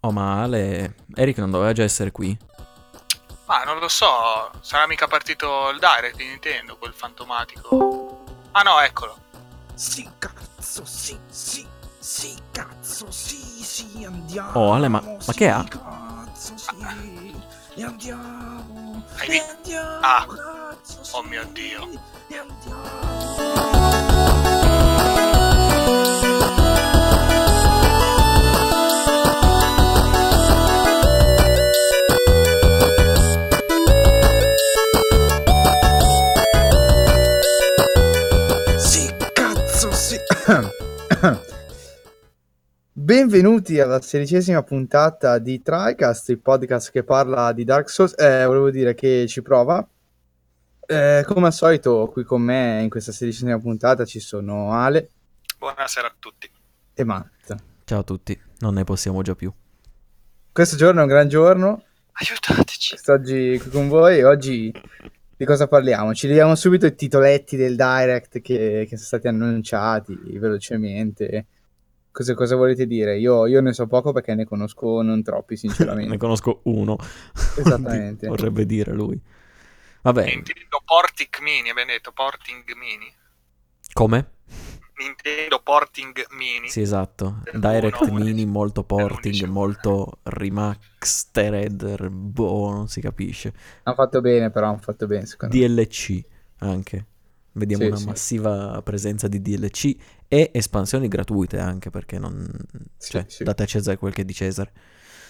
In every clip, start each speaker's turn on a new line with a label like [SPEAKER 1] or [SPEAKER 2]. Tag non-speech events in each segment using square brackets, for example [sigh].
[SPEAKER 1] Oh, ma Ale... Eric non doveva già essere qui?
[SPEAKER 2] Ma non lo so, sarà mica partito il direct di Nintendo, quel fantomatico. Ah no, eccolo.
[SPEAKER 3] Sì, cazzo, sì, sì, sì, cazzo, sì, sì, andiamo.
[SPEAKER 1] Oh, Ale, ma- ma
[SPEAKER 3] sì,
[SPEAKER 1] che ha?
[SPEAKER 3] Cazzo, sì, e andiamo.
[SPEAKER 2] Hai
[SPEAKER 3] E
[SPEAKER 2] vi-
[SPEAKER 3] andiamo,
[SPEAKER 2] Ah.
[SPEAKER 3] cazzo, sì,
[SPEAKER 2] Oh mio Dio.
[SPEAKER 3] E andiamo. [coughs] Benvenuti alla sedicesima puntata di TriCast, il podcast che parla di Dark Souls. Eh, volevo dire che ci prova. Eh, come al solito, qui con me in questa sedicesima puntata ci sono Ale
[SPEAKER 2] Buonasera a tutti.
[SPEAKER 3] e Matt.
[SPEAKER 1] Ciao a tutti, non ne possiamo già più.
[SPEAKER 3] Questo giorno è un gran giorno.
[SPEAKER 2] Aiutateci.
[SPEAKER 3] Quest'oggi qui con voi. e Oggi di cosa parliamo? Ci leviamo subito i titoletti del direct che, che sono stati annunciati velocemente. Cosa, cosa volete dire? Io, io ne so poco perché ne conosco non troppi, [laughs]
[SPEAKER 1] ne
[SPEAKER 3] sinceramente.
[SPEAKER 1] conosco uno.
[SPEAKER 3] Esattamente. [laughs]
[SPEAKER 1] Vorrebbe dire lui. Vabbè,
[SPEAKER 2] Nintendo Porting Mini, abbiamo detto Porting Mini.
[SPEAKER 1] come?
[SPEAKER 2] Nintendo Porting Mini.
[SPEAKER 1] Sì, esatto. Direct
[SPEAKER 2] uno,
[SPEAKER 1] mini, molto porting,
[SPEAKER 2] 11.
[SPEAKER 1] molto remastered, boh, non si capisce.
[SPEAKER 3] Hanno fatto bene, però hanno fatto bene, secondo me.
[SPEAKER 1] DLC anche. Vediamo
[SPEAKER 3] Sì,
[SPEAKER 1] una
[SPEAKER 3] sì.
[SPEAKER 1] massiva presenza di DLC e espansioni gratuite anche perché non...
[SPEAKER 3] Sì,
[SPEAKER 1] cioè,
[SPEAKER 3] sì.
[SPEAKER 1] date a Cesare quel che è di Cesare.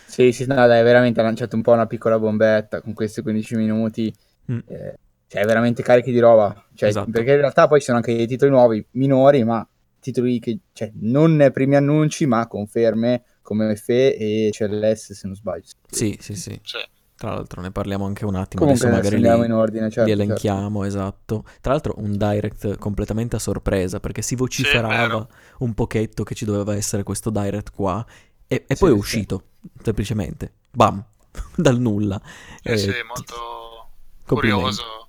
[SPEAKER 3] Sì, sì, no, dai, veramente ha lanciato un po' una piccola bombetta con questi 15 minuti.
[SPEAKER 1] Mm.
[SPEAKER 3] eh, cioè, veramente carichi di roba. Cioè,
[SPEAKER 1] Esatto.
[SPEAKER 3] Perché in realtà poi ci sono anche dei titoli nuovi, minori, ma titoli che, cioè, non primi annunci, ma conferme come FE e CLS, se non sbaglio.
[SPEAKER 1] Sì, sì, sì.
[SPEAKER 2] Sì.
[SPEAKER 1] Tra l'altro ne parliamo anche un attimo,
[SPEAKER 3] Comunque,
[SPEAKER 1] adesso magari
[SPEAKER 3] andiamo
[SPEAKER 1] li,
[SPEAKER 3] in ordine, certo,
[SPEAKER 1] li
[SPEAKER 3] certo.
[SPEAKER 1] elenchiamo, esatto. Tra l'altro un direct completamente a sorpresa perché si vociferava
[SPEAKER 2] vero.
[SPEAKER 1] un pochetto che ci doveva essere questo direct qua e, e
[SPEAKER 3] Sì,
[SPEAKER 1] poi è
[SPEAKER 3] sì.
[SPEAKER 1] uscito, semplicemente. Bam, [laughs] dal nulla.
[SPEAKER 2] Sì,
[SPEAKER 1] Eh,
[SPEAKER 2] sì, molto curioso.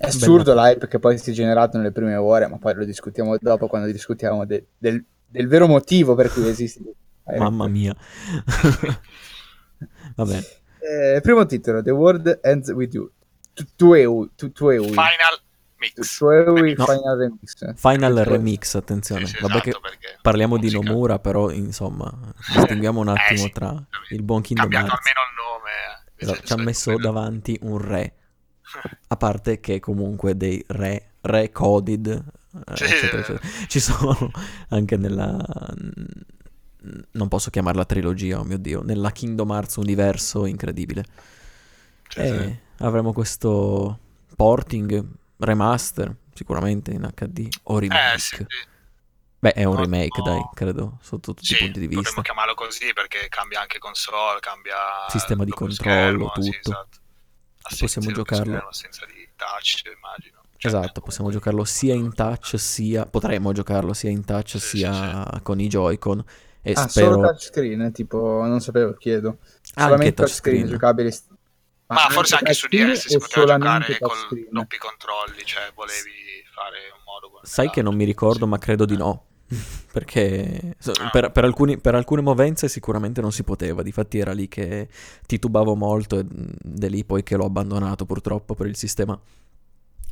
[SPEAKER 3] È assurdo l'hype che poi si è generato nelle prime ore, ma poi lo discutiamo dopo quando discutiamo de- del, del vero motivo per cui esiste. [laughs]
[SPEAKER 1] Mamma mia. [laughs] Vabbè,
[SPEAKER 3] Eh, primo titolo, The World Ends With You. Tu- Tueui, tu- Tueui.
[SPEAKER 2] Final Mix.
[SPEAKER 1] No.
[SPEAKER 3] Final Remix.
[SPEAKER 1] Final. Remix, attenzione.
[SPEAKER 2] Sì, sì,
[SPEAKER 1] Vabbè
[SPEAKER 2] esatto,
[SPEAKER 1] che parliamo di
[SPEAKER 2] musica-
[SPEAKER 1] Nomura, però insomma, distinguiamo un
[SPEAKER 2] Eh,
[SPEAKER 1] attimo
[SPEAKER 2] sì.
[SPEAKER 1] tra il buon Kingdom
[SPEAKER 2] Cambiato
[SPEAKER 1] Hearts.
[SPEAKER 2] almeno il nome. eh.
[SPEAKER 1] Esatto, ci ha
[SPEAKER 2] sì,
[SPEAKER 1] messo davanti un re, a parte che comunque dei re, re coded, eh,
[SPEAKER 2] Sì.
[SPEAKER 1] eccetera, eccetera. Ci sono anche nella... Non posso chiamarla trilogia, oh mio Dio, nella Kingdom Hearts universo incredibile.
[SPEAKER 2] Sì,
[SPEAKER 1] e
[SPEAKER 2] sì.
[SPEAKER 1] avremo questo porting, remaster, sicuramente in HD, o remake.
[SPEAKER 2] Eh, sì, sì.
[SPEAKER 1] Beh, è un
[SPEAKER 2] No,
[SPEAKER 1] remake,
[SPEAKER 2] no.
[SPEAKER 1] dai, credo, sotto tutti
[SPEAKER 2] Sì,
[SPEAKER 1] i punti di vista.
[SPEAKER 2] potremmo chiamarlo così perché cambia anche console, cambia
[SPEAKER 1] Sistema di controllo,
[SPEAKER 2] schermo, sì,
[SPEAKER 1] tutto.
[SPEAKER 2] esatto. Assenza
[SPEAKER 1] Possiamo giocarlo.
[SPEAKER 2] Assenza di touch, immagino. Cioè,
[SPEAKER 1] Esatto, possiamo giocarlo sia in touch sia... Potremmo giocarlo sia in touch
[SPEAKER 2] Sì,
[SPEAKER 1] sia con i Joy-Con. E
[SPEAKER 3] Ah,
[SPEAKER 1] spero...
[SPEAKER 3] solo touchscreen, eh, tipo, non sapevo, chiedo.
[SPEAKER 1] Anche
[SPEAKER 3] Solamente
[SPEAKER 1] touchscreen.
[SPEAKER 3] giocabili.
[SPEAKER 2] Ma forse anche su DS si poteva giocare con doppi controlli, cioè volevi fare un modo con
[SPEAKER 1] Sai che non mi ricordo, ma credo di no. [laughs] Perché
[SPEAKER 2] Ah.
[SPEAKER 1] per, per alcuni- per alcune movenze sicuramente non si poteva. Difatti era lì che titubavo molto ed ed è lì poi che l'ho abbandonato purtroppo per il sistema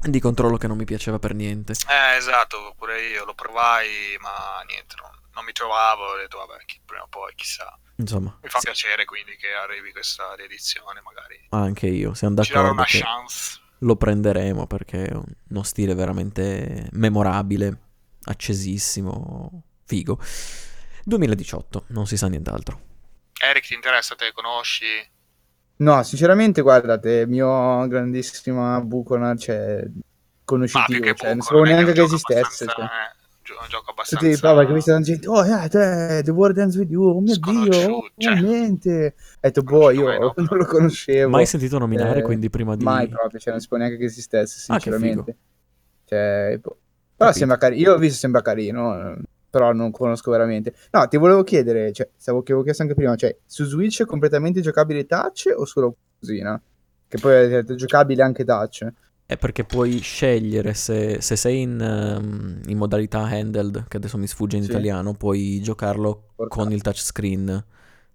[SPEAKER 1] di controllo che non mi piaceva per niente.
[SPEAKER 2] Eh, esatto, pure io lo provai, ma niente, non, non mi trovavo, ho detto vabbè, chi- prima o poi, chissà.
[SPEAKER 1] Insomma,
[SPEAKER 2] Mi fa
[SPEAKER 1] sì,
[SPEAKER 2] piacere quindi che arrivi questa riedizione, magari
[SPEAKER 1] anche io, siamo
[SPEAKER 2] ci darò
[SPEAKER 1] d'accordo
[SPEAKER 2] una
[SPEAKER 1] che
[SPEAKER 2] chance.
[SPEAKER 1] lo prenderemo perché è uno stile veramente memorabile, accesissimo, figo. 2018, non si sa nient'altro.
[SPEAKER 2] Eric, ti interessa? Te conosci?
[SPEAKER 3] No, sinceramente, guardate, mio grandissima bucona, cioè, conoscitivo, cioè, non
[SPEAKER 2] buco,
[SPEAKER 3] sapevo
[SPEAKER 2] non è
[SPEAKER 3] neanche che esistesse.
[SPEAKER 2] abbastanza-
[SPEAKER 3] Cioè.
[SPEAKER 2] eh, gio- un gioco
[SPEAKER 3] Tutti,
[SPEAKER 2] abbastanza...
[SPEAKER 3] poi, che mi stanno gente, oh, yeah, te, The World Ends With You, oh mio Dio,
[SPEAKER 2] Sconosciuto, cioè.
[SPEAKER 3] veramente. Ho detto, boh, io
[SPEAKER 2] però.
[SPEAKER 3] non lo conoscevo.
[SPEAKER 1] Mai sentito nominare,
[SPEAKER 3] Eh,
[SPEAKER 1] quindi prima di...
[SPEAKER 3] Mai proprio, cioè, non sapevo neanche che esistesse,
[SPEAKER 1] Ah, che
[SPEAKER 3] sinceramente. Cioè, boh. Però
[SPEAKER 1] Capito.
[SPEAKER 3] sembra carino, io ho visto sembra carino, eh, però non conosco veramente. No, ti volevo chiedere, cioè, stavo che avevo chiesto anche prima, cioè, su Switch è completamente giocabile touch o solo cosina? Che poi detto giocabile anche touch.
[SPEAKER 1] È perché puoi scegliere se, se sei in, ehm, in modalità handheld, che adesso mi sfugge in
[SPEAKER 3] Sì.
[SPEAKER 1] italiano, puoi giocarlo
[SPEAKER 3] Porca-
[SPEAKER 1] con il touchscreen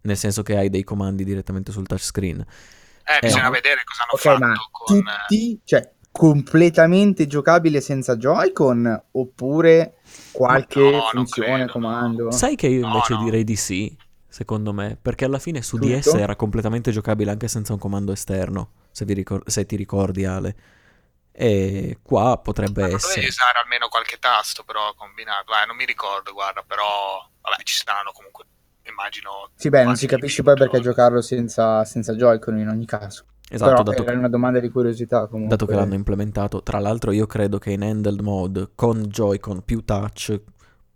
[SPEAKER 1] nel senso che hai dei comandi direttamente sul touchscreen.
[SPEAKER 2] Eh, bisogna
[SPEAKER 3] no.
[SPEAKER 2] vedere cosa hanno
[SPEAKER 3] Ok,
[SPEAKER 2] fatto con... eh,
[SPEAKER 3] tutti, cioè completamente giocabile senza Joy-Con oppure qualche
[SPEAKER 2] No,
[SPEAKER 3] funzione,
[SPEAKER 2] credo, no.
[SPEAKER 3] comando?
[SPEAKER 1] Sai che io
[SPEAKER 2] No,
[SPEAKER 1] invece
[SPEAKER 2] no.
[SPEAKER 1] direi di sì, secondo me, perché alla fine su
[SPEAKER 3] Tutto?
[SPEAKER 1] DS era completamente giocabile anche senza un comando esterno, se, vi ricor- se ti ricordi Ale. E qua potrebbe
[SPEAKER 2] Ma non
[SPEAKER 1] essere...
[SPEAKER 2] dovevi usare almeno qualche tasto però combinato. Eh, non mi ricordo, guarda, però vabbè, ci saranno comunque, immagino.
[SPEAKER 3] Sì, beh, non si capisce poi perché giocarlo senza, senza Joy-Con in ogni caso.
[SPEAKER 1] Esatto,
[SPEAKER 3] Però
[SPEAKER 1] dato,
[SPEAKER 3] era una domanda di curiosità comunque.
[SPEAKER 1] dato che l'hanno implementato. Tra l'altro io credo che in handheld mode con Joy-Con più touch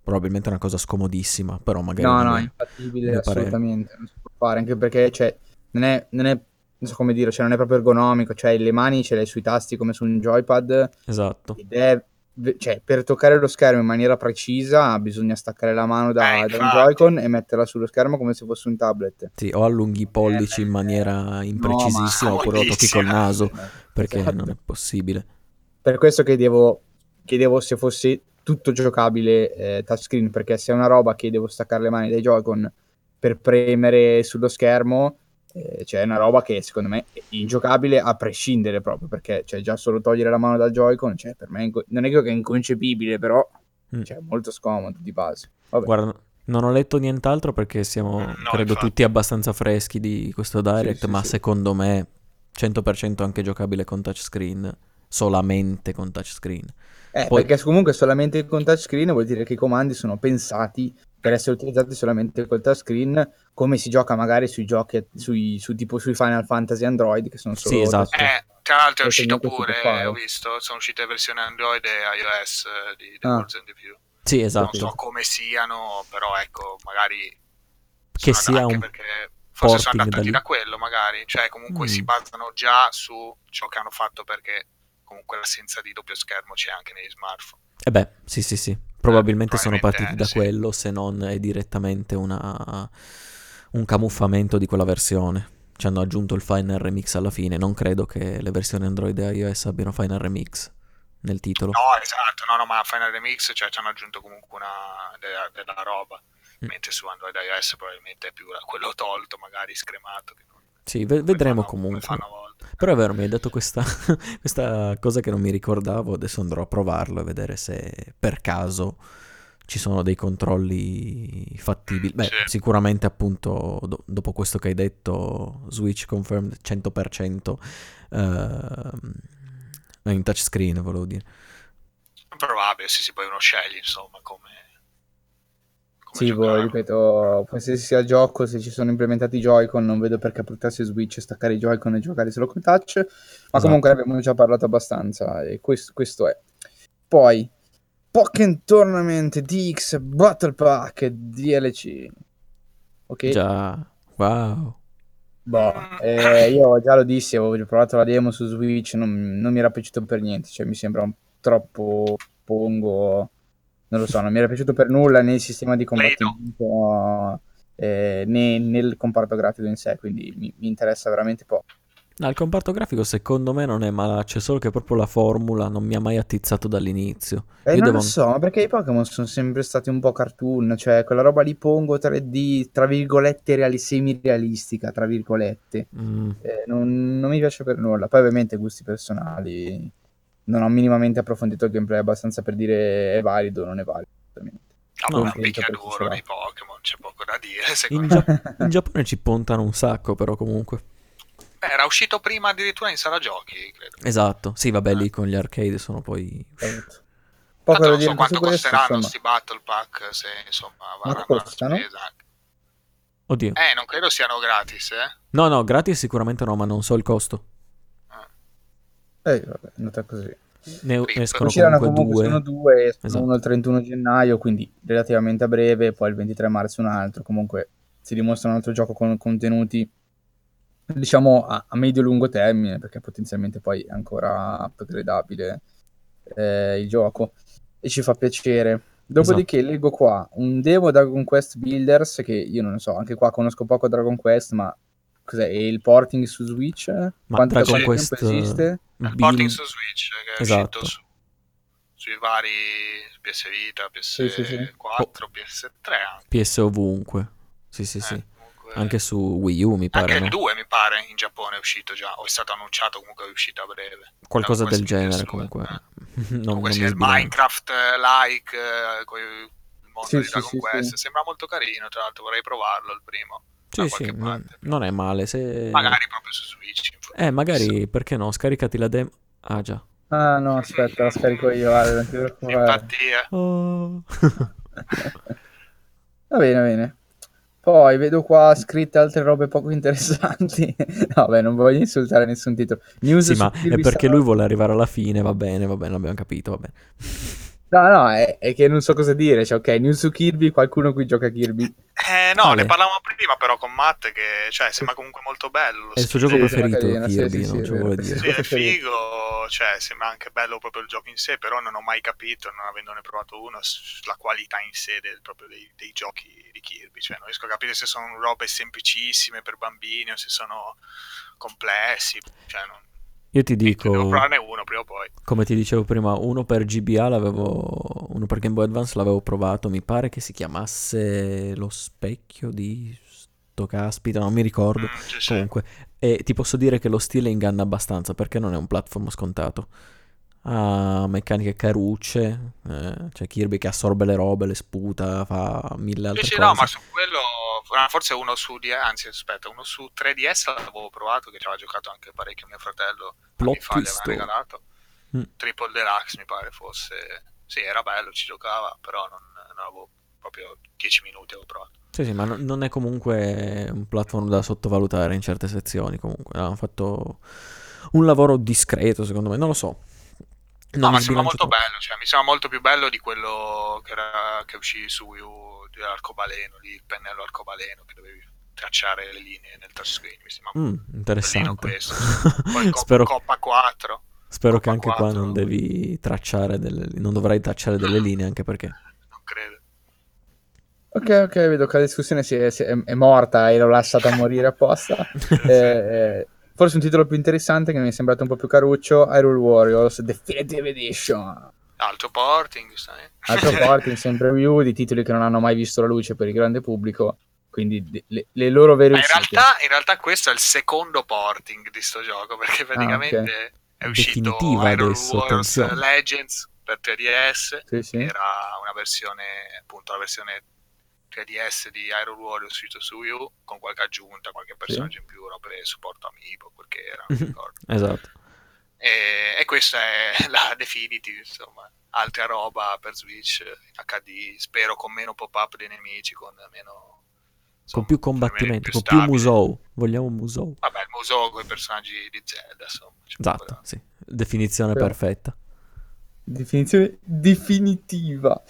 [SPEAKER 1] probabilmente è una cosa scomodissima, però magari...
[SPEAKER 3] No, no,
[SPEAKER 1] è-
[SPEAKER 3] infattibile assolutamente, non si può fare, anche perché cioè, non è, non è, non so come dire, cioè, non è proprio ergonomico, cioè le mani ce le hai sui tasti come su un joypad
[SPEAKER 1] Esatto.
[SPEAKER 3] ed è, cioè, per toccare lo schermo in maniera precisa bisogna staccare la mano da,
[SPEAKER 2] Eh,
[SPEAKER 3] da un. Joy-Con e metterla sullo schermo come se fosse un tablet.
[SPEAKER 1] Sì, o allunghi i pollici in
[SPEAKER 3] Eh,
[SPEAKER 1] maniera imprecisissima
[SPEAKER 2] ma
[SPEAKER 1] oppure lo tocchi col naso,
[SPEAKER 3] Eh,
[SPEAKER 1] perché
[SPEAKER 3] esatto.
[SPEAKER 1] non è possibile.
[SPEAKER 3] Per questo chiedevo, chiedevo se fosse tutto giocabile eh, touchscreen, perché se è una roba che devo staccare le mani dai Joy-Con per premere sullo schermo, eh, cioè è una roba che secondo me è ingiocabile a prescindere proprio, perché cioè, già solo togliere la mano dal Joy-Con, cioè, per me inco- non è che è inconcepibile, però
[SPEAKER 1] Mm.
[SPEAKER 3] cioè, è molto scomodo di base. Vabbè.
[SPEAKER 1] Guarda, non ho letto nient'altro perché siamo,
[SPEAKER 2] No,
[SPEAKER 1] credo,
[SPEAKER 2] infatti.
[SPEAKER 1] tutti abbastanza freschi di questo Direct,
[SPEAKER 3] sì,
[SPEAKER 1] ma
[SPEAKER 3] sì.
[SPEAKER 1] secondo me 100% anche giocabile con touchscreen, solamente con touchscreen.
[SPEAKER 3] Eh,
[SPEAKER 1] Poi-
[SPEAKER 3] perché comunque solamente con touchscreen vuol dire che i comandi sono pensati per essere utilizzati solamente col touchscreen, come si gioca magari sui giochi, sui, su, tipo sui Final Fantasy Android, che sono solo
[SPEAKER 1] Sì, esatto.
[SPEAKER 2] Eh, tra l'altro è uscito pure, ho visto, sono uscite versioni Android e iOS eh, di The
[SPEAKER 3] Ah.
[SPEAKER 2] Worlds and the View.
[SPEAKER 1] Sì,
[SPEAKER 2] Non
[SPEAKER 1] esatto.
[SPEAKER 2] so come siano, però ecco, magari...
[SPEAKER 1] Che sia un
[SPEAKER 2] perché forse sono
[SPEAKER 1] porting da
[SPEAKER 2] da quello, magari. Cioè, comunque
[SPEAKER 1] Mm.
[SPEAKER 2] si basano già su ciò che hanno fatto perché comunque l'assenza di doppio schermo c'è anche negli smartphone.
[SPEAKER 1] E beh, sì, sì, sì. Probabilmente sono partiti da
[SPEAKER 2] sì.
[SPEAKER 1] quello, se non è direttamente una- un camuffamento di quella versione. Ci hanno aggiunto il Final Remix alla fine. Non credo che le versioni Android e iOS abbiano Final Remix nel titolo.
[SPEAKER 2] No, esatto, no, no, ma Final Remix cioè, ci hanno aggiunto comunque una della, della roba.
[SPEAKER 1] Mm.
[SPEAKER 2] Mentre su Android e iOS probabilmente è più quello tolto, magari scremato. Non-
[SPEAKER 1] Sì, ve- vedremo
[SPEAKER 2] fanno-
[SPEAKER 1] comunque. Però è vero, mi hai detto questa, [laughs] questa cosa che non mi ricordavo, adesso andrò a provarlo e vedere se per caso ci sono dei controlli fattibili. Beh,
[SPEAKER 2] Sì.
[SPEAKER 1] sicuramente appunto do- dopo questo che hai detto, Switch confirmed 100% ehm, in touchscreen, volevo dire.
[SPEAKER 2] Probabile, sì, sì, poi uno sceglie, insomma, come...
[SPEAKER 3] Sì, boh, ripeto, qualsiasi sia gioco, se ci sono implementati i Joy-Con, non vedo perché portarsi Switch e staccare i Joy-Con e giocare solo con touch. Ma
[SPEAKER 1] Esatto.
[SPEAKER 3] comunque abbiamo già parlato abbastanza e questo, questo è. Poi, Pokémon Tournament DX Battle Pack DLC. Ok?
[SPEAKER 1] Già, wow.
[SPEAKER 3] Boh, eh, io già lo dissi, avevo provato la demo su Switch, non, non mi era piaciuto per niente, cioè mi sembra un troppo pongo, non lo so, non mi era piaciuto per nulla né il sistema di combattimento eh, né nel comparto grafico in sé, quindi mi, mi interessa veramente poco.
[SPEAKER 1] No, il comparto grafico secondo me non è malaccio, solo che proprio la formula non mi ha mai attizzato dall'inizio.
[SPEAKER 3] Eh,
[SPEAKER 1] Io
[SPEAKER 3] non
[SPEAKER 1] devo-
[SPEAKER 3] lo so, ma perché i Pokémon sono sempre stati un po' cartoon, cioè quella roba lì pongo 3D, tra virgolette, reali, semi-realistica, tra virgolette.
[SPEAKER 1] Mm,
[SPEAKER 3] Eh, non, non mi piace per nulla. Poi ovviamente gusti personali. Non ho minimamente approfondito il gameplay abbastanza per dire è valido o non è valido. assolutamente.
[SPEAKER 2] No,
[SPEAKER 1] No,
[SPEAKER 2] picchiaduro nei Pokémon, c'è poco da dire,
[SPEAKER 1] In, Gia- [laughs] in Giappone ci puntano un sacco, però comunque.
[SPEAKER 2] me. Era uscito prima addirittura in sala giochi, credo.
[SPEAKER 1] Esatto, sì, vabbè, lì con gli arcade sono poi...
[SPEAKER 3] Esatto. Poco
[SPEAKER 2] Tanto
[SPEAKER 3] da
[SPEAKER 2] non
[SPEAKER 3] dire
[SPEAKER 2] so quanto
[SPEAKER 3] questo,
[SPEAKER 2] costeranno
[SPEAKER 3] insomma.
[SPEAKER 2] sti Battle Pack, se insomma la
[SPEAKER 3] costano?
[SPEAKER 2] spesa.
[SPEAKER 1] Oddio.
[SPEAKER 2] Eh, non credo siano gratis, eh.
[SPEAKER 1] No, no, gratis sicuramente no, ma non so il costo.
[SPEAKER 3] Eh, vabbè, nota così.
[SPEAKER 1] Ne
[SPEAKER 2] Sì,
[SPEAKER 1] escono comunque
[SPEAKER 3] comunque,
[SPEAKER 1] due.
[SPEAKER 3] sono due, escono
[SPEAKER 1] Esatto.
[SPEAKER 3] uno il 31 gennaio, quindi relativamente a breve, poi il 23 marzo un altro. Comunque si dimostra un altro gioco con contenuti, diciamo, a, a medio-lungo termine, perché potenzialmente poi è ancora upgradabile eh, il gioco. E ci fa piacere. Dopodiché leggo qua un demo Dragon Quest Builders, che io non so, anche qua conosco poco Dragon Quest, ma cos'è? E il porting su Switch? Quanto
[SPEAKER 1] Dragon
[SPEAKER 3] tempo
[SPEAKER 1] Quest,
[SPEAKER 3] esiste?
[SPEAKER 2] Il porting su Switch, che è
[SPEAKER 1] Esatto.
[SPEAKER 2] uscito su, sui vari PS Vita, PS4,
[SPEAKER 3] Sì, sì, sì.
[SPEAKER 2] PS3 anche.
[SPEAKER 1] PS ovunque. Sì, sì, sì.
[SPEAKER 2] Eh, comunque
[SPEAKER 1] Anche su Wii U mi pare.
[SPEAKER 2] Anche
[SPEAKER 1] no?
[SPEAKER 2] il 2 mi pare in Giappone è uscito già, o è stato annunciato comunque è uscito a breve.
[SPEAKER 1] Qualcosa del genere
[SPEAKER 2] PS2,
[SPEAKER 1] comunque.
[SPEAKER 2] eh. [laughs]
[SPEAKER 1] non,
[SPEAKER 2] Comunque
[SPEAKER 1] non
[SPEAKER 2] sì,
[SPEAKER 1] mi
[SPEAKER 2] il
[SPEAKER 1] sbilancio.
[SPEAKER 2] Minecraft-like, con il mondo
[SPEAKER 3] Sì,
[SPEAKER 2] di
[SPEAKER 3] sì,
[SPEAKER 2] Dragon
[SPEAKER 3] sì,
[SPEAKER 2] Quest.
[SPEAKER 3] sì.
[SPEAKER 2] Sembra molto carino, tra l'altro vorrei provarlo il primo.
[SPEAKER 1] Sì, sì,
[SPEAKER 2] parte.
[SPEAKER 1] non è male. Se...
[SPEAKER 2] Magari proprio su Switch.
[SPEAKER 1] Eh, magari, perché no? Scaricati la demo. Ah, già.
[SPEAKER 3] Ah no, aspetta, la scarico io. preoccupare.
[SPEAKER 2] Simpatia.
[SPEAKER 1] Oh. [laughs]
[SPEAKER 3] Va bene, va bene. Poi vedo qua scritte altre robe poco interessanti. [laughs] no, beh, non voglio insultare nessun titolo. News
[SPEAKER 1] sì, ma è perché lui vuole arrivare alla fine, va bene, va bene, l'abbiamo capito, va bene.
[SPEAKER 3] No, no, è, è che non so cosa dire. Cioè, ok, news su Kirby, qualcuno qui gioca Kirby.
[SPEAKER 2] Eh, no,
[SPEAKER 1] Vale.
[SPEAKER 2] ne parlavamo prima però con Matt che cioè, sembra comunque molto bello. lo
[SPEAKER 1] È il suo gioco preferito,
[SPEAKER 3] carino, sì,
[SPEAKER 1] Kirby,
[SPEAKER 3] sì,
[SPEAKER 1] non
[SPEAKER 3] sì,
[SPEAKER 1] vuole dire.
[SPEAKER 2] Sì, è figo, cioè sembra anche bello proprio il gioco in sé, però non ho mai capito, non avendone provato uno, la qualità in sé del- proprio dei, dei giochi di Kirby. Cioè, non riesco a capire se sono robe semplicissime per bambini o se sono complessi. Cioè, non,
[SPEAKER 1] Io ti
[SPEAKER 2] devo
[SPEAKER 1] dico,
[SPEAKER 2] provarne uno prima o poi.
[SPEAKER 1] come ti dicevo prima, uno per GBA l'avevo, uno per Game Boy Advance l'avevo provato, mi pare che si chiamasse Lo specchio di sto caspita, non mi ricordo.
[SPEAKER 2] Mm, sì, sì.
[SPEAKER 1] Comunque, e ti posso dire che lo stile inganna abbastanza perché non è un platform scontato. Ha meccaniche carucce, eh, c'è Kirby che assorbe le robe, le sputa, fa mille
[SPEAKER 2] Sì,
[SPEAKER 1] altre
[SPEAKER 2] sì,
[SPEAKER 1] cose.
[SPEAKER 2] no, ma su quello, forse uno su, D- anzi aspetta, uno su 3DS l'avevo provato, che ci aveva giocato anche parecchio mio fratello,
[SPEAKER 1] Plot
[SPEAKER 2] fa gli aveva regalato.
[SPEAKER 1] Mm.
[SPEAKER 2] Triple Deluxe mi pare fosse, sì era bello, ci giocava, però non, non avevo proprio 10 minuti avevo provato.
[SPEAKER 1] Sì, sì, ma non- è comunque un platform da sottovalutare in certe sezioni. Comunque, hanno fatto un lavoro discreto, secondo me. Non lo so.
[SPEAKER 2] No,
[SPEAKER 1] Non
[SPEAKER 2] ma
[SPEAKER 1] mi
[SPEAKER 2] sembra molto
[SPEAKER 1] troppo.
[SPEAKER 2] bello, cioè mi sembra molto più bello di quello che, era, che uscì su Wii U dell'arcobaleno, lì, il pennello arcobaleno, che dovevi tracciare le linee nel touchscreen, mi sembra
[SPEAKER 1] Mm, interessante.
[SPEAKER 2] questo. [laughs] Poi Cop-
[SPEAKER 1] spero,
[SPEAKER 2] Coppa 4,
[SPEAKER 1] spero che
[SPEAKER 2] Coppa
[SPEAKER 1] anche qua
[SPEAKER 2] 4.
[SPEAKER 1] non devi tracciare delle, non dovrai tracciare delle [laughs] linee, anche perché
[SPEAKER 2] non credo.
[SPEAKER 3] Ok, ok, vedo che la discussione si è, si è- è morta e l'ho lasciata [laughs] morire apposta. Eh, eh, forse un titolo più interessante che mi è sembrato un po' più caruccio, Hyrule Warriors Definitive Edition.
[SPEAKER 2] Alto porting, giustamente.
[SPEAKER 3] Altro [laughs] porting, sempre U, di titoli che non hanno mai visto la luce per il grande pubblico, quindi le, le loro vere
[SPEAKER 2] Ma in realtà, in realtà questo è il secondo porting di sto gioco, perché praticamente
[SPEAKER 3] Ah, ok.
[SPEAKER 2] è uscito
[SPEAKER 1] Definitiva
[SPEAKER 2] Hyrule
[SPEAKER 1] adesso,
[SPEAKER 2] Warriors
[SPEAKER 1] attenzione.
[SPEAKER 2] Legends per 3DS,
[SPEAKER 3] Sì, sì.
[SPEAKER 2] era una versione, appunto la versione 3DS di Hyrule Warriors uscito su Wii U, con qualche aggiunta, qualche personaggio in più, robe supporto amiibo, quel che era, non [laughs] ricordo.
[SPEAKER 1] esatto.
[SPEAKER 2] E, e questa è [laughs] la Definitive, insomma, altra roba per Switch HD, spero con meno pop-up dei nemici, con meno...
[SPEAKER 1] Con
[SPEAKER 2] insomma,
[SPEAKER 1] più
[SPEAKER 2] fermenti
[SPEAKER 1] combattimenti, con più. Musou. Vogliamo Musou.
[SPEAKER 2] Vabbè, il Musou con i personaggi di Zelda, insomma.
[SPEAKER 1] Esatto,
[SPEAKER 2] volere.
[SPEAKER 1] sì. Definizione
[SPEAKER 3] Sì.
[SPEAKER 1] perfetta.
[SPEAKER 3] Definizione definitiva.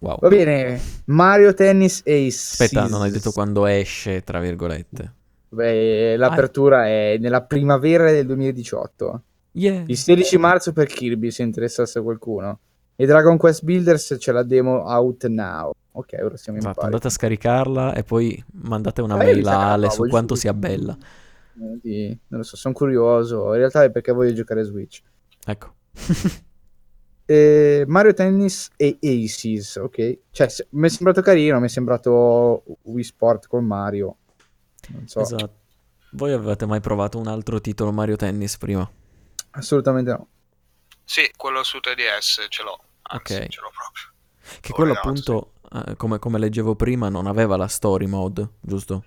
[SPEAKER 1] Wow.
[SPEAKER 3] Va bene, Mario Tennis Ace.
[SPEAKER 1] Aspetta, non hai detto quando esce, tra virgolette.
[SPEAKER 3] Beh, l'apertura è nella primavera del 2018.
[SPEAKER 1] Yeah.
[SPEAKER 3] Il 16 marzo per Kirby, se interessasse qualcuno. E Dragon Quest Builders c'è la demo out now. Ok, ora siamo in
[SPEAKER 1] Esatto,
[SPEAKER 3] pari.
[SPEAKER 1] andate a scaricarla e poi mandate una
[SPEAKER 3] Eh,
[SPEAKER 1] mail a Ale su quanto sia bella.
[SPEAKER 3] Eh, di- Non lo so, sono curioso. In realtà è perché voglio giocare a Switch.
[SPEAKER 1] Ecco. [laughs]
[SPEAKER 3] Eh, Mario Tennis e Aces, ok. Cioè, se- mi è sembrato carino, mi è sembrato Wii Sport con Mario. Non so,
[SPEAKER 1] Esatto. Voi avevate mai provato un altro titolo Mario Tennis prima?
[SPEAKER 3] assolutamente no.
[SPEAKER 2] Sì, quello su 3DS ce l'ho,
[SPEAKER 1] Ok.
[SPEAKER 2] ce l'ho proprio.
[SPEAKER 1] Che
[SPEAKER 2] Ho
[SPEAKER 1] quello appunto, eh, come, come leggevo prima, non aveva la story mode, giusto?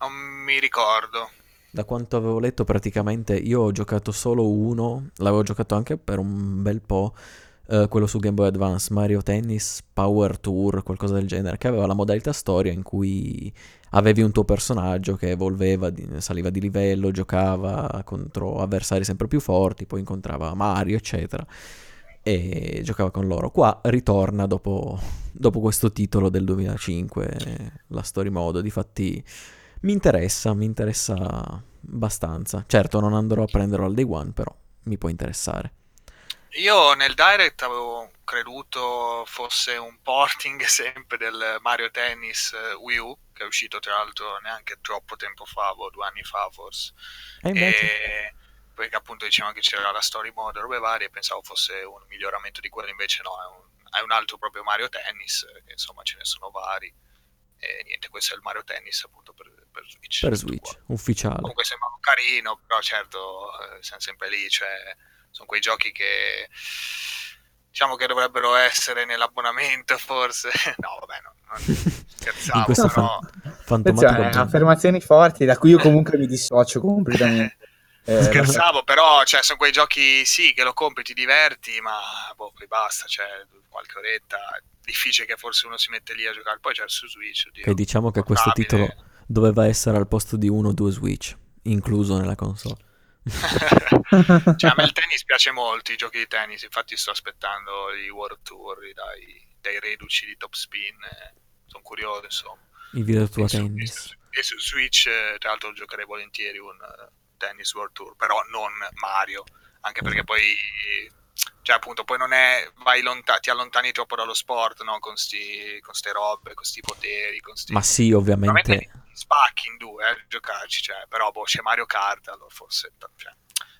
[SPEAKER 2] Non mi ricordo.
[SPEAKER 1] Da quanto avevo letto, praticamente io ho giocato solo uno, l'avevo giocato anche per un bel po', eh, quello su Game Boy Advance, Mario Tennis Power Tour, qualcosa del genere, che aveva la modalità storia in cui avevi un tuo personaggio che evolveva, saliva di livello, giocava contro avversari sempre più forti, poi incontrava Mario, eccetera, e giocava con loro. Qua ritorna dopo, dopo questo titolo del 2005, la story mode, difatti... Mi interessa, mi interessa abbastanza. Certo, non andrò a prenderlo al day one, però mi può interessare.
[SPEAKER 2] Io nel Direct avevo creduto fosse un porting [laughs] sempre del Mario Tennis eh, Wii U, che è uscito tra l'altro neanche troppo tempo fa, o due anni fa forse.
[SPEAKER 1] E invece,
[SPEAKER 2] E perché appunto dicevano che c'era la story mode, robe varie, pensavo fosse un miglioramento di quello, invece no, è un, è un altro proprio Mario Tennis, che insomma ce ne sono vari. E niente, questo è il Mario Tennis appunto per, per Switch.
[SPEAKER 1] Per Switch, ufficiale.
[SPEAKER 2] Comunque sembra carino, però certo eh, siamo sempre lì, cioè sono quei giochi che diciamo che dovrebbero essere nell'abbonamento forse. [laughs] no, vabbè, no, non [laughs] scherzavo, però...
[SPEAKER 1] fan-
[SPEAKER 3] sono affermazioni forti da cui io comunque mi dissocio completamente. [laughs] Eh,
[SPEAKER 2] Scherzavo, però cioè, sono quei giochi sì che lo compri, ti diverti, ma boh, poi basta, cioè qualche oretta, è difficile che forse uno si mette lì a giocare, poi c'è su Switch. Oddio,
[SPEAKER 1] Ok, diciamo che questo titolo doveva essere al posto di uno o due Switch, incluso nella console. [laughs]
[SPEAKER 2] cioè, a me il [laughs] tennis piace molto, i giochi di tennis, infatti sto aspettando i World Tour dai, dai reduci di Top Spin, eh, sono curioso insomma.
[SPEAKER 1] I
[SPEAKER 2] E su,
[SPEAKER 1] Tennis.
[SPEAKER 2] e su Switch, eh, tra l'altro, giocherei volentieri un Tennis World Tour, però non Mario, anche perché poi, cioè, appunto, poi non è, vai lonta- ti allontani troppo dallo sport, no? Con sti, con ste robe, con sti poteri, con sti...
[SPEAKER 1] Ma sì, ovviamente.
[SPEAKER 2] Spacchi in due eh, giocarci, cioè, però boh, c'è Mario Kart, allora forse cioè,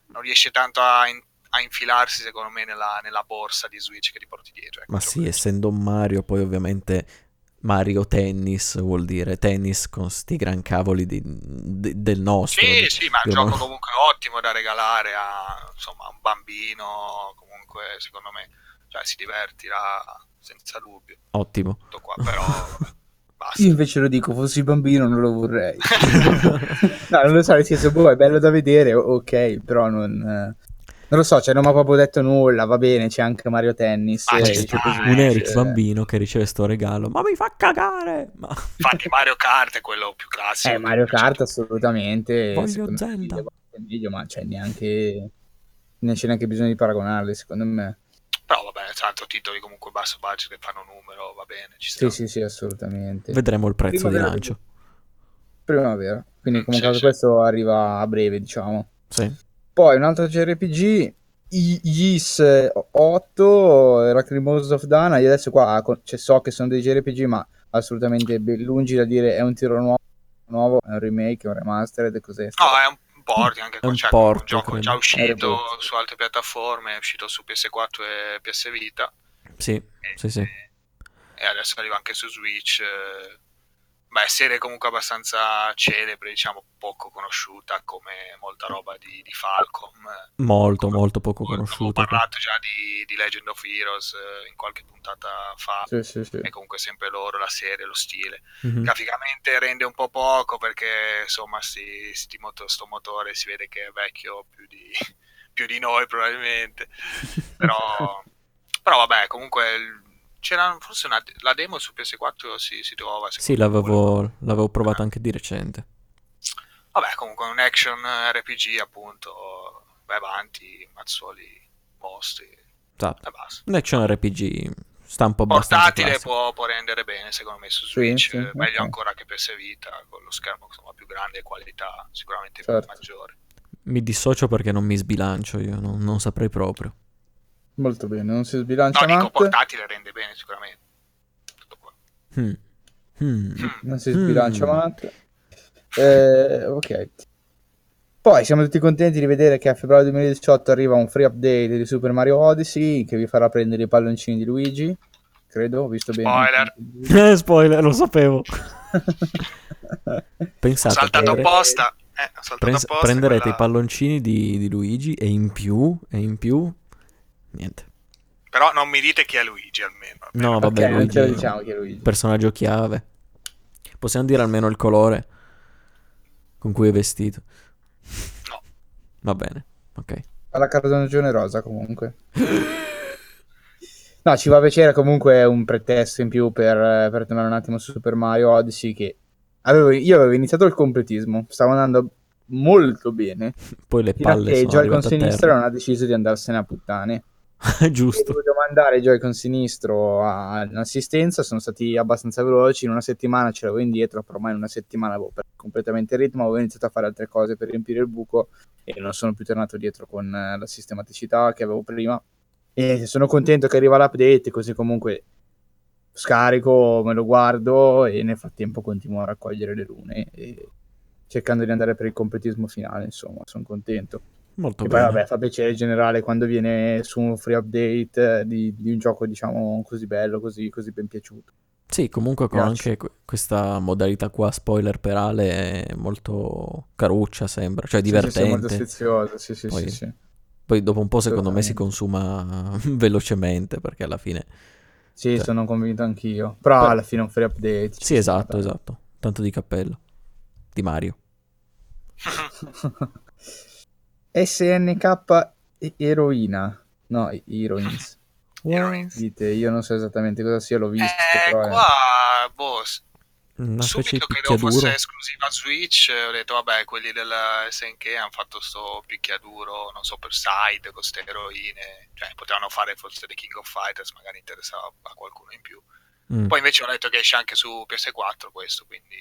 [SPEAKER 2] non riesce tanto a, in- a infilarsi, secondo me, nella, nella borsa di Switch che ti porti dietro. ecco,
[SPEAKER 1] Ma
[SPEAKER 2] gioco
[SPEAKER 1] sì, essendo un Mario, poi ovviamente Mario Tennis vuol dire tennis con sti gran cavoli di- de- del nostro.
[SPEAKER 2] Sì, sì, ma è un gioco comunque ottimo da regalare a insomma, a un bambino, comunque secondo me cioè, si divertirà senza dubbio.
[SPEAKER 1] Ottimo.
[SPEAKER 2] Tutto qua, però [laughs] basta.
[SPEAKER 3] Io invece lo dico, fossi bambino non lo vorrei. [laughs] no, non lo so, nel senso, boh, è bello da vedere, ok, però non... eh, Non lo so, cioè non mi ha proprio detto nulla, va bene, c'è anche Mario Tennis.
[SPEAKER 2] Ah,
[SPEAKER 3] eh,
[SPEAKER 2] ci
[SPEAKER 3] c'è
[SPEAKER 2] eh,
[SPEAKER 1] un Eric
[SPEAKER 3] eh,
[SPEAKER 1] bambino che riceve sto regalo. Ma mi fa cagare! Ma...
[SPEAKER 2] Infatti Mario Kart è quello più classico.
[SPEAKER 3] Eh, Mario Kart assolutamente.
[SPEAKER 1] Voglio Zelda.
[SPEAKER 3] meglio, ma c'è neanche... Non c'è neanche bisogno di paragonarli, secondo me.
[SPEAKER 2] Però vabbè, tanto titoli comunque basso budget che fanno numero, va bene, ci sta.
[SPEAKER 3] Sì, sì, sì, assolutamente.
[SPEAKER 1] Vedremo il prezzo di
[SPEAKER 3] Primavera-
[SPEAKER 1] lancio.
[SPEAKER 3] Primavera. Quindi
[SPEAKER 2] Mm,
[SPEAKER 3] comunque
[SPEAKER 2] sì, sì.
[SPEAKER 3] questo arriva a breve, diciamo.
[SPEAKER 1] Sì.
[SPEAKER 3] Poi un altro JRPG, Ys 8, Lacrimosa of Dana. Io adesso qua con- cioè, so che sono dei JRPG, ma assolutamente lungi da dire è un tiro nuovo, nuovo, è un remake, è un remastered, cos'è?
[SPEAKER 2] No, è un port anche qua,
[SPEAKER 1] un
[SPEAKER 2] cioè,
[SPEAKER 1] port,
[SPEAKER 2] un gioco
[SPEAKER 1] credo.
[SPEAKER 2] già uscito su altre piattaforme, è uscito su PS4 e PS Vita.
[SPEAKER 1] Sì,
[SPEAKER 2] E,
[SPEAKER 1] sì, sì.
[SPEAKER 2] e adesso arriva anche su Switch. eh, Beh, serie comunque abbastanza celebre, diciamo poco conosciuta come molta roba di, di Falcom.
[SPEAKER 1] Molto,
[SPEAKER 2] Come-
[SPEAKER 1] molto poco conosciuta.
[SPEAKER 2] parlato già di, di Legend of Heroes eh, in qualche puntata fa.
[SPEAKER 3] Sì, sì, sì.
[SPEAKER 2] E comunque sempre loro, la serie, lo stile.
[SPEAKER 1] Mhm.
[SPEAKER 2] Graficamente rende un po' poco perché insomma sti, sti moto- sto motore si vede che è vecchio più di, [laughs] più di noi probabilmente. [laughs] Però, però vabbè, comunque il- c'era forse una, la demo su PS4 si, si trova.
[SPEAKER 1] Sì, l'avevo, l'avevo provata anche di recente.
[SPEAKER 2] Vabbè, comunque un action RPG appunto, vai avanti, mazzuoli, mostri
[SPEAKER 1] Esatto.
[SPEAKER 2] basta.
[SPEAKER 1] Un action RPG stampo
[SPEAKER 2] Portatile può, può rendere bene secondo me su
[SPEAKER 3] Sì,
[SPEAKER 2] Switch,
[SPEAKER 3] sì,
[SPEAKER 2] eh, meglio
[SPEAKER 3] ok.
[SPEAKER 2] ancora che PS Vita con lo schermo insomma, più grande e qualità sicuramente
[SPEAKER 3] Certo.
[SPEAKER 2] maggiore.
[SPEAKER 1] Mi dissocio perché non mi sbilancio, io non, non saprei proprio.
[SPEAKER 3] Molto bene, non si sbilancia
[SPEAKER 2] No, dico portatile rende bene sicuramente. Tutto qua.
[SPEAKER 1] Hmm. Hmm.
[SPEAKER 2] Mm.
[SPEAKER 3] non si sbilancia
[SPEAKER 1] Mm.
[SPEAKER 3] Matt. Eh, ok. Poi siamo tutti contenti di vedere che a febbraio 2018 arriva un free update di Super Mario Odyssey che vi farà prendere i palloncini di Luigi. Credo, ho visto bene.
[SPEAKER 2] Spoiler.
[SPEAKER 1] Eh, spoiler, lo sapevo.
[SPEAKER 2] Ho [laughs]
[SPEAKER 1] Pensate,
[SPEAKER 2] saltato
[SPEAKER 1] prendere-
[SPEAKER 2] apposta. Eh, ho apposta
[SPEAKER 1] prenderete
[SPEAKER 2] quella-
[SPEAKER 1] i palloncini di, di Luigi e in più, e in più, niente.
[SPEAKER 2] Però non mi dite chi è Luigi almeno.
[SPEAKER 1] No,
[SPEAKER 3] Ok,
[SPEAKER 1] vabbè,
[SPEAKER 3] non ce lo
[SPEAKER 1] Luigi,
[SPEAKER 3] diciamo che è Luigi.
[SPEAKER 1] personaggio chiave. Possiamo dire almeno il colore con cui è vestito.
[SPEAKER 2] No.
[SPEAKER 1] Va bene, ok.
[SPEAKER 3] Ha la cartonagione rosa comunque. [laughs] No, ci va piacere comunque è un pretesto in più per, per tornare un attimo su Super Mario Odyssey che avevo- io avevo iniziato il completismo, stavo andando molto bene, [laughs]
[SPEAKER 1] Poi le
[SPEAKER 3] fino a
[SPEAKER 1] palle
[SPEAKER 3] che il
[SPEAKER 1] sono
[SPEAKER 3] Joy-Con
[SPEAKER 1] a terra.
[SPEAKER 3] non ha deciso di andarsene a puttane. [laughs]
[SPEAKER 1] Giusto.
[SPEAKER 3] dovuto mandare Joy-Con sinistro all'assistenza, sono stati abbastanza veloci, in una settimana ce l'avevo indietro, però ormai in una settimana avevo perso completamente il ritmo, avevo iniziato a fare altre cose per riempire il buco e non sono più tornato dietro con eh, la sistematicità che avevo prima. E sono contento che arriva l'update, così comunque scarico, me lo guardo e nel frattempo continuo a raccogliere le rune e cercando di andare per il completismo finale, insomma, sono contento.
[SPEAKER 1] Molto
[SPEAKER 3] E poi
[SPEAKER 1] bene.
[SPEAKER 3] vabbè, fa piacere in generale quando viene su un free update eh, di, di un gioco, diciamo, così bello, così, così ben piaciuto.
[SPEAKER 1] Sì, comunque con
[SPEAKER 3] Piace.
[SPEAKER 1] anche que- questa modalità qua spoiler perale è molto caruccia, sembra, cioè
[SPEAKER 3] Sì, sì, sì, molto
[SPEAKER 1] divertente.
[SPEAKER 3] sì, sì,
[SPEAKER 1] Poi-
[SPEAKER 3] sì, sì.
[SPEAKER 1] Poi dopo un po' secondo me si consuma [laughs] velocemente perché alla fine...
[SPEAKER 3] Sì,
[SPEAKER 1] Cioè-
[SPEAKER 3] sono convinto anch'io. Però
[SPEAKER 1] Beh.
[SPEAKER 3] alla fine un free update.
[SPEAKER 1] Sì, esatto, esatto. Tanto di cappello. Di Mario. [laughs]
[SPEAKER 3] SNK eroina. No, heroines. [laughs]
[SPEAKER 2] Heroines.
[SPEAKER 3] Dite, io non so esattamente cosa sia, l'ho visto,
[SPEAKER 2] Eh,
[SPEAKER 3] però
[SPEAKER 2] qua, boh, s-
[SPEAKER 1] Una
[SPEAKER 2] subito credevo
[SPEAKER 1] picchiaduro.
[SPEAKER 2] fosse esclusiva Switch, ho detto vabbè, quelli del SNK hanno fatto sto picchiaduro, non so, per side, con ste eroine, cioè potevano fare forse The King of Fighters, magari interessava a qualcuno in più.
[SPEAKER 1] Mm.
[SPEAKER 2] Poi invece ho letto che esce anche su PS4 questo, quindi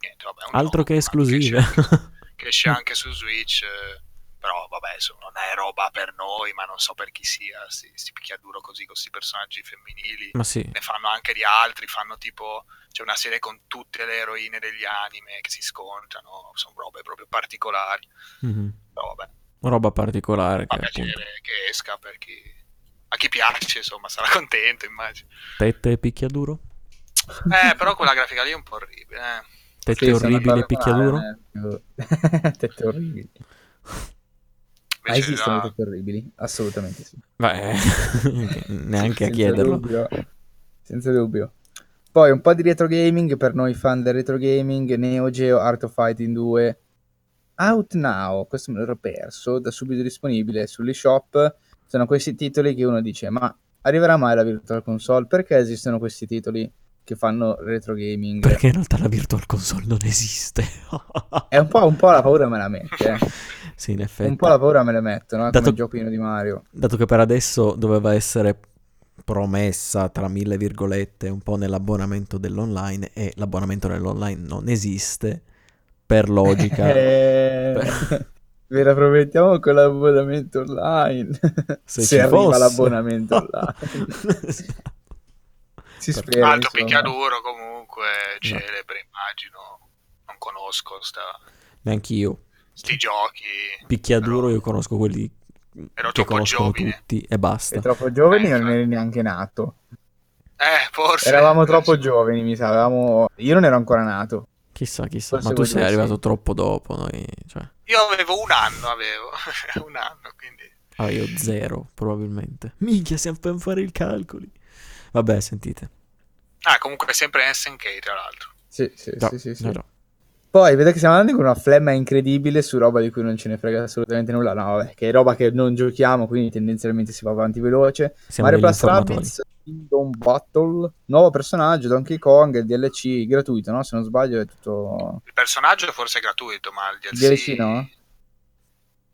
[SPEAKER 2] niente, vabbè. un
[SPEAKER 1] Altro
[SPEAKER 2] gioco,
[SPEAKER 1] che
[SPEAKER 2] ma
[SPEAKER 1] esclusive.
[SPEAKER 2] esce- [laughs] Che esce anche su Switch, eh, però vabbè, insomma, non è roba per noi, ma non so per chi sia, sti, sti picchiaduro così, con questi personaggi femminili.
[SPEAKER 1] Ma sì.
[SPEAKER 2] Ne fanno anche di altri, fanno tipo, c'è una serie con tutte le eroine degli anime che si scontrano, sono robe proprio particolari,
[SPEAKER 1] Mhm.
[SPEAKER 2] però vabbè,
[SPEAKER 1] Roba particolare
[SPEAKER 2] fa
[SPEAKER 1] che appunto...
[SPEAKER 2] piacere che esca per chi... A chi piace, insomma, sarà contento, immagino.
[SPEAKER 1] Tette e picchiaduro?
[SPEAKER 2] Eh, però quella grafica lì è un po' orribile, eh.
[SPEAKER 1] Tette
[SPEAKER 3] Sì,
[SPEAKER 1] orribili e picchiaduro?
[SPEAKER 3] Eh. [laughs] Tette orribili. Ma esistono tette orribili? Assolutamente sì.
[SPEAKER 1] Beh, [laughs] neanche a chiederlo.
[SPEAKER 3] dubbio. Senza dubbio. Poi un po' di retro gaming per noi fan del retro gaming, Neo Geo Art of Fighting 2. Out Now, questo me l'ero perso, da subito disponibile sull'eShop. Sono questi titoli che uno dice, ma arriverà mai la Virtual Console? Perché esistono questi titoli che fanno retro gaming?
[SPEAKER 1] Perché in realtà la Virtual Console non esiste.
[SPEAKER 3] È un po', un po' la paura me la mette, eh. [laughs]
[SPEAKER 1] Sì, in effetti.
[SPEAKER 3] un po' la paura me la mettono, eh, come
[SPEAKER 1] Dato-
[SPEAKER 3] il giochino di Mario.
[SPEAKER 1] Dato che per adesso doveva essere promessa tra mille virgolette un po' nell'abbonamento dell'online e l'abbonamento nell'online non esiste per logica [laughs]
[SPEAKER 3] Eh, Ve la promettiamo con l'abbonamento online.
[SPEAKER 1] Se
[SPEAKER 3] Se,
[SPEAKER 1] ci
[SPEAKER 3] arriva
[SPEAKER 1] fosse.
[SPEAKER 3] l'abbonamento [laughs] online. Si spera.
[SPEAKER 2] Alto
[SPEAKER 3] insomma.
[SPEAKER 2] picchiaduro comunque,
[SPEAKER 1] No.
[SPEAKER 2] celebre, immagino. Non conosco sta,
[SPEAKER 1] neanch'io
[SPEAKER 2] sti giochi.
[SPEAKER 1] picchiaduro
[SPEAKER 2] Però
[SPEAKER 1] io conosco quelli
[SPEAKER 2] Ero
[SPEAKER 1] che
[SPEAKER 2] troppo
[SPEAKER 1] conoscono tutti e basta
[SPEAKER 3] Sei troppo giovani
[SPEAKER 2] Eh,
[SPEAKER 3] non eri neanche nato.
[SPEAKER 2] Eh, forse.
[SPEAKER 3] Eravamo troppo
[SPEAKER 2] Forse.
[SPEAKER 3] giovani, mi sa. Avevamo... Io non ero ancora nato.
[SPEAKER 1] chissà chissà
[SPEAKER 3] Forse
[SPEAKER 1] ma tu sei arrivato
[SPEAKER 3] sì.
[SPEAKER 1] troppo dopo noi cioè
[SPEAKER 2] Io avevo un anno, avevo. [laughs] un anno, quindi...
[SPEAKER 1] ah, io zero probabilmente minchia stiamo per fare i calcoli vabbè sentite
[SPEAKER 2] Ah, comunque sempre SNK, tra l'altro.
[SPEAKER 3] Sì, sì,
[SPEAKER 1] No,
[SPEAKER 3] sì, sì, sì.
[SPEAKER 1] no, no.
[SPEAKER 3] Poi vedete che stiamo andando con una flemma incredibile su roba di cui non ce ne frega assolutamente nulla. No, vabbè, che è roba che non giochiamo, quindi tendenzialmente si va avanti veloce.
[SPEAKER 1] siamo
[SPEAKER 3] Mario Plus Rabbids Kingdom Battle, nuovo personaggio, Donkey Kong, il DLC gratuito, no? Se non sbaglio è tutto...
[SPEAKER 2] Il personaggio forse è gratuito, ma il DLC...
[SPEAKER 3] DLC no?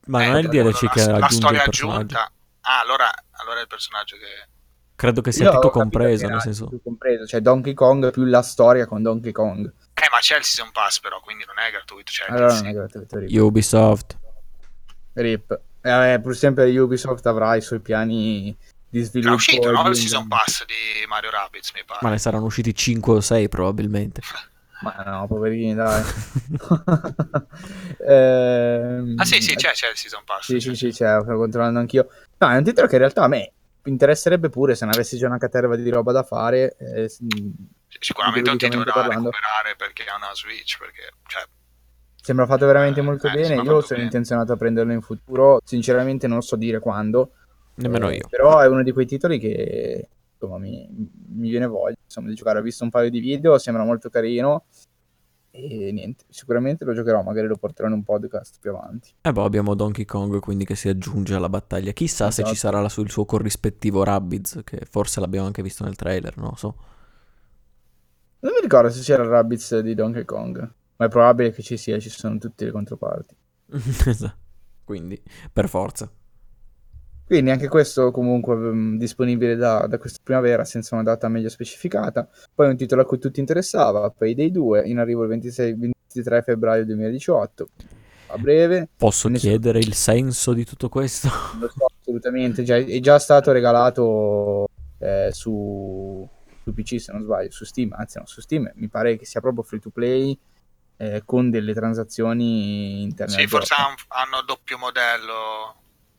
[SPEAKER 1] ma
[SPEAKER 2] Eh,
[SPEAKER 1] non è il DLC
[SPEAKER 2] la-
[SPEAKER 1] che
[SPEAKER 2] la
[SPEAKER 1] aggiunge
[SPEAKER 2] storia
[SPEAKER 1] il personaggio
[SPEAKER 2] aggiunta. Ah, allora, allora è il personaggio che...
[SPEAKER 1] credo che sia
[SPEAKER 3] Io
[SPEAKER 1] tutto compreso nel senso
[SPEAKER 3] tutto compreso, cioè Donkey Kong più la storia con Donkey Kong.
[SPEAKER 2] Eh, ma c'è il Season Pass però, quindi non è gratuito. Cioè, il
[SPEAKER 3] Allora non è gratuito, rip.
[SPEAKER 1] Ubisoft
[SPEAKER 3] Rip. Eh, pur sempre Ubisoft avrà i suoi piani di sviluppo.
[SPEAKER 2] È uscito, no? Il Season Pass di Mario Rabbids, mi pare.
[SPEAKER 1] ma ne saranno usciti 5 o 6 probabilmente [laughs]
[SPEAKER 3] Ma no, poverini, dai. [laughs] Ehm,
[SPEAKER 2] Ah sì, sì, c'è, c'è il Season Pass.
[SPEAKER 3] Sì,
[SPEAKER 2] c'è.
[SPEAKER 3] sì, sì, c'è, sto controllando anch'io. No, è un titolo che in realtà a me interesserebbe pure se ne avessi già una caterva di roba da fare. eh, s-
[SPEAKER 2] Sicuramente un titolo da
[SPEAKER 3] parlando.
[SPEAKER 2] recuperare perché ha una Switch, perché... Cioè,
[SPEAKER 3] Sembra fatto veramente
[SPEAKER 2] Eh,
[SPEAKER 3] molto
[SPEAKER 2] eh,
[SPEAKER 3] bene. Io sono
[SPEAKER 2] bene.
[SPEAKER 3] intenzionato a prenderlo in futuro. Sinceramente non so dire quando.
[SPEAKER 1] nemmeno
[SPEAKER 3] Eh,
[SPEAKER 1] io
[SPEAKER 3] Però è uno di quei titoli che insomma, mi, mi viene voglia insomma, di giocare. Ho visto un paio di video, sembra molto carino. E niente, sicuramente lo giocherò. Magari lo porterò in un podcast più avanti.
[SPEAKER 1] E boh, abbiamo Donkey Kong quindi che si aggiunge alla battaglia. Chissà se ci
[SPEAKER 3] Esatto.
[SPEAKER 1] sarà la- il suo corrispettivo Rabbids, che forse l'abbiamo anche visto nel trailer, non lo so.
[SPEAKER 3] Non mi ricordo se c'era il Rabbids di Donkey Kong, ma è probabile che ci sia, ci sono tutte le controparti. [laughs]
[SPEAKER 1] Esatto. quindi, per forza.
[SPEAKER 3] Quindi anche questo comunque mm, disponibile da, da questa primavera senza una data meglio specificata. Poi un titolo a cui tutti interessava, Payday 2, in arrivo il 26 23 febbraio 2018. A breve,
[SPEAKER 1] Posso chiedere il senso di tutto questo?
[SPEAKER 3] non lo so assolutamente, già- è già stato regalato eh, su, su PC se non sbaglio, su Steam, anzi no, su Steam mi pare che sia proprio free to play eh, con delle transazioni interne.
[SPEAKER 2] sì, forse
[SPEAKER 3] gioco.
[SPEAKER 2] han- hanno doppio modello.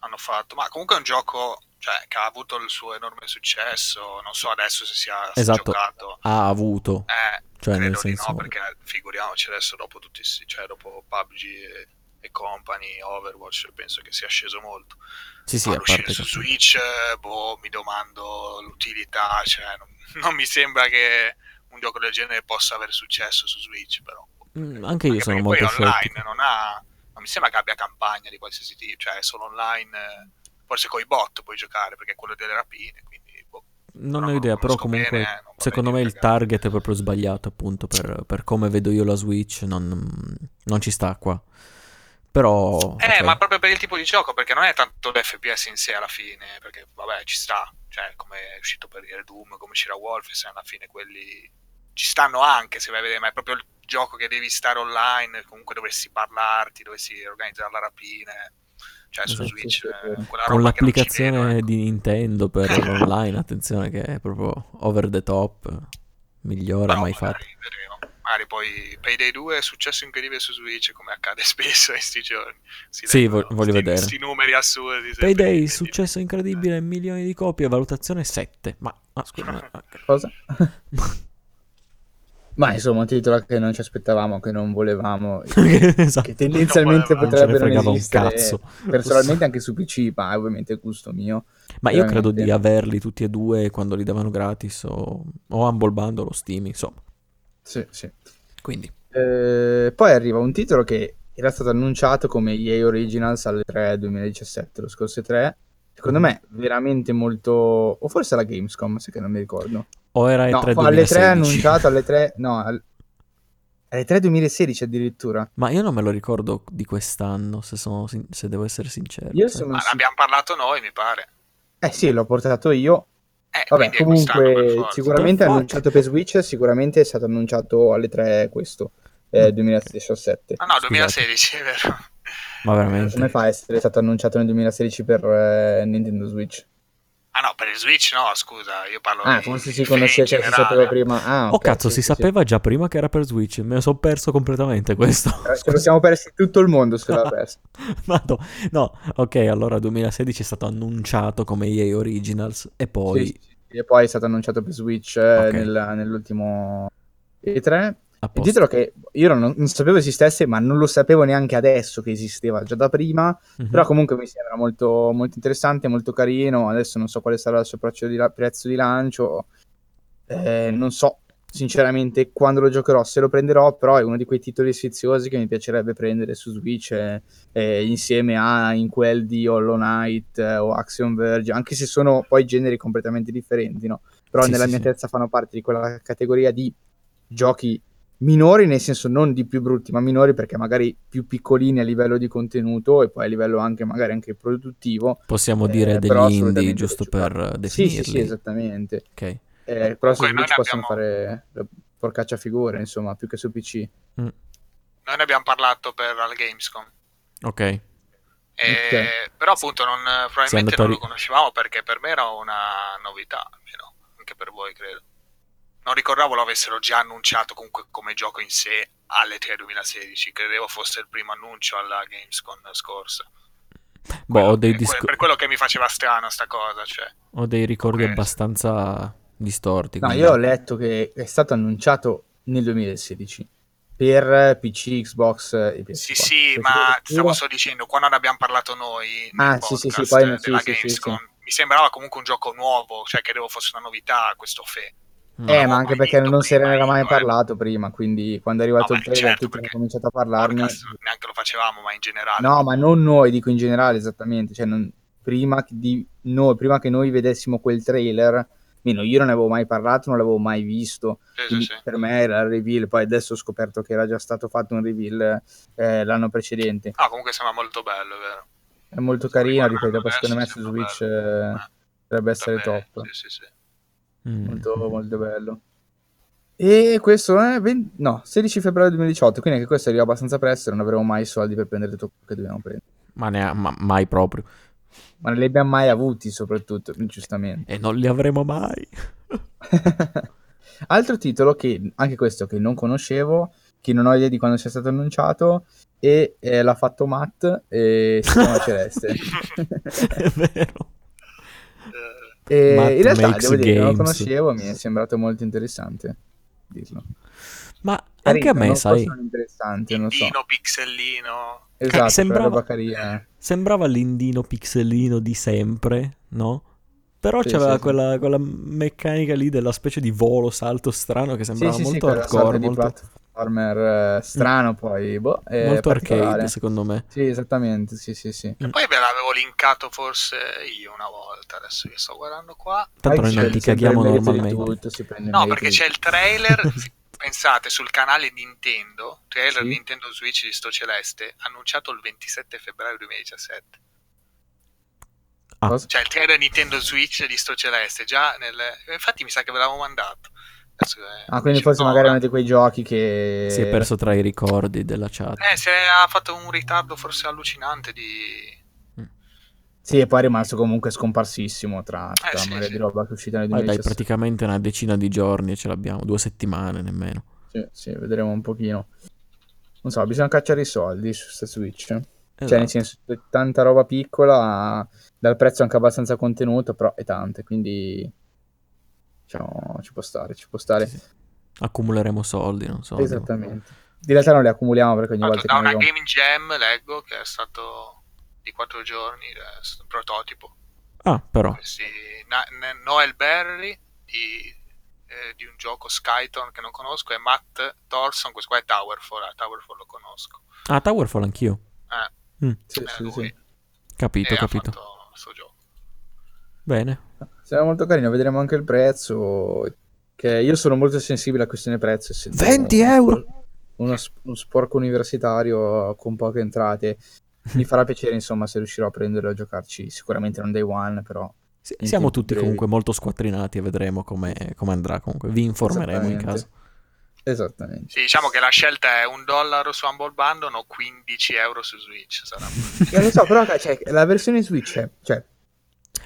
[SPEAKER 2] Hanno fatto, ma comunque è un gioco cioè, che ha avuto il suo enorme successo, non so adesso se sia
[SPEAKER 1] Esatto.
[SPEAKER 2] giocato.
[SPEAKER 1] Ha avuto.
[SPEAKER 2] Eh,
[SPEAKER 1] Cioè, nel senso...
[SPEAKER 2] no, perché figuriamoci adesso dopo tutti, cioè dopo PUBG e, e Company, Overwatch, penso che sia sceso molto.
[SPEAKER 1] Sì, sì,
[SPEAKER 2] Ma
[SPEAKER 1] a
[SPEAKER 2] uscire
[SPEAKER 1] parte
[SPEAKER 2] su
[SPEAKER 1] che...
[SPEAKER 2] Switch, boh, mi domando l'utilità, cioè non, non mi sembra che un gioco del genere possa avere successo su Switch, però.
[SPEAKER 1] Mm, anche io
[SPEAKER 2] Anche
[SPEAKER 1] sono molto
[SPEAKER 2] poi online
[SPEAKER 1] scettico.
[SPEAKER 2] non ha non mi sembra che abbia campagna di qualsiasi tipo, cioè solo online, forse con i bot puoi giocare perché è quello delle rapine, quindi boh,
[SPEAKER 1] Non ho idea, però comunque
[SPEAKER 2] bene,
[SPEAKER 1] secondo me il
[SPEAKER 2] cagate.
[SPEAKER 1] target è proprio sbagliato, appunto, per, per come vedo io la Switch, non, non ci sta qua. Però...
[SPEAKER 2] Eh,
[SPEAKER 1] ok.
[SPEAKER 2] ma proprio per il tipo di gioco, perché non è tanto l'FPS in sé alla fine, perché vabbè, ci sta, cioè come è uscito per dire Doom, come c'era Wolfenstein, alla fine quelli ci stanno anche, se vai a vedere, ma è proprio il gioco che devi stare online, comunque dovresti parlarti, dovresti organizzare la rapine, cioè su
[SPEAKER 1] Esatto,
[SPEAKER 2] Switch,
[SPEAKER 3] sì, sì,
[SPEAKER 2] eh,
[SPEAKER 1] Con l'applicazione
[SPEAKER 2] vedo, ecco.
[SPEAKER 1] di Nintendo per [laughs] l'online, attenzione che è proprio over the top, migliore
[SPEAKER 2] Però
[SPEAKER 1] mai fatta.
[SPEAKER 2] vedremo. Magari poi Payday 2 è successo incredibile su Switch, come accade spesso in sti giorni. Si
[SPEAKER 1] Sì, voglio
[SPEAKER 2] sti-
[SPEAKER 1] vedere.
[SPEAKER 2] sti numeri assurdi.
[SPEAKER 1] Payday, successo incredibile, milioni di copie, valutazione 7. Ma, ah, scusa, [laughs] ma-
[SPEAKER 3] Cosa? [laughs] Ma insomma, un titolo che non ci aspettavamo, che non volevamo, [laughs]
[SPEAKER 1] esatto.
[SPEAKER 3] che tendenzialmente
[SPEAKER 2] Non
[SPEAKER 3] potrebbe non
[SPEAKER 1] un
[SPEAKER 3] esistere.
[SPEAKER 1] cazzo.
[SPEAKER 3] Personalmente anche su PC, ma è ovviamente gusto mio.
[SPEAKER 1] Ma io credo di averli tutti e due quando li davano gratis o, o Humble Bundle o Steam, insomma.
[SPEAKER 3] Sì, sì.
[SPEAKER 1] Quindi,
[SPEAKER 3] Eh, poi arriva un titolo che era stato annunciato come EA Originals alle 3 2017, lo scorso 3. Secondo me veramente molto... O forse alla Gamescom, sai che non mi ricordo.
[SPEAKER 1] o era
[SPEAKER 3] No,
[SPEAKER 1] E3
[SPEAKER 3] fu alle 3
[SPEAKER 1] 2016.
[SPEAKER 3] annunciato, alle 3... No, al- alle 3 2016 addirittura.
[SPEAKER 1] Ma io non me lo ricordo di quest'anno, se, sono sin- se devo essere sincero.
[SPEAKER 3] Io
[SPEAKER 1] sai.
[SPEAKER 3] sono
[SPEAKER 2] Ma ne
[SPEAKER 3] sic-
[SPEAKER 2] abbiamo parlato noi, mi pare.
[SPEAKER 3] Eh sì, l'ho portato io.
[SPEAKER 2] Eh,
[SPEAKER 3] Vabbè,
[SPEAKER 2] è
[SPEAKER 3] comunque sicuramente
[SPEAKER 1] fuck?
[SPEAKER 3] annunciato per Switch, sicuramente è stato annunciato alle 3 questo, eh, 2017.
[SPEAKER 2] Ah no,
[SPEAKER 1] Scusate.
[SPEAKER 2] 2016, è vero.
[SPEAKER 1] Ma veramente.
[SPEAKER 3] Come fa a essere stato annunciato nel 2016 per eh, Nintendo Switch?
[SPEAKER 2] Ah no, per il Switch no, scusa, io parlo
[SPEAKER 3] Ah,
[SPEAKER 2] di
[SPEAKER 3] forse
[SPEAKER 2] di
[SPEAKER 3] si conosceva, cioè si sapeva prima. Ah,
[SPEAKER 1] Oh cazzo,
[SPEAKER 3] sì,
[SPEAKER 1] si
[SPEAKER 3] sì, sì.
[SPEAKER 1] sapeva già prima che era per Switch, me lo sono perso completamente questo.
[SPEAKER 3] Eh, Ce lo siamo persi tutto il mondo se l'ha [laughs] perso.
[SPEAKER 1] Vado. No, ok, allora 2016 è stato annunciato come EA Originals e poi
[SPEAKER 3] Sì, sì, sì. E poi è stato annunciato per Switch eh,
[SPEAKER 1] Ok.
[SPEAKER 3] nel- nell'ultimo E3.
[SPEAKER 1] A
[SPEAKER 3] Il
[SPEAKER 1] posto.
[SPEAKER 3] titolo che io non, non sapevo esistesse, ma non lo sapevo neanche adesso che esisteva, già da prima.
[SPEAKER 1] Mhm.
[SPEAKER 3] Però comunque mi sembra molto, molto interessante, molto carino. Adesso non so quale sarà il suo prezzo di, la- prezzo di lancio. Eh, non so sinceramente quando lo giocherò, se lo prenderò, però è uno di quei titoli sfiziosi che mi piacerebbe prendere su Switch eh, eh, insieme a in quel di Hollow Knight eh, o Axiom Verge, anche se sono poi generi completamente differenti, no? Però
[SPEAKER 1] Sì,
[SPEAKER 3] nella
[SPEAKER 1] sì,
[SPEAKER 3] mia
[SPEAKER 1] sì.
[SPEAKER 3] testa fanno parte di quella categoria di giochi minori, nel senso non di più brutti, ma minori perché magari più piccolini a livello di contenuto e poi a livello anche magari anche produttivo.
[SPEAKER 1] Possiamo
[SPEAKER 3] Eh,
[SPEAKER 1] dire
[SPEAKER 3] però
[SPEAKER 1] degli indie, giusto per
[SPEAKER 3] Sì,
[SPEAKER 1] definirli.
[SPEAKER 3] sì, sì, esattamente.
[SPEAKER 1] Ok.
[SPEAKER 3] Eh, però su
[SPEAKER 2] Comunque, ne
[SPEAKER 3] possono
[SPEAKER 2] abbiamo-
[SPEAKER 3] fare le porcaccia figure, insomma, più che su PC.
[SPEAKER 1] Mm.
[SPEAKER 2] Noi ne abbiamo parlato per al Gamescom.
[SPEAKER 1] Ok.
[SPEAKER 2] E-
[SPEAKER 3] Ok.
[SPEAKER 2] Però appunto non, probabilmente non lo conoscevamo perché per me era una novità, almeno anche per voi credo. Non ricordavo lo avessero già annunciato comunque come gioco in sé alle 3 2016, credevo fosse il primo annuncio alla Gamescom scorsa.
[SPEAKER 1] Boh, ho dei,
[SPEAKER 2] Per-
[SPEAKER 1] disco-
[SPEAKER 2] per quello che mi faceva strana sta cosa, cioè.
[SPEAKER 1] ho dei ricordi
[SPEAKER 2] Ok.
[SPEAKER 1] abbastanza distorti.
[SPEAKER 3] No,
[SPEAKER 1] quindi-
[SPEAKER 3] io ho letto che è stato annunciato nel 2016 per PC, Xbox e PS4.
[SPEAKER 2] Sì, sì,
[SPEAKER 3] Per
[SPEAKER 2] ma stavo solo dicendo, quando ne abbiamo parlato noi nel
[SPEAKER 3] Ah, sì, sì, sì, poi- sì,
[SPEAKER 2] della
[SPEAKER 3] sì, sì,
[SPEAKER 2] Gamescom,
[SPEAKER 3] sì.
[SPEAKER 2] mi sembrava comunque un gioco nuovo, cioè credevo fosse una novità questo fe.
[SPEAKER 3] Eh,
[SPEAKER 2] l'avevo
[SPEAKER 3] ma anche perché non se ne era mai
[SPEAKER 2] io, eh.
[SPEAKER 3] parlato prima, quindi quando è arrivato
[SPEAKER 2] No,
[SPEAKER 3] il trailer
[SPEAKER 2] certo,
[SPEAKER 3] tutti hanno cominciato a parlarne.
[SPEAKER 2] Neanche lo facevamo, ma in generale.
[SPEAKER 3] No, ma non noi, dico in generale esattamente, cioè non- prima, che di noi, prima che noi vedessimo quel trailer, almeno io non ne avevo mai parlato, non l'avevo mai visto,
[SPEAKER 2] Sì, sì,
[SPEAKER 3] per me era il reveal, poi adesso ho scoperto che era già stato fatto un reveal eh, l'anno precedente.
[SPEAKER 2] Ah, comunque sembra molto bello, è vero.
[SPEAKER 3] È molto carino, ripeto, secondo me su Switch eh, dovrebbe essere
[SPEAKER 2] Vabbè,
[SPEAKER 3] top,
[SPEAKER 2] Sì, sì, sì.
[SPEAKER 1] Mm.
[SPEAKER 3] molto, molto bello. E questo è ven- no, 16 febbraio 2018, quindi anche questo arriva abbastanza presto, non avremo mai i soldi per prendere tutto quello che dobbiamo prendere.
[SPEAKER 1] Ma, ne ha- ma- mai proprio.
[SPEAKER 3] Ma non li abbiamo mai avuti, soprattutto, giustamente.
[SPEAKER 1] E non li avremo mai. [laughs]
[SPEAKER 3] Altro titolo che, anche questo che non conoscevo, chi non ho idea di quando sia stato annunciato, e eh, l'ha fatto Matt e si chiama [laughs] Celeste.
[SPEAKER 1] È vero.
[SPEAKER 2] Eh,
[SPEAKER 3] E
[SPEAKER 1] Matt
[SPEAKER 3] in realtà, devo dire, non lo
[SPEAKER 1] games.
[SPEAKER 3] conoscevo, mi è sembrato molto interessante dirlo.
[SPEAKER 1] Ma anche a
[SPEAKER 3] Carino,
[SPEAKER 1] me,
[SPEAKER 3] non
[SPEAKER 1] sai,
[SPEAKER 3] interessante, non so.
[SPEAKER 2] Indino, pixellino.
[SPEAKER 3] Esatto,
[SPEAKER 1] sembrava-
[SPEAKER 3] carina.
[SPEAKER 1] sembrava l'indino pixelino di sempre, no? Però
[SPEAKER 3] Sì,
[SPEAKER 1] c'aveva
[SPEAKER 3] sì, sì.
[SPEAKER 1] Quella, quella meccanica lì della specie di volo salto strano che sembrava molto
[SPEAKER 3] quella
[SPEAKER 1] hardcore, molto,
[SPEAKER 3] platformer eh, strano poi, boh, è
[SPEAKER 1] molto arcade secondo me.
[SPEAKER 3] Sì, esattamente, sì, sì, sì.
[SPEAKER 1] Mm.
[SPEAKER 2] Poi ve l'avevo linkato forse io una volta, adesso che sto guardando qua.
[SPEAKER 1] Tanto noi non ti caghiamo normalmente.
[SPEAKER 3] tutto, si prende il
[SPEAKER 2] No, perché c'è il trailer, [laughs] pensate, sul canale Nintendo, trailer
[SPEAKER 3] Sì.
[SPEAKER 2] Nintendo Switch di Sto Celeste, annunciato il 27 febbraio 2017.
[SPEAKER 1] Ah.
[SPEAKER 2] Cioè il trailer Nintendo Switch di Sto Celeste, già nel... Infatti mi sa che ve l'avevo mandato. Eh,
[SPEAKER 3] Ah, quindi forse magari
[SPEAKER 2] eh.
[SPEAKER 3] uno di quei giochi che...
[SPEAKER 1] Si è perso tra i ricordi della chat.
[SPEAKER 2] Eh, se ha fatto un ritardo forse allucinante di...
[SPEAKER 3] Sì, e poi è rimasto comunque scomparsissimo tra tutta la
[SPEAKER 2] sì,
[SPEAKER 3] marea
[SPEAKER 2] sì.
[SPEAKER 3] di roba che è uscita nel
[SPEAKER 1] Ma dai,
[SPEAKER 3] 2017.
[SPEAKER 1] praticamente una decina di giorni ce l'abbiamo, due settimane nemmeno.
[SPEAKER 3] Sì, sì, vedremo un pochino. Non so, bisogna cacciare i soldi su sta Switch. Cioè,
[SPEAKER 1] Esatto.
[SPEAKER 3] nel senso, è tanta roba piccola, dal prezzo anche abbastanza contenuto, però è tante, quindi... Diciamo, ci può stare, ci può stare.
[SPEAKER 1] Sì, sì. Accumuleremo soldi, non so.
[SPEAKER 3] Esattamente. In realtà non li accumuliamo perché ogni
[SPEAKER 2] Tra
[SPEAKER 3] volta
[SPEAKER 2] da una
[SPEAKER 3] abbiamo-
[SPEAKER 2] Game Jam leggo che è stato di quattro giorni il s- prototipo.
[SPEAKER 1] Ah, però.
[SPEAKER 2] Questi Na- Ne- Noel Berry di, eh, di un gioco Skyton che non conosco e Matt Thorson, questo qua è Towerfall, eh, Towerfall lo conosco.
[SPEAKER 1] Ah, Towerfall anch'io.
[SPEAKER 2] Eh,
[SPEAKER 1] Mm,
[SPEAKER 3] Sì,
[SPEAKER 2] è
[SPEAKER 3] sì, sì.
[SPEAKER 1] capito,
[SPEAKER 2] e
[SPEAKER 1] capito.
[SPEAKER 2] ha fatto questo gioco.
[SPEAKER 1] Bene.
[SPEAKER 3] Sarà molto carino, vedremo anche il prezzo. Che io sono molto sensibile a questione prezzo. essendo
[SPEAKER 1] 20 euro?
[SPEAKER 3] Uno, uno sporco universitario con poche entrate. Mi farà piacere, insomma, se riuscirò a prenderlo e a giocarci. Sicuramente non day one, però.
[SPEAKER 1] Sì, siamo tutti
[SPEAKER 3] brevi.
[SPEAKER 1] comunque molto squattrinati e vedremo come, come andrà. Comunque vi informeremo in caso.
[SPEAKER 3] Esattamente.
[SPEAKER 2] Sì, diciamo che la scelta è un dollaro su Humble Bundle o 15 euro su Switch. Sarà... [laughs]
[SPEAKER 3] Eh, lo so, però cioè, la versione Switch è, cioè,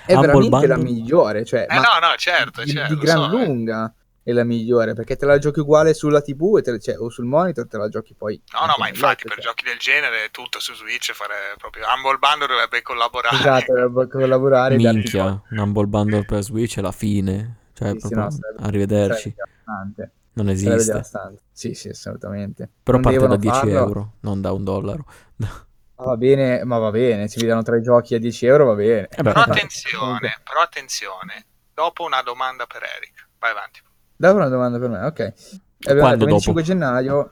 [SPEAKER 3] è
[SPEAKER 1] Humble
[SPEAKER 3] veramente la
[SPEAKER 1] Bundle?
[SPEAKER 3] migliore. Cioè,
[SPEAKER 2] Eh
[SPEAKER 3] ma
[SPEAKER 2] no, no, certo,
[SPEAKER 3] di,
[SPEAKER 2] certo,
[SPEAKER 3] di gran
[SPEAKER 2] so, eh.
[SPEAKER 3] lunga è la migliore perché te la giochi uguale sulla TV e te, cioè, o sul monitor te la giochi poi.
[SPEAKER 2] No, no, ma infatti per
[SPEAKER 3] cioè.
[SPEAKER 2] giochi del genere tutto su Switch fare proprio Humble Bundle dovrebbe collaborare.
[SPEAKER 3] Esatto, dovrebbe collaborare.
[SPEAKER 1] Minchia, un Humble Bundle per Switch è la fine. Cioè,
[SPEAKER 3] Sì, sì,
[SPEAKER 1] proprio
[SPEAKER 3] no, sarebbe-
[SPEAKER 1] arrivederci. Non esiste.
[SPEAKER 3] Sì, sì, assolutamente.
[SPEAKER 1] Però
[SPEAKER 3] Non
[SPEAKER 1] parte da
[SPEAKER 3] devono
[SPEAKER 1] 10
[SPEAKER 3] farlo.
[SPEAKER 1] euro, non da un dollaro.
[SPEAKER 3] Ma va bene, ma va bene. Se vi danno tre giochi a 10 euro va bene.
[SPEAKER 1] Eh
[SPEAKER 2] Però attenzione, però attenzione. Dopo una domanda per Eric. Vai avanti.
[SPEAKER 3] Dai una domanda per me, ok. Abbiamo
[SPEAKER 1] Quando
[SPEAKER 3] detto 25
[SPEAKER 1] dopo?
[SPEAKER 3] gennaio.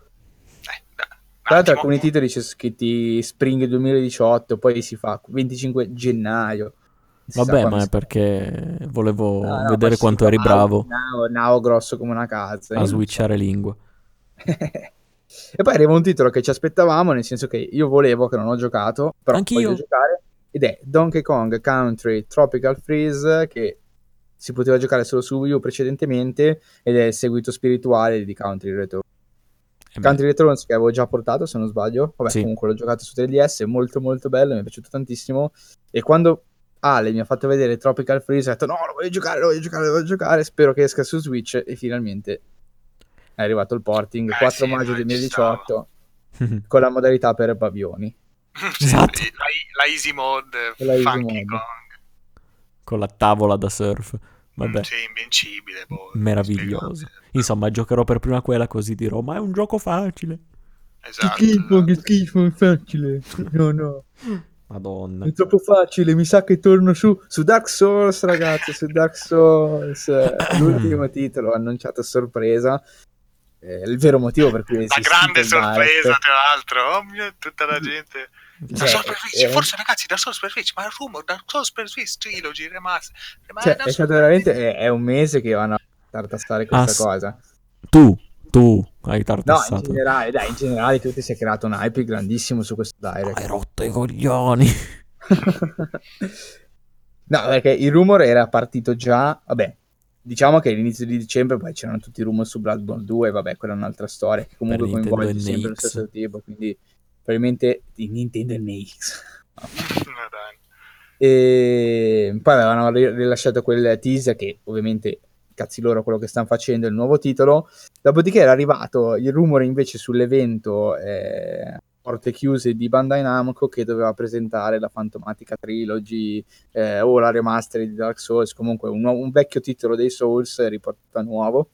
[SPEAKER 2] Eh, da-
[SPEAKER 3] Tra l'altro alcuni titoli c'è scritti Spring 2018, poi si fa 25 gennaio. Si
[SPEAKER 1] Vabbè,
[SPEAKER 3] quando
[SPEAKER 1] ma è
[SPEAKER 3] si-
[SPEAKER 1] perché volevo
[SPEAKER 3] No, no,
[SPEAKER 1] vedere quanto eri bravo
[SPEAKER 3] Nao, Nao grosso come una cazzo.
[SPEAKER 1] a switchare lingua. [laughs]
[SPEAKER 3] e poi arriva un titolo che ci aspettavamo, nel senso che io volevo, che non ho giocato, però
[SPEAKER 1] Anch'io.
[SPEAKER 3] voglio giocare, ed è Donkey Kong Country Tropical Freeze, che si poteva giocare solo su Wii U precedentemente, ed è il seguito spirituale di Country Returns.
[SPEAKER 1] Eh
[SPEAKER 3] Country Returns che avevo già portato, se non sbaglio, vabbè,
[SPEAKER 1] Sì.
[SPEAKER 3] comunque l'ho giocato su 3DS, è molto molto bello, mi è piaciuto tantissimo, e quando Ale mi ha fatto vedere Tropical Freeze, ho detto no, lo voglio giocare, lo voglio giocare, lo voglio giocare, spero che esca su Switch, e finalmente è arrivato il porting,
[SPEAKER 2] Eh,
[SPEAKER 3] 4
[SPEAKER 2] sì,
[SPEAKER 3] maggio
[SPEAKER 2] dai, ci
[SPEAKER 3] 2018, [laughs] con la modalità per babioni. [laughs]
[SPEAKER 1] Esatto.
[SPEAKER 2] La, la easy mode
[SPEAKER 3] La easy
[SPEAKER 2] Funky
[SPEAKER 3] mode.
[SPEAKER 2] Kong.
[SPEAKER 1] con la tavola da surf. Vabbè,
[SPEAKER 2] Sì, invincibile. boh,
[SPEAKER 1] meraviglioso. Insomma, giocherò per prima quella così dirò, ma è un gioco facile.
[SPEAKER 2] Esatto.
[SPEAKER 3] schifo, che
[SPEAKER 2] esatto.
[SPEAKER 3] schifo, è facile. [laughs] No, no,
[SPEAKER 1] Madonna.
[SPEAKER 3] è troppo facile, mi sa che torno su, su Dark Souls, ragazzi, su Dark Souls, l'ultimo titolo annunciato a sorpresa. Eh, il vero motivo per cui
[SPEAKER 2] La grande sorpresa, tra l'altro. Oh mio, tutta la gente.
[SPEAKER 3] Cioè,
[SPEAKER 2] Souls per Switch,
[SPEAKER 3] eh,
[SPEAKER 2] forse ragazzi, Dark Souls per Switch, ma il rumor Dark Souls per Switch Trilogy rimase. rimase
[SPEAKER 3] Cioè, è stato veramente è, è un mese che vanno a tartassare questa
[SPEAKER 1] Ah, s-
[SPEAKER 3] cosa.
[SPEAKER 1] Tu, tu hai
[SPEAKER 3] No, in
[SPEAKER 1] tartassato.
[SPEAKER 3] generale, dai, in generale tutti si è creato un hype grandissimo su questo direct.
[SPEAKER 1] hai rotto i coglioni. [laughs]
[SPEAKER 3] no, perché il rumor era partito già, vabbè, diciamo che all'inizio di dicembre poi c'erano tutti i rumor su Bloodborne 2, vabbè, quella è un'altra storia che comunque
[SPEAKER 1] Per Nintendo
[SPEAKER 3] coinvolge sempre lo
[SPEAKER 1] NX.
[SPEAKER 3] stesso tipo, quindi probabilmente di Nintendo NX.
[SPEAKER 2] Madonna.
[SPEAKER 3] E poi avevano ri- rilasciato quel teaser che ovviamente cazzi loro quello che stanno facendo, il nuovo titolo. Dopodiché era arrivato il rumore invece sull'evento eh, porte chiuse di Bandai Namco che doveva presentare la Fantomatica Trilogy eh, o la remaster di Dark Souls, comunque un, un vecchio titolo dei Souls riportato a nuovo.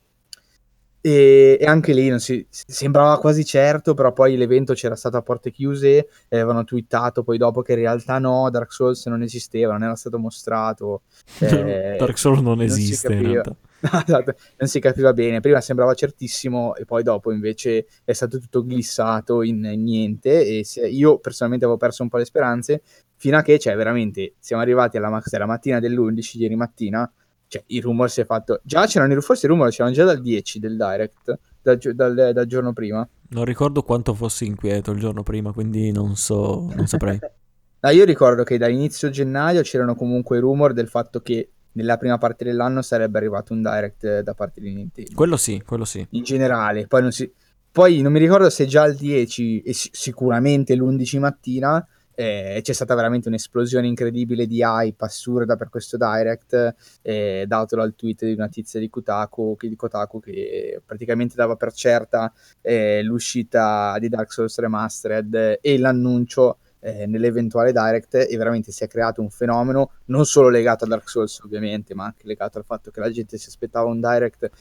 [SPEAKER 3] E, e, anche lì non si, sembrava quasi certo, però poi l'evento c'era stato a porte chiuse, e avevano twittato poi dopo che in realtà no, Dark Souls non esisteva, non era stato mostrato. [laughs]
[SPEAKER 1] Eh, Dark Souls non, non esiste in realtà. [laughs]
[SPEAKER 3] esatto, non si capiva bene, prima sembrava certissimo e poi dopo invece è stato tutto glissato in, niente e io personalmente avevo perso un po' le speranze fino a che, cioè veramente, siamo arrivati alla, alla mattina dell'11 ieri mattina cioè, il rumor si è fatto. Già c'erano, forse i rumor c'erano già dal 10 del direct, dal, dal, dal, giorno prima.
[SPEAKER 1] Non ricordo quanto fossi inquieto il giorno prima, quindi non so, non saprei. [laughs]
[SPEAKER 3] no, io ricordo che dall'inizio gennaio c'erano comunque i rumor del fatto che nella prima parte dell'anno sarebbe arrivato un direct da parte di Nintendo.
[SPEAKER 1] Quello sì, quello sì.
[SPEAKER 3] In generale, poi non, si... poi non mi ricordo se già il 10 e sicuramente l'11 mattina eh, c'è stata veramente un'esplosione incredibile di hype assurda per questo direct, eh, dato dal tweet di una tizia di Kotaku, di Kotaku che praticamente dava per certa eh, l'uscita di Dark Souls Remastered e l'annuncio eh, nell'eventuale direct e veramente si è creato un fenomeno non solo legato a Dark Souls ovviamente, ma anche legato al fatto che la gente si aspettava un direct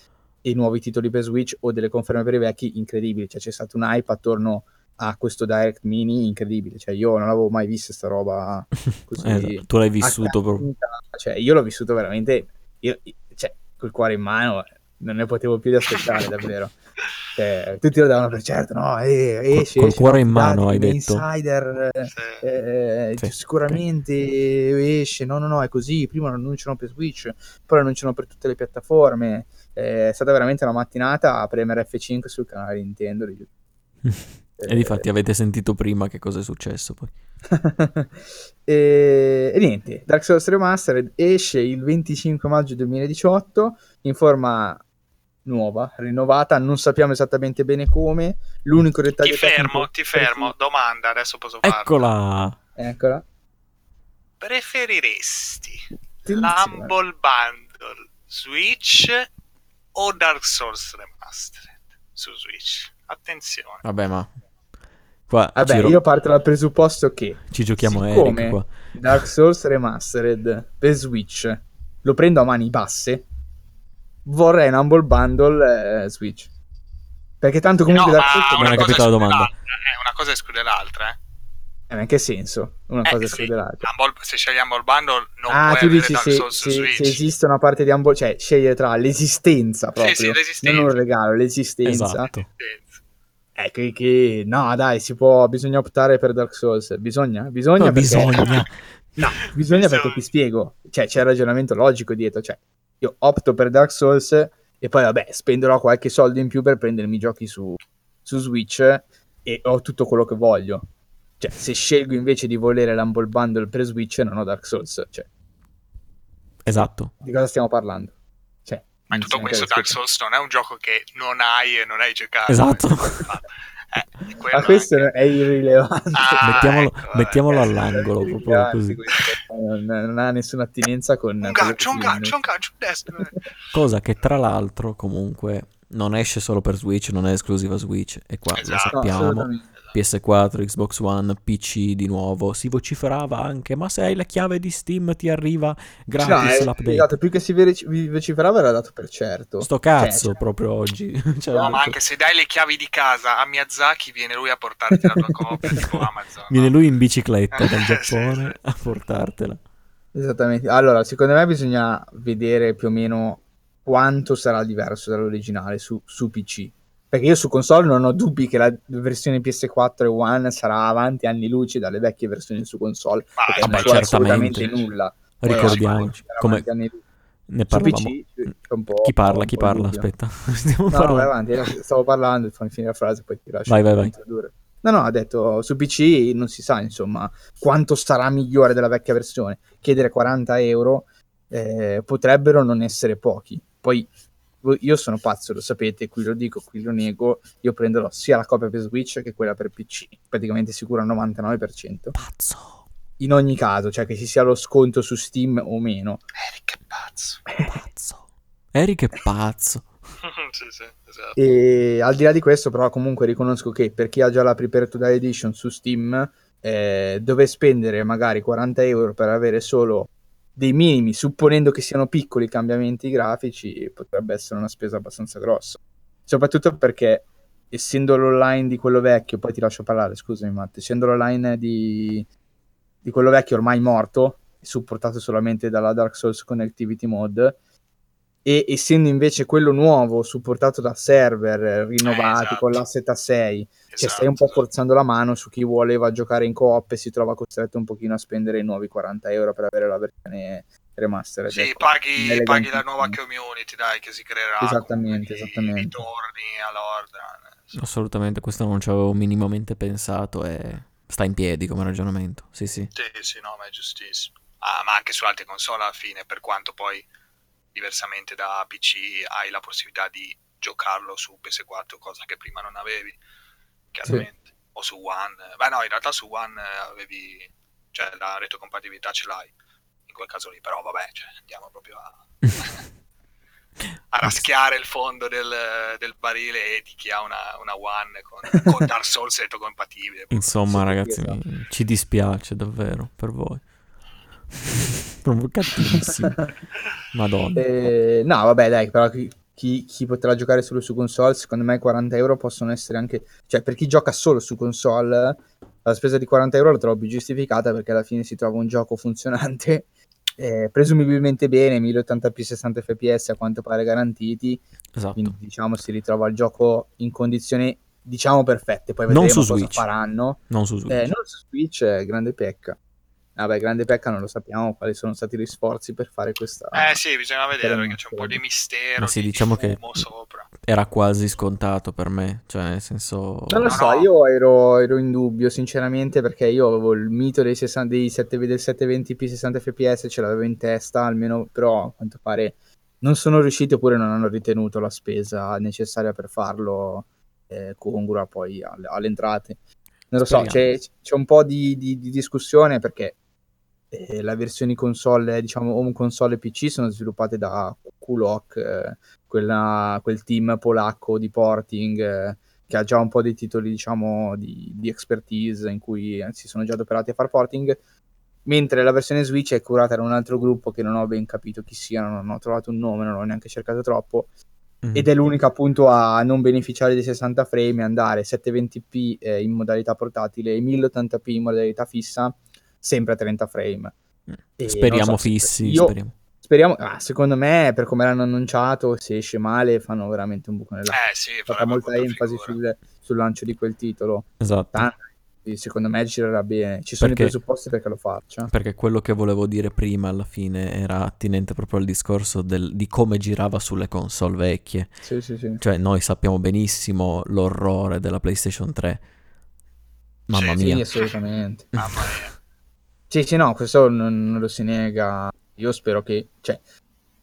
[SPEAKER 3] e nuovi titoli per Switch o delle conferme per i vecchi incredibili, cioè c'è stato un hype attorno ha questo direct mini incredibile. Cioè, io non avevo mai visto questa roba [laughs] così.
[SPEAKER 1] eh, tu l'hai vissuto proprio.
[SPEAKER 3] Cioè, io l'ho vissuto veramente. Io, cioè, col cuore in mano, non ne potevo più di aspettare, [laughs] davvero. Cioè, tutti lo davano per certo, no? Eh, esce,
[SPEAKER 1] col
[SPEAKER 3] esce,
[SPEAKER 1] cuore in mano, hai detto.
[SPEAKER 3] Insider, sì. eh, sì. sicuramente esce. No, no, no, è così. Prima lo annunciano per Switch, poi lo annunciano per tutte le piattaforme. Eh, è stata veramente una mattinata a premere F5 sul canale Nintendo di. [laughs]
[SPEAKER 1] E difatti avete sentito prima che cosa è successo poi. [laughs]
[SPEAKER 3] e, e, niente, Dark Souls Remastered esce il 25 maggio 2018 in forma nuova, rinnovata, non sappiamo esattamente bene come. L'unico dettaglio
[SPEAKER 2] Ti fermo, ti fermo, domanda, adesso posso
[SPEAKER 1] farlo. Eccola.
[SPEAKER 3] Eccola.
[SPEAKER 2] Preferiresti l'Humble Bundle Switch o Dark Souls Remastered su Switch? Attenzione.
[SPEAKER 1] Vabbè, ma Qua
[SPEAKER 3] Vabbè, ro- io parto dal presupposto che
[SPEAKER 1] ci giochiamo Eric qua.
[SPEAKER 3] Dark Souls Remastered per Switch lo prendo a mani basse. Vorrei un Humble Bundle eh, Switch. Perché tanto comunque
[SPEAKER 2] no,
[SPEAKER 3] Dark Souls
[SPEAKER 1] non è capita la domanda.
[SPEAKER 2] Eh, una cosa esclude l'altra, eh.
[SPEAKER 3] Eh, in che senso? Una eh, cosa esclude l'altra.
[SPEAKER 2] Humble, se scegli Humble Bundle non
[SPEAKER 3] ah, tu dici
[SPEAKER 2] se,
[SPEAKER 3] se, se, esiste una parte di Humble, cioè scegliere tra l'esistenza proprio, sì, sì, l'esistenza. non un regalo, l'esistenza.
[SPEAKER 1] Esatto.
[SPEAKER 3] Eh, che, che, no, dai, si può, bisogna optare per Dark Souls. Bisogna, bisogna.
[SPEAKER 1] No,
[SPEAKER 3] perché,
[SPEAKER 1] bisogna. [laughs]
[SPEAKER 3] no, bisogna perché ti spiego. Cioè, c'è il ragionamento logico dietro. Cioè, io opto per Dark Souls e poi, vabbè, spenderò qualche soldo in più per prendermi i giochi su, su Switch e ho tutto quello che voglio. Cioè, se scelgo invece di volere l'Humble Bundle per Switch, non ho Dark Souls. Cioè,
[SPEAKER 1] esatto.
[SPEAKER 3] Di cosa stiamo parlando?
[SPEAKER 2] Ma in tutto questo Dark Souls non è un gioco che non hai e non hai giocato.
[SPEAKER 1] Esatto. [laughs]
[SPEAKER 3] Eh, Ma questo anche. è irrilevante.
[SPEAKER 1] Ah, [laughs] mettiamolo, ecco, mettiamolo all'angolo proprio così.
[SPEAKER 3] Non, non, ha nessuna attinenza con...
[SPEAKER 2] Un gancio, un gancio, un gancio, destro.
[SPEAKER 1] Cosa che tra l'altro comunque non esce solo per Switch, non è esclusiva Switch, e qua esatto. lo sappiamo. No, PS4, Xbox One, PC di nuovo. Si vociferava anche, ma se hai la chiave di Steam ti arriva gratis no, l'update.
[SPEAKER 3] Esatto, più che si vociferava era dato per certo.
[SPEAKER 1] Sto cazzo cioè, proprio oggi. [laughs]
[SPEAKER 2] cioè, no, ma anche se dai le chiavi di casa a Miyazaki, viene lui a portarti la tua [laughs] copia tipo Amazon.
[SPEAKER 1] Viene lui in bicicletta dal [laughs] Giappone sì, a portartela.
[SPEAKER 3] Esattamente. Allora, secondo me bisogna vedere più o meno quanto sarà diverso dall'originale su, su PC perché io su console non ho dubbi che la versione PS4 e One sarà avanti anni luce dalle vecchie versioni su console,
[SPEAKER 1] Ma,
[SPEAKER 3] perché
[SPEAKER 1] vabbè, non assolutamente
[SPEAKER 3] nulla.
[SPEAKER 1] Ricordiamo come ne parlavamo. PC, chi parla? Chi parla? Aspetta, [laughs]
[SPEAKER 3] stiamo no, parlando. vai avanti, stavo parlando, fammi finire la frase, poi ti lascio.
[SPEAKER 1] Vai, vai, vai.
[SPEAKER 3] No, no, ha detto su PC non si sa, insomma, quanto sarà migliore della vecchia versione. Chiedere 40 euro eh, potrebbero non essere pochi. Poi io sono pazzo, lo sapete, qui lo dico, qui lo nego, io prenderò sia la copia per Switch che quella per PC, praticamente sicuro al 99%.
[SPEAKER 1] Pazzo!
[SPEAKER 3] In ogni caso, cioè che ci sia lo sconto su Steam o meno.
[SPEAKER 2] Eric è pazzo.
[SPEAKER 1] Pazzo. Eric è pazzo. [laughs]
[SPEAKER 2] sì, sì, esatto.
[SPEAKER 3] E al di là di questo, però, comunque riconosco che per chi ha già la Prepare to Die Edition su Steam, eh, dove spendere magari 40 euro per avere solo dei minimi, supponendo che siano piccoli cambiamenti grafici, potrebbe essere una spesa abbastanza grossa. Soprattutto perché, essendo l'online di quello vecchio, poi ti lascio parlare, scusami Matt, essendo l'online di, di quello vecchio ormai morto, supportato solamente dalla Dark Souls Connectivity Mod, e essendo invece quello nuovo supportato da server rinnovati
[SPEAKER 2] Eh, esatto.
[SPEAKER 3] con l'asset a 6 cioè
[SPEAKER 2] Esatto,
[SPEAKER 3] stai un po'
[SPEAKER 2] esatto.
[SPEAKER 3] forzando la mano su chi voleva giocare in coop e si trova costretto un pochino a spendere i nuovi 40 euro per avere la versione remastered
[SPEAKER 2] Sì,
[SPEAKER 3] ecco.
[SPEAKER 2] paghi, paghi la nuova community, dai, che si creerà.
[SPEAKER 3] Esattamente,
[SPEAKER 2] con i
[SPEAKER 3] esattamente.
[SPEAKER 2] Ritorni all'ordine. Sì.
[SPEAKER 1] Assolutamente, questo non ci avevo minimamente pensato e sta in piedi come ragionamento. Sì, sì.
[SPEAKER 2] Sì, sì, no, ma è giustissimo. Ah, ma anche su altre console alla fine, per quanto poi diversamente da PC hai la possibilità di giocarlo su PS4, cosa che prima non avevi, chiaramente. O su One. Beh no, in realtà su One eh, avevi, cioè la retrocompatibilità ce l'hai, in quel caso lì, però vabbè, cioè, andiamo proprio a, [laughs] a raschiare il fondo del, del barile e di chi ha una, una One con, con [laughs] Dark Souls retrocompatibile.
[SPEAKER 1] Insomma,
[SPEAKER 3] Sì,
[SPEAKER 1] ragazzi,
[SPEAKER 3] esatto.
[SPEAKER 1] ci dispiace davvero per voi. [laughs] Proprio cattivissimo. [laughs] Madonna.
[SPEAKER 3] Eh, no, vabbè, dai, però chi, chi- potrà giocare solo su console, secondo me 40 euro possono essere anche... Cioè, per chi gioca solo su console, la spesa di 40 euro la trovo più giustificata perché alla fine si trova un gioco funzionante, eh, presumibilmente bene, 1080p 60 fps a quanto pare garantiti,
[SPEAKER 1] Esatto.
[SPEAKER 3] quindi diciamo si ritrova il gioco in condizioni, diciamo, perfette. Poi
[SPEAKER 1] Non
[SPEAKER 3] vedremo
[SPEAKER 1] su
[SPEAKER 3] cosa
[SPEAKER 1] Switch.
[SPEAKER 3] faranno.
[SPEAKER 1] Non su Switch.
[SPEAKER 3] Eh, non su Switch, è grande pecca. Vabbè, grande pecca non lo sappiamo quali sono stati gli sforzi per fare questa...
[SPEAKER 2] Eh sì, bisogna vedere perché c'è un po' di mistero,
[SPEAKER 1] Ma sì,
[SPEAKER 2] di,
[SPEAKER 1] diciamo
[SPEAKER 2] di
[SPEAKER 1] che-
[SPEAKER 2] sopra.
[SPEAKER 1] Era quasi scontato per me. Cioè, nel senso...
[SPEAKER 3] Non lo
[SPEAKER 2] No,
[SPEAKER 3] so,
[SPEAKER 2] no.
[SPEAKER 3] io ero, ero in dubbio sinceramente perché io avevo il mito dei, 60, dei 7, del 720p 60 fps, ce l'avevo in testa, almeno però a quanto pare non sono riusciti oppure non hanno ritenuto la spesa necessaria per farlo eh, congrua poi alle, alle entrate. Non lo so, c'è, c'è un po' di, di- di discussione perché eh, le versioni console, diciamo home console e PC sono sviluppate da Kulok, eh, quella- quel team polacco di porting eh, che ha già un po' dei titoli, diciamo, di, di expertise in cui eh, si sono già adoperati a far porting, mentre la versione Switch è curata da un altro gruppo che non ho ben capito chi siano, non ho trovato un nome, non ho neanche cercato troppo,
[SPEAKER 1] Mhm.
[SPEAKER 3] ed è l'unica appunto a non beneficiare dei 60 frame e andare 720p eh, in modalità portatile e 1080p in modalità fissa, sempre a 30 frame. E
[SPEAKER 1] Speriamo
[SPEAKER 3] so,
[SPEAKER 1] fissi.
[SPEAKER 3] io-
[SPEAKER 1] Speriamo.
[SPEAKER 3] Speriamo, ah, secondo me, per come l'hanno annunciato, se esce male, fanno veramente un buco nella.
[SPEAKER 2] Eh sì, farebbe
[SPEAKER 3] molta enfasi sul, sul lancio di quel titolo.
[SPEAKER 1] Esatto.
[SPEAKER 3] Tanto, quindi secondo me girerà bene. Ci sono
[SPEAKER 1] Perché-
[SPEAKER 3] i presupposti perché lo faccia.
[SPEAKER 1] Perché quello che volevo dire prima alla fine era attinente proprio al discorso del- di come girava sulle console vecchie.
[SPEAKER 3] Sì, sì, sì.
[SPEAKER 1] Cioè, noi sappiamo benissimo l'orrore della PlayStation 3. Mamma
[SPEAKER 2] Sì,
[SPEAKER 3] Sì,
[SPEAKER 1] mia.
[SPEAKER 3] assolutamente.
[SPEAKER 2] Mamma mia.
[SPEAKER 3] Sì, sì, no, questo non, non lo si nega. Io spero che, cioè,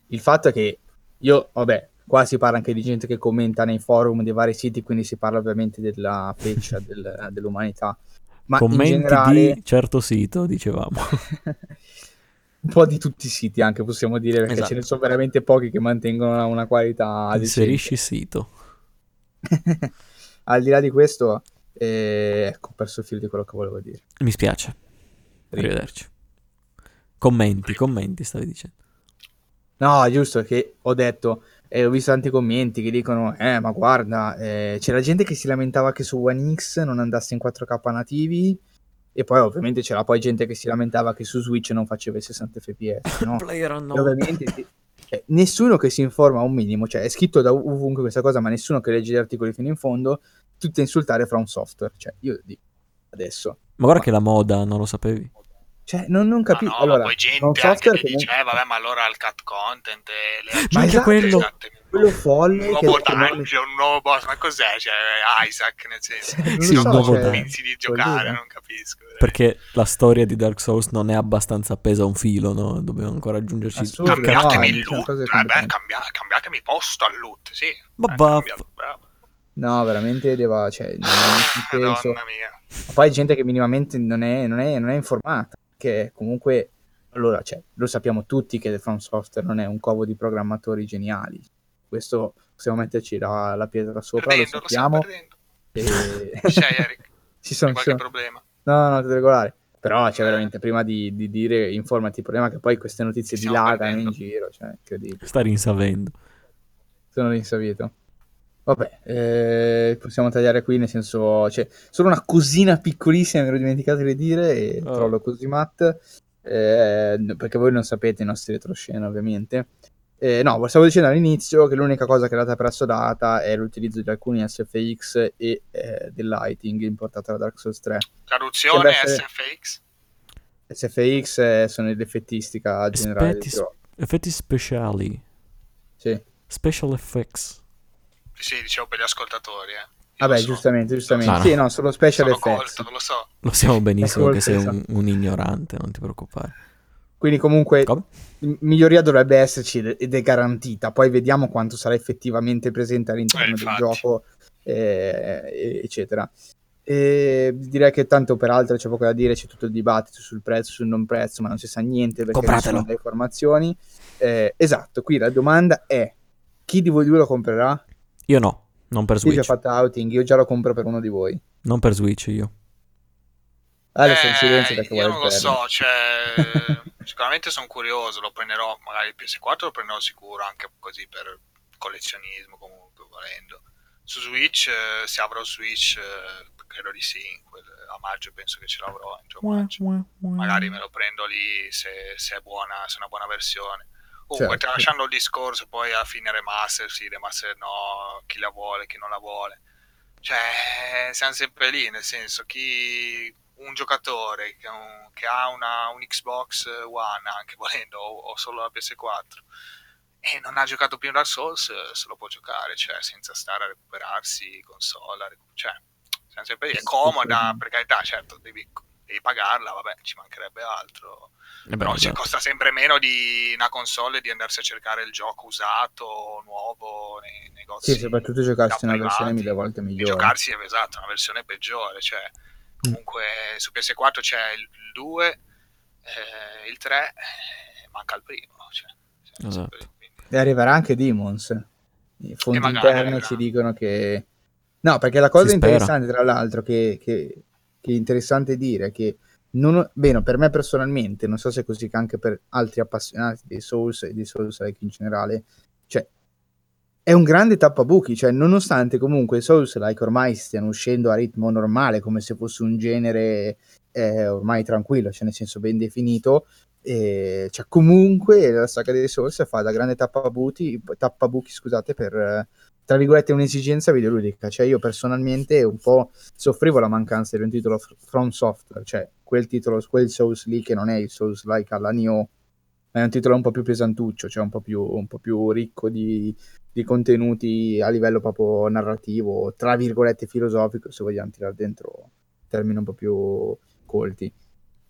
[SPEAKER 3] il fatto è che io, vabbè, qua si parla anche di gente che commenta nei forum dei vari siti, quindi si parla ovviamente della feccia [laughs] del- dell'umanità. Ma in
[SPEAKER 1] Commenti
[SPEAKER 3] generale,
[SPEAKER 1] di certo sito, dicevamo. [laughs]
[SPEAKER 3] un po' di tutti i siti anche possiamo dire, perché
[SPEAKER 1] Esatto.
[SPEAKER 3] ce ne sono veramente pochi che mantengono una, una qualità decente.
[SPEAKER 1] Inserisci sito. [laughs]
[SPEAKER 3] Al di là di questo, eh, ecco, ho perso il filo di quello che volevo dire.
[SPEAKER 1] Mi spiace. Arrivederci. Commenti, commenti, stavi dicendo.
[SPEAKER 3] No, giusto che ho detto, e ho visto tanti commenti che dicono, eh, ma guarda, eh, c'era gente che si lamentava che su One X non andasse in 4K nativi, e poi ovviamente c'era poi gente che si lamentava che su Switch non faceva i 60 fps, no? Ovviamente ti- eh, nessuno che si informa un minimo, cioè è scritto da ovunque questa cosa, ma nessuno che legge gli articoli fino in fondo, tutti a insultare fra un software, cioè io dico adesso,
[SPEAKER 1] Ma guarda che la moda, non lo sapevi?
[SPEAKER 3] Cioè non, non capisco,
[SPEAKER 2] no, ma
[SPEAKER 3] allora,
[SPEAKER 2] poi gente anche
[SPEAKER 3] software
[SPEAKER 2] che dice,
[SPEAKER 3] non-
[SPEAKER 2] eh vabbè, ma allora il cat content e le
[SPEAKER 3] Ma
[SPEAKER 1] anche
[SPEAKER 3] esatto,
[SPEAKER 1] quello-
[SPEAKER 3] quello folle
[SPEAKER 2] un
[SPEAKER 3] che,
[SPEAKER 2] nuovo
[SPEAKER 3] che non-
[SPEAKER 2] dungeon, un nuovo boss, ma cos'è? Cioè, Isaac, nel senso,
[SPEAKER 3] Cioè, non
[SPEAKER 1] Sì, un
[SPEAKER 3] so,
[SPEAKER 1] nuovo
[SPEAKER 3] cioè,
[SPEAKER 2] convinzi di giocare, non capisco.
[SPEAKER 1] Perché la storia di Dark Souls non è abbastanza appesa a un filo, no? Dobbiamo ancora aggiungerci
[SPEAKER 3] Assurdo.
[SPEAKER 2] Cambiatemi
[SPEAKER 3] no,
[SPEAKER 2] il
[SPEAKER 3] sono
[SPEAKER 2] loot, eh, beh, cambia- cambiatemi posto al loot, sì.
[SPEAKER 1] Ma
[SPEAKER 2] Eh, cambia-.
[SPEAKER 3] No, veramente deva, cioè, non ci penso.
[SPEAKER 2] Madonna mia.
[SPEAKER 3] Poi gente che minimamente non è, non è, non è informata, che comunque allora, cioè, lo sappiamo tutti che From Software non è un covo di programmatori geniali. Questo possiamo metterci la, la pietra sopra,
[SPEAKER 2] Perdendo,
[SPEAKER 3] lo sappiamo.
[SPEAKER 2] lo.
[SPEAKER 3] E... [laughs]
[SPEAKER 2] C'è Eric, [laughs]
[SPEAKER 3] ci sono,
[SPEAKER 2] qualche
[SPEAKER 3] sono-
[SPEAKER 2] problema.
[SPEAKER 3] No, no, tutto regolare. Però,
[SPEAKER 2] Eh.
[SPEAKER 3] cioè, veramente, prima di, di dire informati il problema che poi queste notizie dilagano in giro, cioè, incredibile.
[SPEAKER 1] Sta rinsavendo.
[SPEAKER 3] Sono rinsavito. Vabbè, eh, possiamo tagliare qui, nel senso, cioè, solo una cosina piccolissima, mi ero dimenticato di dire, e
[SPEAKER 1] Oh.
[SPEAKER 3] trollo così Matt, eh, perché voi non sapete i nostri retroscena, ovviamente. Eh, no, stavo dicendo all'inizio che l'unica cosa che è data per assodata è l'utilizzo di alcuni SFX e eh, del lighting importato da Dark Souls 3.
[SPEAKER 2] Traduzione
[SPEAKER 3] essere-
[SPEAKER 2] SFX.
[SPEAKER 3] SFX eh, sono l'effettistica generale
[SPEAKER 1] Effetti,
[SPEAKER 3] gioco.
[SPEAKER 1] effetti speciali.
[SPEAKER 3] Sì.
[SPEAKER 1] Special effects.
[SPEAKER 2] Sì, dicevo per gli ascoltatori. Eh.
[SPEAKER 3] Vabbè,
[SPEAKER 2] so.
[SPEAKER 3] giustamente, giustamente.
[SPEAKER 1] No, no.
[SPEAKER 3] Sì, no, sono special
[SPEAKER 2] Sono
[SPEAKER 3] effects.
[SPEAKER 2] colto, lo so.
[SPEAKER 1] Lo sappiamo benissimo
[SPEAKER 3] Ecco,
[SPEAKER 1] che sei un,
[SPEAKER 3] esatto.
[SPEAKER 1] un ignorante, non ti preoccupare.
[SPEAKER 3] Quindi comunque
[SPEAKER 1] Come?
[SPEAKER 3] miglioria dovrebbe esserci ed- è garantita. Poi vediamo quanto sarà effettivamente presente all'interno
[SPEAKER 2] Eh,
[SPEAKER 3] del gioco, eh, eccetera. E direi che tanto peraltro c'è poco da dire, c'è tutto il dibattito sul prezzo, sul non prezzo, ma non si sa niente perché non
[SPEAKER 1] Compratelo.
[SPEAKER 3] sono le informazioni. Eh, esatto, qui la domanda è chi di voi due lo comprerà?
[SPEAKER 1] Io no, non per
[SPEAKER 3] Chi ci ha
[SPEAKER 1] Switch.
[SPEAKER 3] fatto outing? Io già lo compro per uno di voi.
[SPEAKER 1] Non per Switch io.
[SPEAKER 3] Adesso in
[SPEAKER 2] Eh,
[SPEAKER 3] silenzio perché
[SPEAKER 2] io non lo so, cioè, [laughs] sicuramente sono curioso, lo prenderò, magari il PS4 lo prenderò sicuro, anche così per collezionismo comunque, volendo. Su Switch, eh, se avrò Switch, eh, credo di sì, in quel- a maggio penso che ce l'avrò, entro maggio. magari me lo prendo lì se, se è buona, se è una buona versione. Comunque,
[SPEAKER 3] Certo.
[SPEAKER 2] tralasciando il discorso, poi alla fine remaster, sì, remaster no, chi la vuole, chi non la vuole. Cioè, siamo sempre lì, nel senso, chi un giocatore che, ha un- che ha una, un Xbox One, anche volendo, o, o solo la PS4, e non ha giocato più in Dark Souls, se lo può giocare, cioè, senza stare a recuperarsi console, cioè, siamo sempre lì. È comoda, per carità, certo, devi, devi pagarla, vabbè, ci mancherebbe altro.
[SPEAKER 1] Eh beh,
[SPEAKER 2] Però ci
[SPEAKER 1] vabbè.
[SPEAKER 2] costa sempre meno di una console e di andarsi a cercare il gioco usato, nuovo, nei negozi.
[SPEAKER 3] Sì, soprattutto giocarsi una versione mille volte migliore.
[SPEAKER 2] giocarsi, esatto, una versione peggiore. Cioè, comunque su PS4 c'è il 2, eh, il 3, eh, manca il primo. Cioè, siamo
[SPEAKER 1] Esatto.
[SPEAKER 2] quindi-
[SPEAKER 3] E arriverà anche Demons. I interne
[SPEAKER 2] arriverà.
[SPEAKER 3] ci dicono che... No, perché la cosa interessante, tra l'altro, che, che- che è interessante dire che, non, bene, per me personalmente, non so se è così anche per altri appassionati di Souls e di Souls-like in generale, cioè, è un grande tappabuchi, cioè, nonostante comunque i Souls-like ormai stiano uscendo a ritmo normale, come se fosse un genere eh, ormai tranquillo, cioè nel senso ben definito, e, cioè, comunque la saga dei Souls fa da grande tappabuchi, tappabuchi scusate, per eh, tra virgolette un'esigenza videoludica. Cioè, io personalmente un po' soffrivo la mancanza di un titolo f- from software, cioè quel titolo, quel Souls lì che non è il Souls like alla Nioh, ma è un titolo un po' più pesantuccio, cioè un po' più, un po' più ricco di, di contenuti a livello proprio narrativo, tra virgolette filosofico, se vogliamo tirare dentro termini un po' più colti.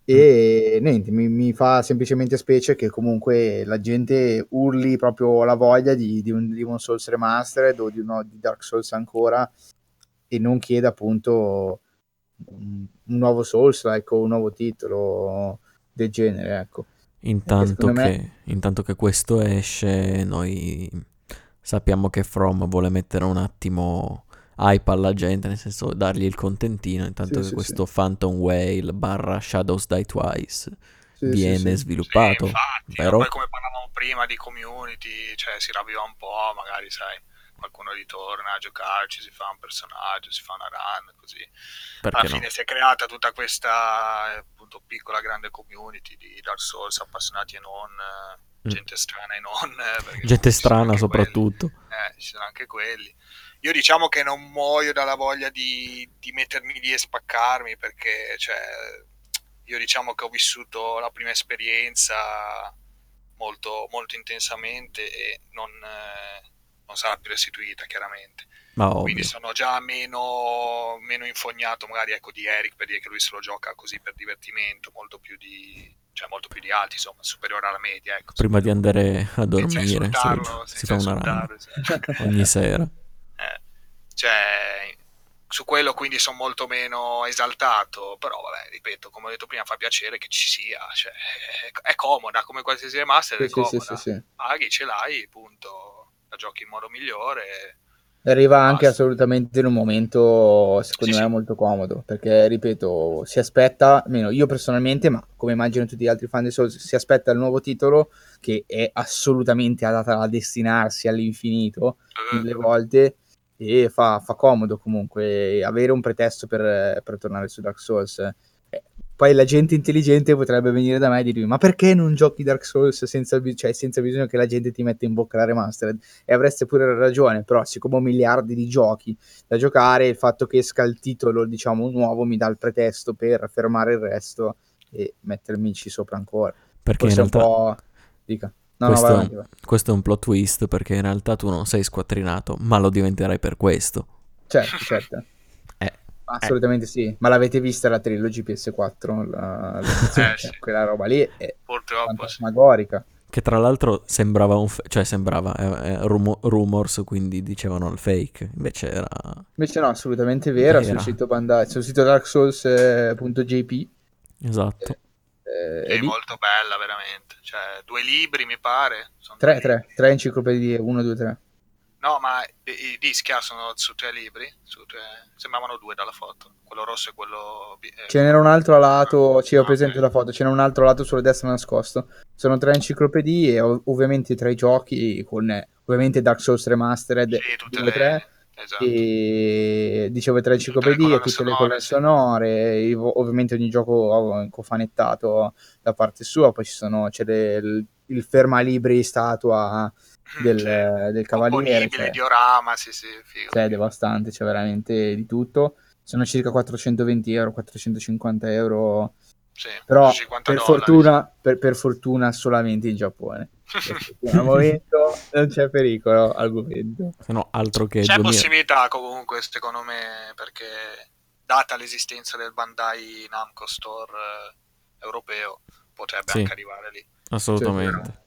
[SPEAKER 3] E niente, mi, mi fa semplicemente specie che comunque la gente urli proprio la voglia di, di un, un Souls Remastered o di, uno, di Dark Souls ancora e non chieda appunto un, un nuovo Souls like, o un nuovo titolo del genere, ecco.
[SPEAKER 1] Intanto che,
[SPEAKER 3] me-
[SPEAKER 1] intanto che questo esce, noi sappiamo che From vuole mettere un attimo hype alla gente, nel senso dargli il contentino, intanto
[SPEAKER 3] Sì,
[SPEAKER 1] che
[SPEAKER 3] sì,
[SPEAKER 1] questo Phantom Whale barra Shadows Die Twice
[SPEAKER 3] Sì,
[SPEAKER 1] viene
[SPEAKER 3] sì, sì.
[SPEAKER 1] sviluppato,
[SPEAKER 2] Sì, infatti,
[SPEAKER 1] vero?
[SPEAKER 2] poi come parlavamo prima di community, cioè si ravviva un po', magari sai, qualcuno ritorna a giocarci, si fa un personaggio, si fa una run, così.
[SPEAKER 1] Perché
[SPEAKER 2] Alla
[SPEAKER 1] no?
[SPEAKER 2] fine si è creata tutta questa appunto piccola grande community di Dark Souls appassionati e non,
[SPEAKER 1] Mm.
[SPEAKER 2] gente strana e non. eh,
[SPEAKER 1] Gente strana soprattutto.
[SPEAKER 2] quelli. Eh, ci sono anche quelli. Io diciamo che non muoio dalla voglia di, di mettermi lì e spaccarmi perché cioè, io diciamo che ho vissuto la prima esperienza molto, molto intensamente e non, eh, non sarà più restituita chiaramente.
[SPEAKER 1] Ma
[SPEAKER 2] Quindi sono già meno, meno infognato magari ecco, di Eric per dire che lui se lo gioca così per divertimento, molto più di, cioè, molto più di altri, insomma, superiore alla media. Ecco,
[SPEAKER 1] Prima di andare a dormire si, si fa una
[SPEAKER 2] insultarlo, sì.
[SPEAKER 1] ogni sera. [laughs]
[SPEAKER 2] Eh, cioè, su quello quindi sono molto meno esaltato, però vabbè, ripeto, come ho detto prima, fa piacere che ci sia, cioè, è, comoda, come qualsiasi remaster,
[SPEAKER 3] Sì,
[SPEAKER 2] è comoda,
[SPEAKER 3] sì, sì, sì.
[SPEAKER 2] paghi, ce l'hai, punto, la giochi in modo migliore,
[SPEAKER 3] Arriva anche
[SPEAKER 2] Basta.
[SPEAKER 3] assolutamente in un momento, secondo
[SPEAKER 2] Sì,
[SPEAKER 3] me,
[SPEAKER 2] sì.
[SPEAKER 3] molto comodo, perché, ripeto, si aspetta, almeno io personalmente, ma come immagino tutti gli altri fan di Souls, si aspetta il nuovo titolo che è assolutamente adatta a destinarsi all'infinito,
[SPEAKER 2] Eh,
[SPEAKER 3] mille volte, e fa, fa comodo comunque avere un pretesto per, per tornare su Dark Souls. Eh, Poi la gente intelligente potrebbe venire da me e dirmi: Ma perché non giochi Dark Souls senza, cioè, senza bisogno che la gente ti metta in bocca la remastered? E avreste pure ragione, però, siccome ho miliardi di giochi da giocare, il fatto che esca il titolo, diciamo, nuovo mi dà il pretesto per fermare il resto e mettermici sopra ancora.
[SPEAKER 1] Perché in
[SPEAKER 3] Forse un
[SPEAKER 1] realtà
[SPEAKER 3] po'. Dica. No, no,
[SPEAKER 1] questo,
[SPEAKER 3] vai
[SPEAKER 1] è
[SPEAKER 3] avanti,
[SPEAKER 1] un,
[SPEAKER 3] vai.
[SPEAKER 1] questo è un plot twist perché in realtà tu non sei squattrinato, ma lo diventerai per questo.
[SPEAKER 3] Certo, certo. [laughs]
[SPEAKER 1] Eh,
[SPEAKER 3] Assolutamente sì, ma l'avete vista la trilogy PS4? La, la-
[SPEAKER 2] Eh,
[SPEAKER 3] cioè,
[SPEAKER 2] sì.
[SPEAKER 3] Quella roba lì è
[SPEAKER 2] purtroppo sì.
[SPEAKER 3] fantasmagorica.
[SPEAKER 1] che tra l'altro sembrava un... f- cioè sembrava eh, eh, rumo- rumors, quindi dicevano il fake. Invece era...
[SPEAKER 3] Invece no, assolutamente vera,
[SPEAKER 1] Vera.
[SPEAKER 3] sul sito Bandai, sul sito darksouls.jp
[SPEAKER 1] Esatto.
[SPEAKER 3] Eh,
[SPEAKER 2] È
[SPEAKER 3] lì.
[SPEAKER 2] molto bella veramente, cioè due libri mi pare, sono
[SPEAKER 3] Tre, tre, tre enciclopedie, uno, due, tre.
[SPEAKER 2] No, ma i, i dischi ah, sono su tre libri, su tre- sembravano due dalla foto, quello rosso e quello... eh,
[SPEAKER 3] Ce n'era un altro a lato, ci ho
[SPEAKER 2] Ah,
[SPEAKER 3] presente
[SPEAKER 2] ok.
[SPEAKER 3] la foto, ce n'è un altro a lato sulla destra nascosto. Sono tre enciclopedie, ov- ovviamente tre giochi, con ovviamente Dark Souls Remastered
[SPEAKER 2] Sì, tutte
[SPEAKER 3] 2
[SPEAKER 2] le...
[SPEAKER 3] 3
[SPEAKER 2] Esatto.
[SPEAKER 3] e dicevo tre
[SPEAKER 2] Tutte le
[SPEAKER 3] enciclopedie,
[SPEAKER 2] colonne
[SPEAKER 3] tutte le colonne
[SPEAKER 2] sì.
[SPEAKER 3] sonore, i- ovviamente ogni gioco ha cofanettato da parte sua, poi ci sono, c'è del- il fermalibri statua del,
[SPEAKER 2] Sì.
[SPEAKER 3] del cavaliere, cioè,
[SPEAKER 2] diorama, sì, sì, figo.
[SPEAKER 3] cioè, è devastante, c'è veramente di tutto. Sono circa 420 euro, 450 euro,
[SPEAKER 2] Sì,
[SPEAKER 3] però
[SPEAKER 2] 50
[SPEAKER 3] per
[SPEAKER 2] dollari.
[SPEAKER 3] fortuna, per, per fortuna solamente in Giappone. Al momento non c'è pericolo al momento.
[SPEAKER 1] Se no, altro che
[SPEAKER 2] C'è
[SPEAKER 1] 2000...
[SPEAKER 2] possibilità comunque, secondo me, perché data l'esistenza del Bandai Namco Store eh, europeo, potrebbe
[SPEAKER 1] Sì.
[SPEAKER 2] anche arrivare lì.
[SPEAKER 1] Assolutamente.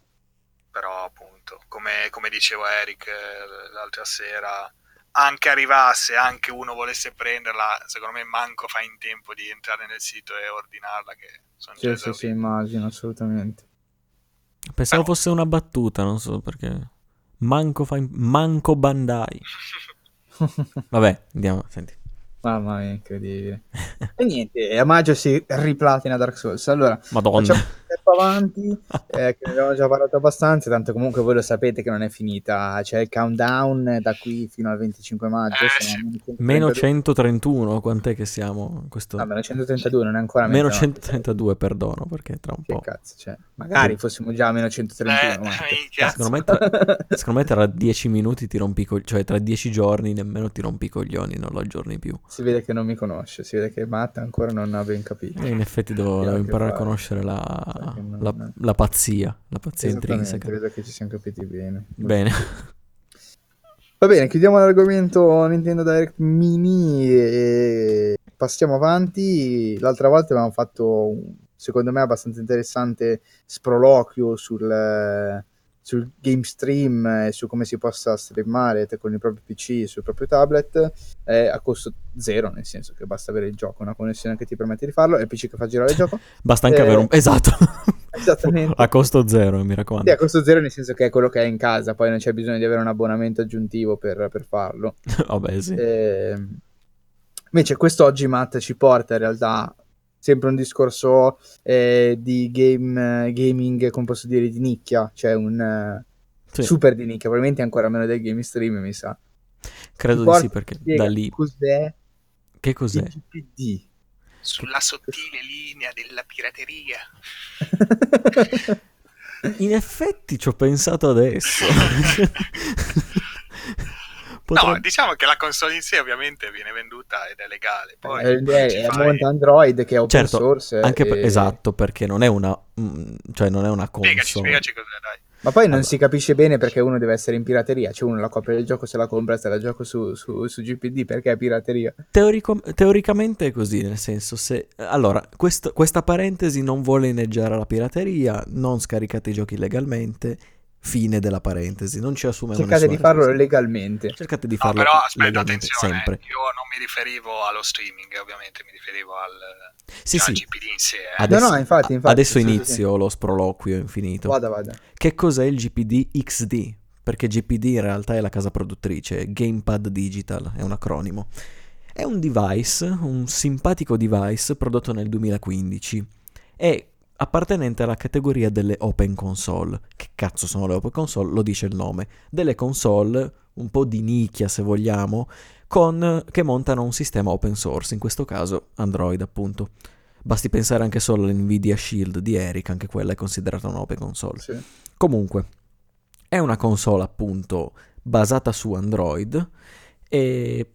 [SPEAKER 2] Però appunto, come, come diceva Eric eh, l'altra sera, anche arrivasse, anche uno volesse prenderla, secondo me manco fa in tempo di entrare nel sito e ordinarla, che sono
[SPEAKER 3] Sì, sì, sì, immagino, assolutamente.
[SPEAKER 1] Pensavo
[SPEAKER 2] Però-
[SPEAKER 1] fosse una battuta, non so perché. Manco, fa Manco Bandai. [laughs] Vabbè, andiamo, senti.
[SPEAKER 3] Mamma mia, incredibile. [laughs] e niente, a maggio si riplatina Dark Souls. Allora,
[SPEAKER 1] Madonna.
[SPEAKER 3] facciamo un step avanti, eh, che ne abbiamo già parlato abbastanza, tanto comunque voi lo sapete che non è finita. C'è il countdown da qui fino al 25 maggio.
[SPEAKER 2] Eh,
[SPEAKER 1] Meno
[SPEAKER 3] 132.
[SPEAKER 1] 131, quant'è che siamo? Questo...
[SPEAKER 3] Ah, meno 132, non è ancora
[SPEAKER 1] Meno
[SPEAKER 3] mezzanotte.
[SPEAKER 1] 132, perdono, perché tra un
[SPEAKER 3] Che
[SPEAKER 1] po'.
[SPEAKER 3] cazzo c'è? Magari fossimo già a meno 131.
[SPEAKER 2] Eh, minchia.
[SPEAKER 1] Secondo me, tra, [laughs] secondo me tra 10 minuti ti rompi i coglioni, cioè tra 10 giorni nemmeno ti rompi i coglioni, non lo aggiorni più.
[SPEAKER 3] Si vede che non mi conosce, si vede che Matt ancora non ha ben capito.
[SPEAKER 1] E in effetti devo, devo imparare a conoscere la,
[SPEAKER 3] non-
[SPEAKER 1] la, la pazzia, la pazzia intrinseca.
[SPEAKER 3] vedo che ci siamo capiti bene.
[SPEAKER 1] Bene. [laughs]
[SPEAKER 3] Va bene, chiudiamo l'argomento Nintendo Direct Mini e passiamo avanti. L'altra volta avevamo fatto, un, secondo me, abbastanza interessante sproloquio sul, sul game stream e su come si possa streamare con il proprio PC e sul proprio tablet eh, a costo zero, nel senso che basta avere il gioco, una connessione che ti permette di farlo, è il PC che fa girare il gioco. [laughs]
[SPEAKER 1] Basta anche
[SPEAKER 3] Eh,
[SPEAKER 1] avere un... Esatto. [laughs]
[SPEAKER 3] Esattamente.
[SPEAKER 1] a costo zero, mi
[SPEAKER 3] Sì,
[SPEAKER 1] raccomando.
[SPEAKER 3] a costo zero nel senso che è quello che è in casa, poi non c'è bisogno di avere un abbonamento aggiuntivo per, per farlo. [laughs]
[SPEAKER 1] Vabbè, sì.
[SPEAKER 3] Ehm, invece quest'oggi Matt ci porta in realtà sempre un discorso eh, di game, gaming, come posso dire, di nicchia, cioè un eh,
[SPEAKER 1] Sì,
[SPEAKER 3] super di nicchia, probabilmente ancora meno del game stream mi sa.
[SPEAKER 1] credo di sì, perché da lì...
[SPEAKER 3] Cos'è
[SPEAKER 1] Che cos'è?
[SPEAKER 3] GPD?
[SPEAKER 2] Sulla sottile linea della pirateria. [laughs]
[SPEAKER 1] In effetti ci ho pensato adesso. [laughs]
[SPEAKER 2] No,
[SPEAKER 1] Potrebbe-
[SPEAKER 2] diciamo che la console in sé ovviamente viene venduta ed è legale. Poi
[SPEAKER 3] è, è, è
[SPEAKER 2] fai-
[SPEAKER 3] monta Android che è open
[SPEAKER 1] Certo,
[SPEAKER 3] source.
[SPEAKER 1] Anche per-
[SPEAKER 3] e-
[SPEAKER 1] esatto, perché non è una... mm, cioè non è una
[SPEAKER 2] Spiegaci,
[SPEAKER 1] console.
[SPEAKER 2] spiegaci cos'è, dai.
[SPEAKER 3] Ma poi non
[SPEAKER 1] Allora.
[SPEAKER 3] si capisce bene perché uno deve essere in pirateria. Cioè, uno la copia del gioco se la compra, se la gioco su, su, su GPD perché è pirateria.
[SPEAKER 1] Teorico- teoricamente è così, nel senso se... Allora, questo- questa parentesi non vuole inneggiare alla pirateria, non scaricate i giochi legalmente, fine della parentesi, non ci assumemo
[SPEAKER 3] Cercate di farlo legalmente.
[SPEAKER 1] Cercate di
[SPEAKER 2] No,
[SPEAKER 1] farlo
[SPEAKER 2] però aspetta, attenzione,
[SPEAKER 1] sempre.
[SPEAKER 2] io non mi riferivo allo streaming, ovviamente mi riferivo al,
[SPEAKER 1] Sì,
[SPEAKER 2] cioè,
[SPEAKER 1] sì.
[SPEAKER 2] GPD in sé. eh.
[SPEAKER 1] Adesso,
[SPEAKER 3] No, no, infatti, infatti,
[SPEAKER 1] adesso
[SPEAKER 3] sì,
[SPEAKER 1] inizio lo sproloquio infinito.
[SPEAKER 3] Vada, vada.
[SPEAKER 1] Che cos'è il GPD XD? Perché GPD in realtà è la casa produttrice, Gamepad Digital, è un acronimo. È un device, un simpatico device prodotto nel 2015. È appartenente alla categoria delle open console. Che cazzo sono le open console? Lo dice il nome. Delle console un po' di nicchia se vogliamo, con, che montano un sistema open source, in questo caso Android appunto. Basti pensare anche solo all'Nvidia Shield di Eric, anche quella è considerata una open console.
[SPEAKER 3] Sì.
[SPEAKER 1] Comunque, è una console appunto basata su Android e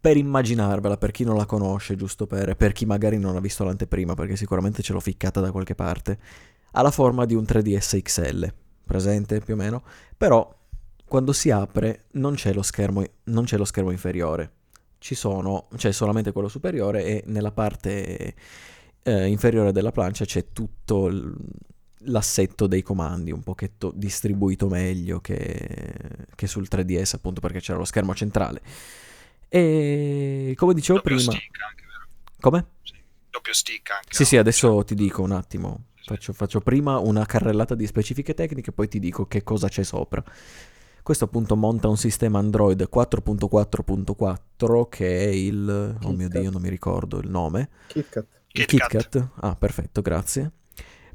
[SPEAKER 1] per immaginarvela, per chi non la conosce, giusto per, per chi magari non ha visto l'anteprima, perché sicuramente ce l'ho ficcata da qualche parte, ha la forma di un 3DS XL, presente più o meno, però quando si apre non c'è lo schermo, c'è lo schermo inferiore, ci sono, c'è solamente quello superiore e nella parte eh, inferiore della plancia c'è tutto l'assetto dei comandi un pochetto distribuito meglio che, che sul 3DS appunto perché c'era lo schermo centrale e come dicevo
[SPEAKER 2] Doppio
[SPEAKER 1] prima
[SPEAKER 2] stick anche, vero?
[SPEAKER 1] come?
[SPEAKER 2] Sì. Doppio stick anche.
[SPEAKER 1] Sì
[SPEAKER 2] no?
[SPEAKER 1] sì adesso ti dico un attimo faccio, faccio prima una carrellata di specifiche tecniche poi ti dico che cosa c'è sopra questo appunto monta un sistema Android 4.4.4 che è il oh mio dio non mi ricordo il nome
[SPEAKER 3] KitKat.
[SPEAKER 2] KitKat.
[SPEAKER 1] KitKat? Ah, perfetto, grazie.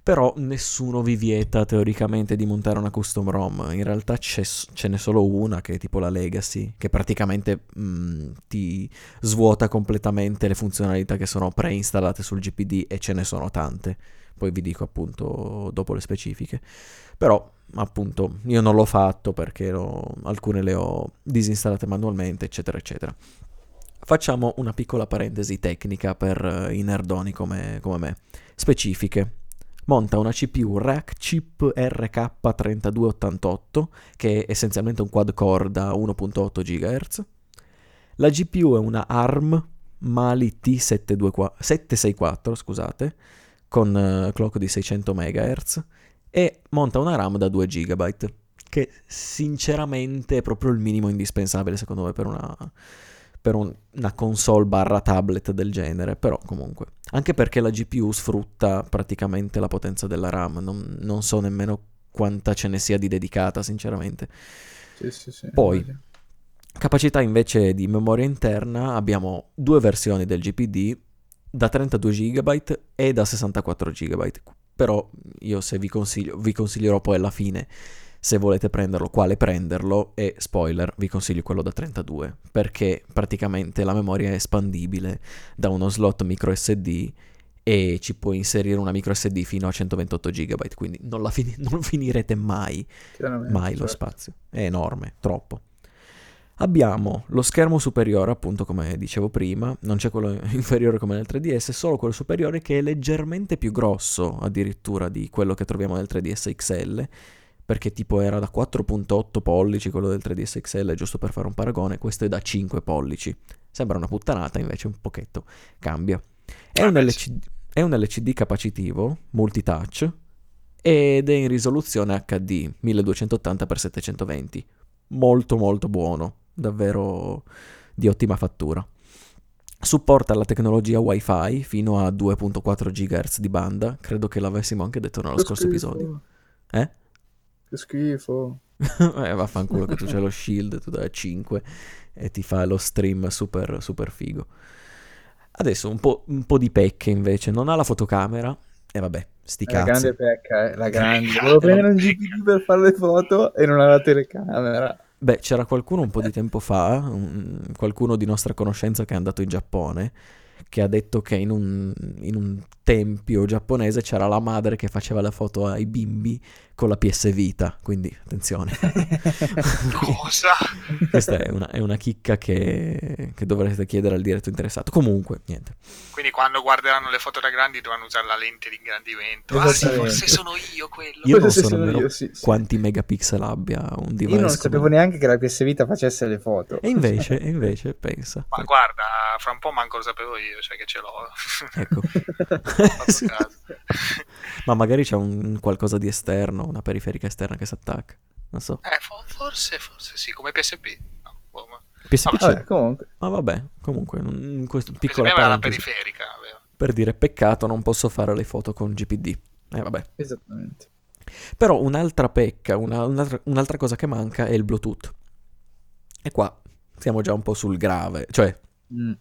[SPEAKER 1] Però nessuno vi vieta teoricamente di montare una custom ROM. In realtà ce n'è solo una che è tipo la Legacy, che praticamente mm, ti svuota completamente le funzionalità che sono preinstallate sul GPD e ce ne sono tante. Poi vi dico appunto dopo le specifiche. Però appunto io non l'ho fatto perché l'ho- alcune le ho disinstallate manualmente, eccetera, eccetera. Facciamo una piccola parentesi tecnica per eh, i nerdoni come, come me. Specifiche. Monta una CPU Rack Chip RK3288, che è essenzialmente un quad core da 1.8 GHz. La GPU è una ARM Mali T764, scusate, con eh, clock di 600 MHz e monta una RAM da 2 GB, che sinceramente è proprio il minimo indispensabile secondo me per una, per un- una console barra tablet del genere, però comunque. Anche perché la GPU sfrutta praticamente la potenza della RAM, non, non so nemmeno quanta ce ne sia di dedicata, sinceramente.
[SPEAKER 3] Sì, sì, sì.
[SPEAKER 1] Poi. Capacità invece di memoria interna abbiamo due versioni del GPD da 32 GB e da 64 GB. Però io se vi consiglio, vi consiglierò poi alla fine se volete prenderlo, quale prenderlo e spoiler, vi consiglio quello da 32 perché praticamente la memoria è espandibile da uno slot micro SD e ci puoi inserire una micro SD fino a 128 GB, quindi non, la fini- non [laughs] finirete mai mai lo
[SPEAKER 3] certo.
[SPEAKER 1] spazio. È enorme, troppo. Abbiamo lo schermo superiore, appunto come dicevo prima, non c'è quello [laughs] inferiore come nel 3DS, solo quello superiore che è leggermente più grosso addirittura di quello che troviamo nel 3DS XL, perché tipo era da 4.8 pollici quello del 3DS XL, giusto per fare un paragone, questo è da 5 pollici. Sembra una puttanata, invece un pochetto cambia. È
[SPEAKER 2] Ah,
[SPEAKER 1] un, LCD, è un LCD capacitivo, multitouch, ed è in risoluzione HD 1280x720. Molto molto buono, davvero di ottima fattura. Supporta la tecnologia Wi-Fi fino a 2.4 GHz di banda, credo che l'avessimo anche detto nello scorso episodio. Eh?
[SPEAKER 3] Che schifo. [laughs]
[SPEAKER 1] eh, vaffanculo che tu c'hai lo shield, tu dai 5 e ti fa lo stream super, super figo. Adesso un po', un po' di pecche invece, non ha la fotocamera e vabbè, sti
[SPEAKER 3] La
[SPEAKER 1] cazzi.
[SPEAKER 3] grande pecca, eh, la grande. [laughs] Volevo prendere un GPD per fare le foto e non ha la telecamera.
[SPEAKER 1] Beh, c'era qualcuno un po' di tempo fa, un- qualcuno di nostra conoscenza che è andato in Giappone, che ha detto che in un, in un tempio giapponese c'era la madre che faceva le foto ai bimbi con la PS Vita, quindi attenzione. [laughs]
[SPEAKER 2] Cosa?
[SPEAKER 1] Questa è una, è una chicca che, che dovrete chiedere al diretto interessato. Comunque, niente.
[SPEAKER 2] Quindi quando guarderanno le foto da grandi dovranno usare la lente di ingrandimento. Ah sì, forse sono io quello.
[SPEAKER 1] Io non
[SPEAKER 3] Forse
[SPEAKER 1] so
[SPEAKER 3] sono
[SPEAKER 1] nemmeno
[SPEAKER 3] io, sì, sì.
[SPEAKER 1] quanti megapixel abbia un device
[SPEAKER 3] Io non
[SPEAKER 1] come-
[SPEAKER 3] sapevo neanche che la PS Vita facesse le foto.
[SPEAKER 1] E invece, e invece, pensa.
[SPEAKER 2] Ma guarda, fra un po' manco lo sapevo io, cioè che ce l'ho. [laughs]
[SPEAKER 1] Ecco. [laughs]
[SPEAKER 2] Caso.
[SPEAKER 1] Ma magari c'è un qualcosa di esterno, una periferica esterna che si attacca. Non so.
[SPEAKER 2] Eh, fo- forse, forse sì, come PSP. No, boh, ma-
[SPEAKER 1] PSP
[SPEAKER 2] Vabbè,
[SPEAKER 1] c'è.
[SPEAKER 3] comunque.
[SPEAKER 1] Ma vabbè, comunque, un- questo
[SPEAKER 2] PSP
[SPEAKER 1] piccola
[SPEAKER 2] aveva la
[SPEAKER 1] parentesi
[SPEAKER 2] periferica, aveva.
[SPEAKER 1] per dire peccato non posso fare le foto con GPD. Eh vabbè.
[SPEAKER 3] Esattamente.
[SPEAKER 1] Però un'altra pecca, una- un'altra, un'altra cosa che manca è il Bluetooth. E qua siamo già un po' sul grave, cioè
[SPEAKER 3] Mm.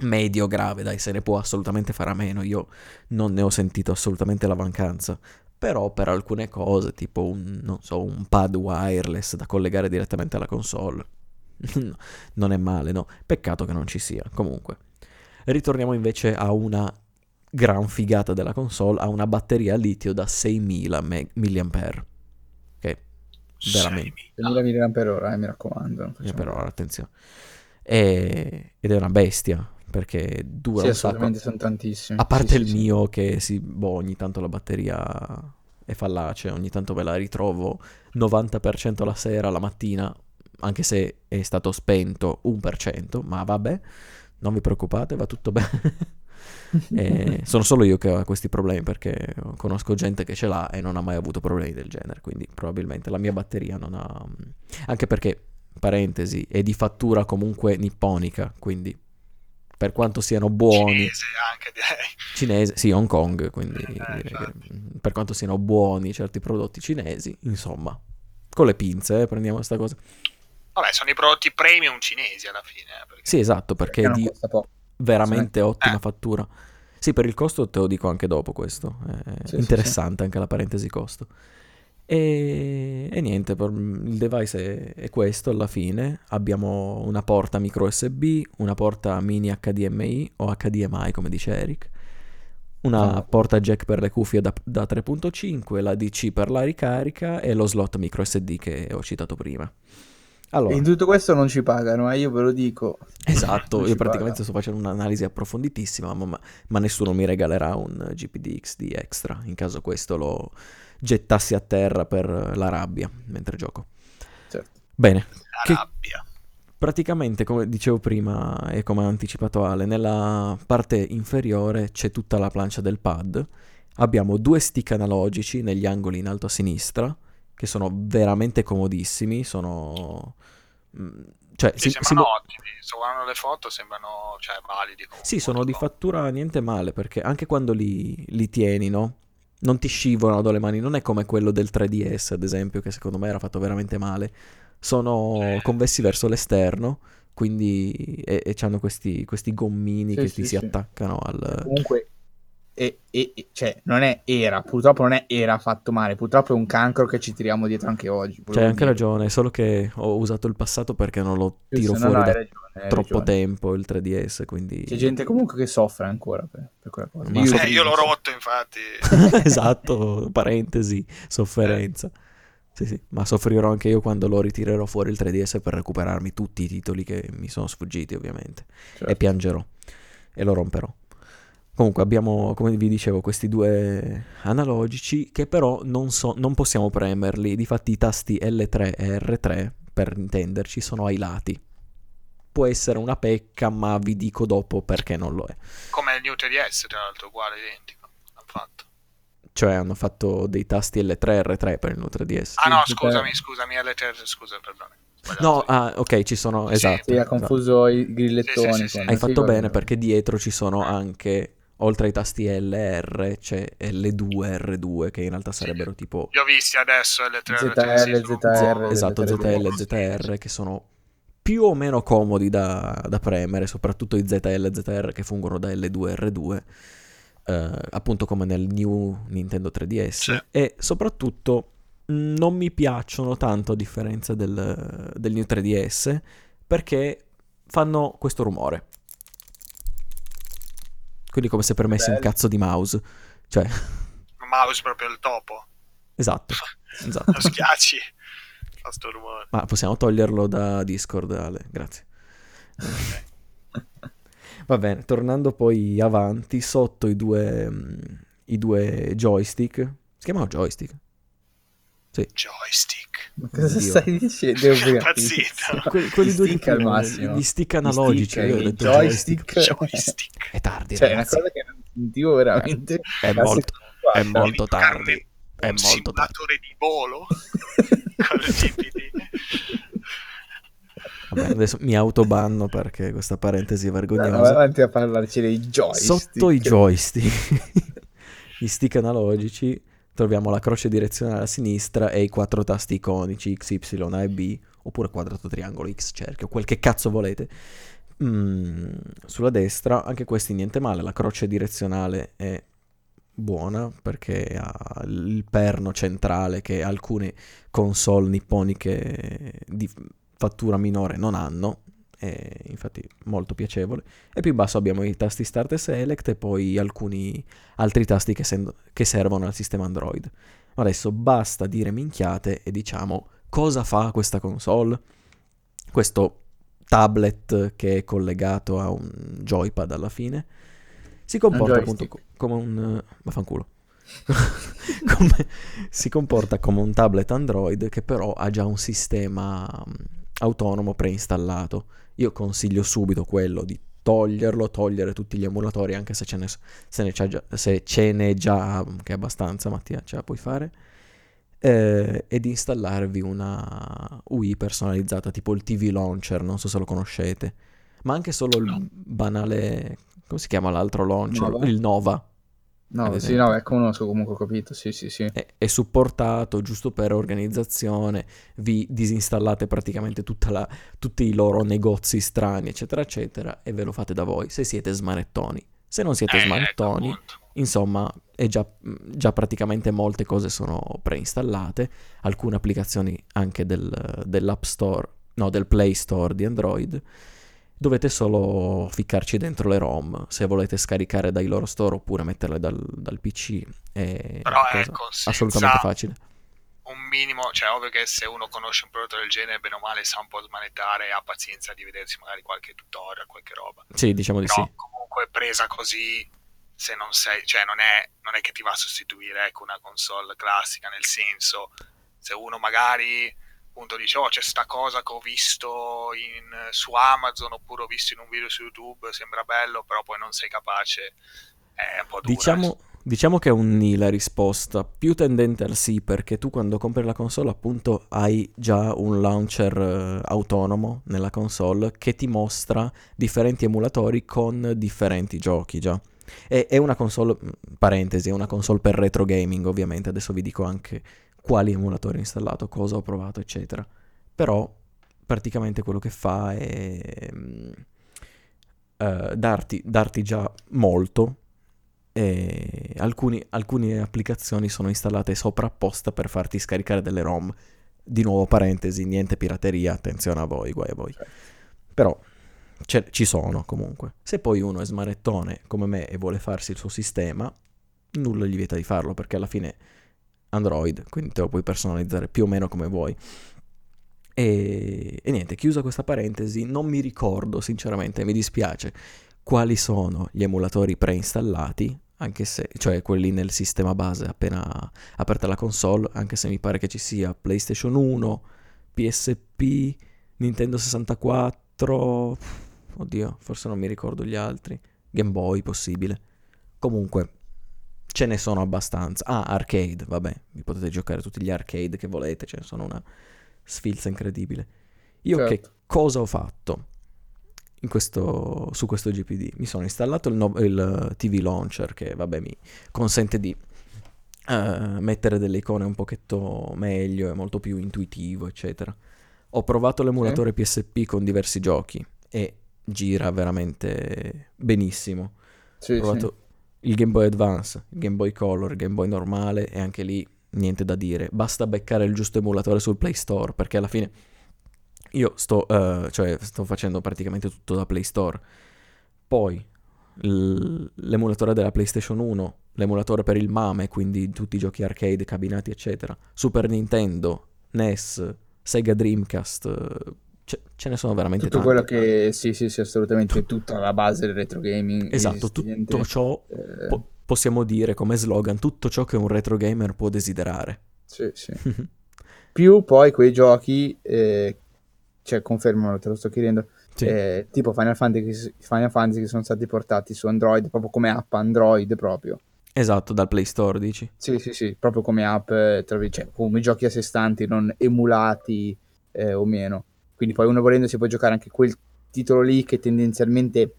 [SPEAKER 1] Medio grave, dai, se ne può assolutamente fare a meno. Io non ne ho sentito assolutamente la mancanza. Però per alcune cose, tipo un, non so, un pad wireless da collegare direttamente alla console, [laughs] non è male, no? Peccato che non ci sia. Comunque, ritorniamo invece a una gran figata della console, a una batteria a litio da 6000 me- mAh. Che veramente
[SPEAKER 2] 6.000.
[SPEAKER 3] 2000 mAh, eh, mi raccomando.
[SPEAKER 1] eh, però attenzione. E- ed è una bestia perché dura
[SPEAKER 3] Sì,
[SPEAKER 1] un sacco.
[SPEAKER 3] assolutamente, sono tantissimi.
[SPEAKER 1] A parte
[SPEAKER 3] Sì,
[SPEAKER 1] il
[SPEAKER 3] sì,
[SPEAKER 1] mio che si, boh, ogni tanto la batteria è fallace, ogni tanto me la ritrovo 90% la sera, la mattina, anche se è stato spento 1%, ma vabbè, non vi preoccupate, va tutto [laughs] bene. Sono solo io che ho questi problemi perché conosco gente che ce l'ha e non ha mai avuto problemi del genere, quindi probabilmente la mia batteria non ha... Anche perché, parentesi, è di fattura comunque nipponica, quindi per quanto siano buoni...
[SPEAKER 2] Cinese anche, direi.
[SPEAKER 1] Cinese, sì, Hong Kong, quindi
[SPEAKER 2] Eh,
[SPEAKER 1] direi che, mm, per quanto siano buoni certi prodotti cinesi, insomma, con le pinze, eh, prendiamo questa cosa.
[SPEAKER 2] Vabbè, sono i prodotti premium cinesi alla fine. eh, perché-
[SPEAKER 1] Sì, esatto, perché
[SPEAKER 3] Perché
[SPEAKER 1] di veramente ottima
[SPEAKER 2] Eh.
[SPEAKER 1] fattura. Sì, per il costo te lo dico anche dopo questo, è
[SPEAKER 3] Sì, sì,
[SPEAKER 1] interessante anche la parentesi costo. E, e niente, per- il device è, è questo alla fine. Abbiamo una porta micro USB, una porta mini HDMI o HDMI come dice Eric, una
[SPEAKER 3] Ah.
[SPEAKER 1] porta jack per le cuffie da, da 3.5, la DC per la ricarica e lo slot micro SD che ho citato prima. Allora,
[SPEAKER 3] in tutto questo non ci pagano, eh, io ve lo dico.
[SPEAKER 1] Esatto, io praticamente
[SPEAKER 3] paga.
[SPEAKER 1] sto facendo un'analisi approfonditissima, ma, ma- ma nessuno mi regalerà un GPD XD extra in caso questo lo gettassi a terra per la rabbia mentre gioco.
[SPEAKER 3] Certo.
[SPEAKER 1] Bene,
[SPEAKER 2] La
[SPEAKER 1] Che-
[SPEAKER 2] rabbia.
[SPEAKER 1] praticamente come dicevo prima e come ha anticipato Ale, nella parte inferiore c'è tutta la plancia del pad, abbiamo due stick analogici negli angoli in alto a sinistra che sono veramente comodissimi, sono... mm, Cioè,
[SPEAKER 2] Sì,
[SPEAKER 1] si- si
[SPEAKER 2] sembrano
[SPEAKER 1] mu-
[SPEAKER 2] ottimi. Sto guardando le foto, sembrano cioè, validi. comunque,
[SPEAKER 1] Sì, sono di fattura niente male perché anche quando li, li tieni, no? Non ti scivolano dalle mani, non è come quello del 3DS, ad esempio, che secondo me era fatto veramente male. Sono
[SPEAKER 2] Sì.
[SPEAKER 1] convessi verso l'esterno, quindi e, e hanno questi, questi gommini
[SPEAKER 3] Sì,
[SPEAKER 1] che
[SPEAKER 3] sì,
[SPEAKER 1] ti si attaccano al...
[SPEAKER 3] Comunque, e- e- e- cioè, non è era, purtroppo non è era fatto male, purtroppo è un cancro che ci tiriamo dietro anche oggi.
[SPEAKER 1] C'hai anche
[SPEAKER 3] dire.
[SPEAKER 1] ragione, solo che ho usato il passato perché non lo tiro
[SPEAKER 3] no,
[SPEAKER 1] fuori
[SPEAKER 3] no, hai
[SPEAKER 1] da
[SPEAKER 3] ragione,
[SPEAKER 1] troppo
[SPEAKER 3] ragione.
[SPEAKER 1] tempo il 3DS, quindi...
[SPEAKER 3] C'è gente comunque che soffre ancora per, per quella cosa.
[SPEAKER 1] Ma
[SPEAKER 2] Eh,
[SPEAKER 1] so-
[SPEAKER 2] io l'ho rotto, infatti. [laughs]
[SPEAKER 1] esatto, parentesi, sofferenza. Sì, sì, ma soffrirò anche io quando lo ritirerò fuori il 3DS per recuperarmi tutti i titoli che mi sono sfuggiti, ovviamente.
[SPEAKER 3] Certo.
[SPEAKER 1] E piangerò e lo romperò. Comunque abbiamo, come vi dicevo, questi due analogici che però non, so- non possiamo premerli. Difatti i tasti L3 e R3, per intenderci, sono ai lati. Può essere una pecca, ma vi dico dopo perché non lo è.
[SPEAKER 2] Come il New 3DS, tra l'altro, uguale, identico. Hanno fatto.
[SPEAKER 1] Cioè hanno fatto dei tasti L3 e R3 per il Nutra DS.
[SPEAKER 2] Ah no, scusami, scusami, L3, scusa. Sbagliato.
[SPEAKER 1] No, ah, ok, ci sono,
[SPEAKER 2] Sì,
[SPEAKER 1] esatto.
[SPEAKER 3] Sì, ha
[SPEAKER 1] esatto.
[SPEAKER 3] confuso i grillettoni.
[SPEAKER 2] Sì, sì, sì, sì.
[SPEAKER 3] con-
[SPEAKER 1] Hai fatto bene perché dietro ci sono anche, oltre ai tasti L e R, c'è L2 R2 che in realtà sarebbero tipo
[SPEAKER 2] Li ho visti adesso L3,
[SPEAKER 3] ZL, ZR.
[SPEAKER 1] esatto,
[SPEAKER 3] ZL,
[SPEAKER 1] ZR che sono più o meno comodi da, da premere, soprattutto i ZL e ZR che fungono da L2 R2, eh, appunto come nel new Nintendo 3DS.
[SPEAKER 2] Sì.
[SPEAKER 1] E soprattutto mh, non mi piacciono tanto a differenza del, del new 3DS perché fanno questo rumore. Quindi come se premessi un cazzo di mouse. Cioè,
[SPEAKER 2] Un mouse proprio il topo.
[SPEAKER 1] esatto, [laughs] esatto.
[SPEAKER 2] Lo schiacci. Fa sto rumore.
[SPEAKER 1] Ma possiamo toglierlo da Discord, Ale, grazie. Va bene, tornando poi avanti, sotto i due, mm, i due joystick. Si chiamano joystick?
[SPEAKER 2] Joystick.
[SPEAKER 3] Ma cosa
[SPEAKER 1] Oddio.
[SPEAKER 3] stai dicendo?
[SPEAKER 2] Impazzito.
[SPEAKER 1] Que- quelli
[SPEAKER 3] Gli
[SPEAKER 1] due
[SPEAKER 3] stick
[SPEAKER 1] di
[SPEAKER 3] al massimo.
[SPEAKER 1] Gli stick
[SPEAKER 3] Gli
[SPEAKER 1] analogici.
[SPEAKER 3] stick,
[SPEAKER 1] io ho detto
[SPEAKER 3] joystick. [laughs]
[SPEAKER 2] Joystick.
[SPEAKER 1] È tardi,
[SPEAKER 3] Cioè, è una
[SPEAKER 1] ragazzi.
[SPEAKER 3] cosa che non sentivo veramente.
[SPEAKER 1] È molto, è molto tardi. È
[SPEAKER 2] un
[SPEAKER 1] molto tardi.
[SPEAKER 2] simulatore di volo [laughs] con il GPD.
[SPEAKER 1] Vabbè, adesso mi autobanno perché questa parentesi è
[SPEAKER 3] No,
[SPEAKER 1] vergognosa.
[SPEAKER 3] avanti a parlarci dei joystick.
[SPEAKER 1] Sotto i joystick, [laughs] gli stick analogici, troviamo la croce direzionale a sinistra e i quattro tasti iconici X, Y, A e B, oppure quadrato, triangolo, X, cerchio, quel che cazzo volete. Mm, sulla destra, anche questi niente male, la croce direzionale è buona perché ha il perno centrale che alcune console nipponiche di fattura minore non hanno, è infatti molto piacevole. E più in basso abbiamo i tasti Start e Select e poi alcuni altri tasti che, sen- che servono al sistema Android. Adesso basta dire minchiate e diciamo cosa fa questa console. Questo tablet che è collegato a un joypad alla fine si comporta appunto co- come un... vaffanculo. [laughs] Come- si comporta come un tablet Android che però ha già un sistema autonomo preinstallato. Io consiglio subito quello di toglierlo, togliere tutti gli emulatori anche se ce ne, se ne già, se ce n'è già, che è abbastanza Mattia, ce la puoi fare, eh, e di installarvi una UI personalizzata tipo il TV Launcher, non so se lo conoscete, ma anche solo il banale, come si chiama l'altro launcher?
[SPEAKER 3] Nova?
[SPEAKER 1] Il Nova.
[SPEAKER 3] No, sì, no, è conosco comunque, ho capito, sì, sì, sì.
[SPEAKER 1] è, è supportato giusto per organizzazione, vi disinstallate praticamente tutta la- tutti i loro negozi strani, eccetera, eccetera, e ve lo fate da voi, se siete smanettoni. Se non siete
[SPEAKER 2] Eh,
[SPEAKER 1] smanettoni, insomma, è già, già praticamente molte cose sono preinstallate, alcune applicazioni anche del- dell'App Store, no, del Play Store di Android. Dovete solo ficcarci dentro le ROM se volete scaricare dai loro store oppure metterle dal, dal PC. È
[SPEAKER 2] Però ecco,
[SPEAKER 1] assolutamente facile.
[SPEAKER 2] un minimo, cioè ovvio che se uno conosce un prodotto del genere, bene o male sa un po' smanettare e ha pazienza di vedersi magari qualche tutorial, qualche roba.
[SPEAKER 1] Sì, diciamo di
[SPEAKER 2] Però
[SPEAKER 1] sì.
[SPEAKER 2] comunque presa così, se non sei, cioè non è, non è che ti va a sostituire ecco, una console classica, nel senso, se uno magari appunto dice, oh c'è sta cosa che ho visto in- su Amazon oppure ho visto in un video su YouTube, sembra bello, però poi non sei capace, è un po' dura.
[SPEAKER 1] Diciamo, diciamo che è un ni la risposta, più tendente al sì, perché tu quando compri la console appunto hai già un launcher eh, autonomo nella console che ti mostra differenti emulatori con differenti giochi già. È, è una console, mh, parentesi, è una console per retro gaming ovviamente, adesso vi dico anche quali emulatori ho installato, cosa ho provato, eccetera. Però praticamente quello che fa è eh, darti, darti già molto e alcuni- alcune applicazioni sono installate sopra apposta per farti scaricare delle ROM. Di nuovo, parentesi, niente pirateria, attenzione a voi, guai a voi. Però c'è- ci sono comunque. Se poi uno è smanettone come me e vuole farsi il suo sistema, nulla gli vieta di farlo perché alla fine Android, quindi te lo puoi personalizzare più o meno come vuoi. E, e niente, chiusa questa parentesi, non mi ricordo sinceramente, mi dispiace quali sono gli emulatori preinstallati, anche se, cioè quelli nel sistema base appena aperta la console, anche se mi pare che ci sia PlayStation 1, PSP, Nintendo 64, oddio, forse non mi ricordo gli altri, Game Boy possibile. Comunque, ce ne sono abbastanza. Ah, arcade, vabbè, vi potete giocare tutti gli arcade che volete, ce ne sono una sfilza incredibile. Io che
[SPEAKER 3] Certo.
[SPEAKER 1] cosa ho fatto in questo- su questo GPD? Mi sono installato il, no- il TV Launcher che, vabbè, mi consente di eh, mettere delle icone un pochetto meglio, è molto più intuitivo, eccetera. Ho provato l'emulatore PSP con diversi giochi e gira veramente benissimo.
[SPEAKER 3] Sì,
[SPEAKER 1] Ho
[SPEAKER 3] sì.
[SPEAKER 1] Il Game Boy Advance, il Game Boy Color, il Game Boy normale e anche lì niente da dire. Basta beccare il giusto emulatore sul Play Store perché alla fine io sto, eh, cioè, sto facendo praticamente tutto da Play Store. Poi l'emulatore della PlayStation 1, l'emulatore per il MAME, quindi tutti i giochi arcade, cabinati, eccetera. Super Nintendo, NES, Sega Dreamcast, ce, ce ne sono veramente
[SPEAKER 3] Tutto
[SPEAKER 1] tanti.
[SPEAKER 3] quello che, sì, sì, sì, assolutamente tutta la base del retro gaming
[SPEAKER 1] Esatto, tutto ciò
[SPEAKER 3] Eh,
[SPEAKER 1] po- possiamo dire come slogan tutto ciò che un retro gamer può desiderare.
[SPEAKER 3] sì, sì. [laughs] Più poi quei giochi, eh, cioè confermano, te lo sto chiedendo,
[SPEAKER 1] Sì.
[SPEAKER 3] eh, tipo Final Fantasy, Final Fantasy che sono stati portati su Android, proprio come app Android proprio.
[SPEAKER 1] Esatto, dal Play Store dici.
[SPEAKER 3] Sì, sì, sì, proprio come app, eh, cioè, come giochi a sé stanti, non emulati eh, o meno. Quindi poi uno volendo si può giocare anche quel titolo lì che tendenzialmente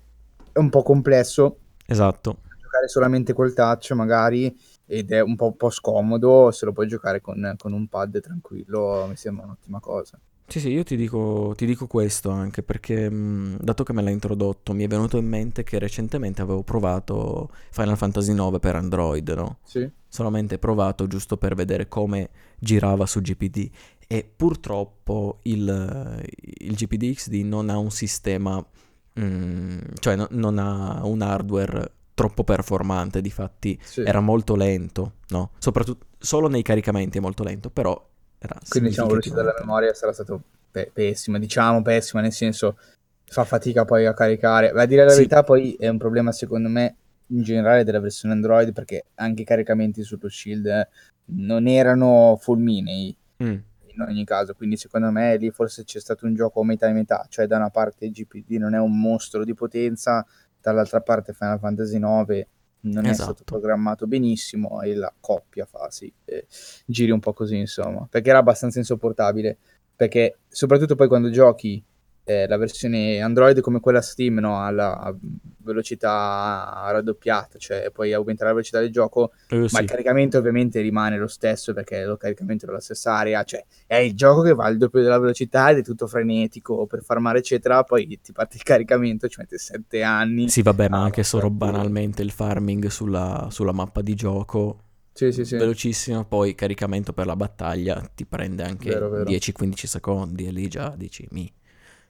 [SPEAKER 3] è un po' complesso.
[SPEAKER 1] Esatto.
[SPEAKER 3] Giocare solamente col touch magari ed è un po', un po scomodo, se lo puoi giocare con, con un pad tranquillo mi sembra un'ottima cosa.
[SPEAKER 1] Sì, sì, io ti dico, ti dico questo anche perché, mh, dato che me l'ha introdotto, mi è venuto in mente che recentemente avevo provato Final Fantasy IX per Android, no?
[SPEAKER 3] Sì.
[SPEAKER 1] Solamente provato giusto per vedere come girava su GPD e purtroppo il, il GPD XD non ha un sistema, mh, cioè no- non ha un hardware troppo performante, difatti
[SPEAKER 3] sì.
[SPEAKER 1] era molto lento, no? Soprattutto solo nei caricamenti è molto lento, però era
[SPEAKER 3] Quindi diciamo velocità della memoria sarà stata pe- pessima, diciamo pessima, nel senso fa fatica poi a caricare. Ma a dire la
[SPEAKER 1] Sì.
[SPEAKER 3] verità poi è un problema secondo me in generale della versione Android perché anche i caricamenti sullo Shield eh, non erano fulminei
[SPEAKER 1] Mm,
[SPEAKER 3] in ogni caso, quindi secondo me lì forse c'è stato un gioco metà e metà, cioè da una parte GPD non è un mostro di potenza, dall'altra parte Final Fantasy IX non è stato
[SPEAKER 1] Esatto.
[SPEAKER 3] programmato benissimo e la coppia fa sì, eh, giri un po' così insomma, perché era abbastanza insopportabile, perché soprattutto poi quando giochi eh, la versione Android come quella Steam, no, alla velocità raddoppiata, cioè poi aumenta la velocità del gioco,
[SPEAKER 1] eh,
[SPEAKER 3] ma
[SPEAKER 1] sì.
[SPEAKER 3] il caricamento ovviamente rimane lo stesso perché lo caricamento è della stessa area, cioè è il gioco che va al doppio della velocità ed è tutto frenetico per farmare eccetera, poi ti parte il caricamento, ci mette 7 anni.
[SPEAKER 1] Sì, vabbè, ma
[SPEAKER 3] Ah,
[SPEAKER 1] anche solo banalmente il farming sulla, sulla mappa di gioco,
[SPEAKER 3] Sì, sì, sì.
[SPEAKER 1] velocissimo, poi caricamento per la battaglia ti prende anche
[SPEAKER 3] Vero, vero.
[SPEAKER 1] 10-15 secondi e lì già dici mi.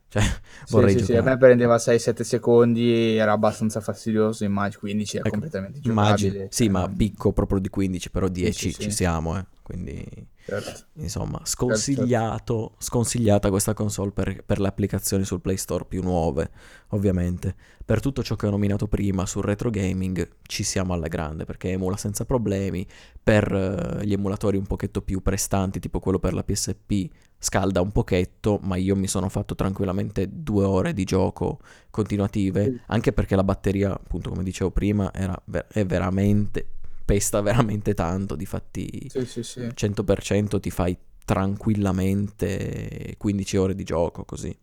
[SPEAKER 1] Cioè,
[SPEAKER 3] Sì,
[SPEAKER 1] vorrei
[SPEAKER 3] sì, sì, a me prendeva 6-7 secondi, era abbastanza fastidioso, immagino 15 è
[SPEAKER 1] Ecco,
[SPEAKER 3] completamente giocabile.
[SPEAKER 1] sì,
[SPEAKER 3] cioè,
[SPEAKER 1] ma picco proprio di 15, però 10
[SPEAKER 3] sì,
[SPEAKER 1] ci siamo, eh. Quindi,
[SPEAKER 3] certo.
[SPEAKER 1] insomma, sconsigliato, sconsigliata questa console per, per le applicazioni sul Play Store più nuove, ovviamente. Per tutto ciò che ho nominato prima sul retro gaming ci siamo alla grande, perché emula senza problemi, per eh, gli emulatori un pochetto più prestanti, tipo quello per la PSP, scalda un pochetto, ma io mi sono fatto tranquillamente due ore di gioco continuative, anche perché la batteria, appunto come dicevo prima, era, è veramente, pesta veramente tanto, difatti
[SPEAKER 3] Sì, sì, sì.
[SPEAKER 1] 100% ti fai tranquillamente 15 ore di gioco così.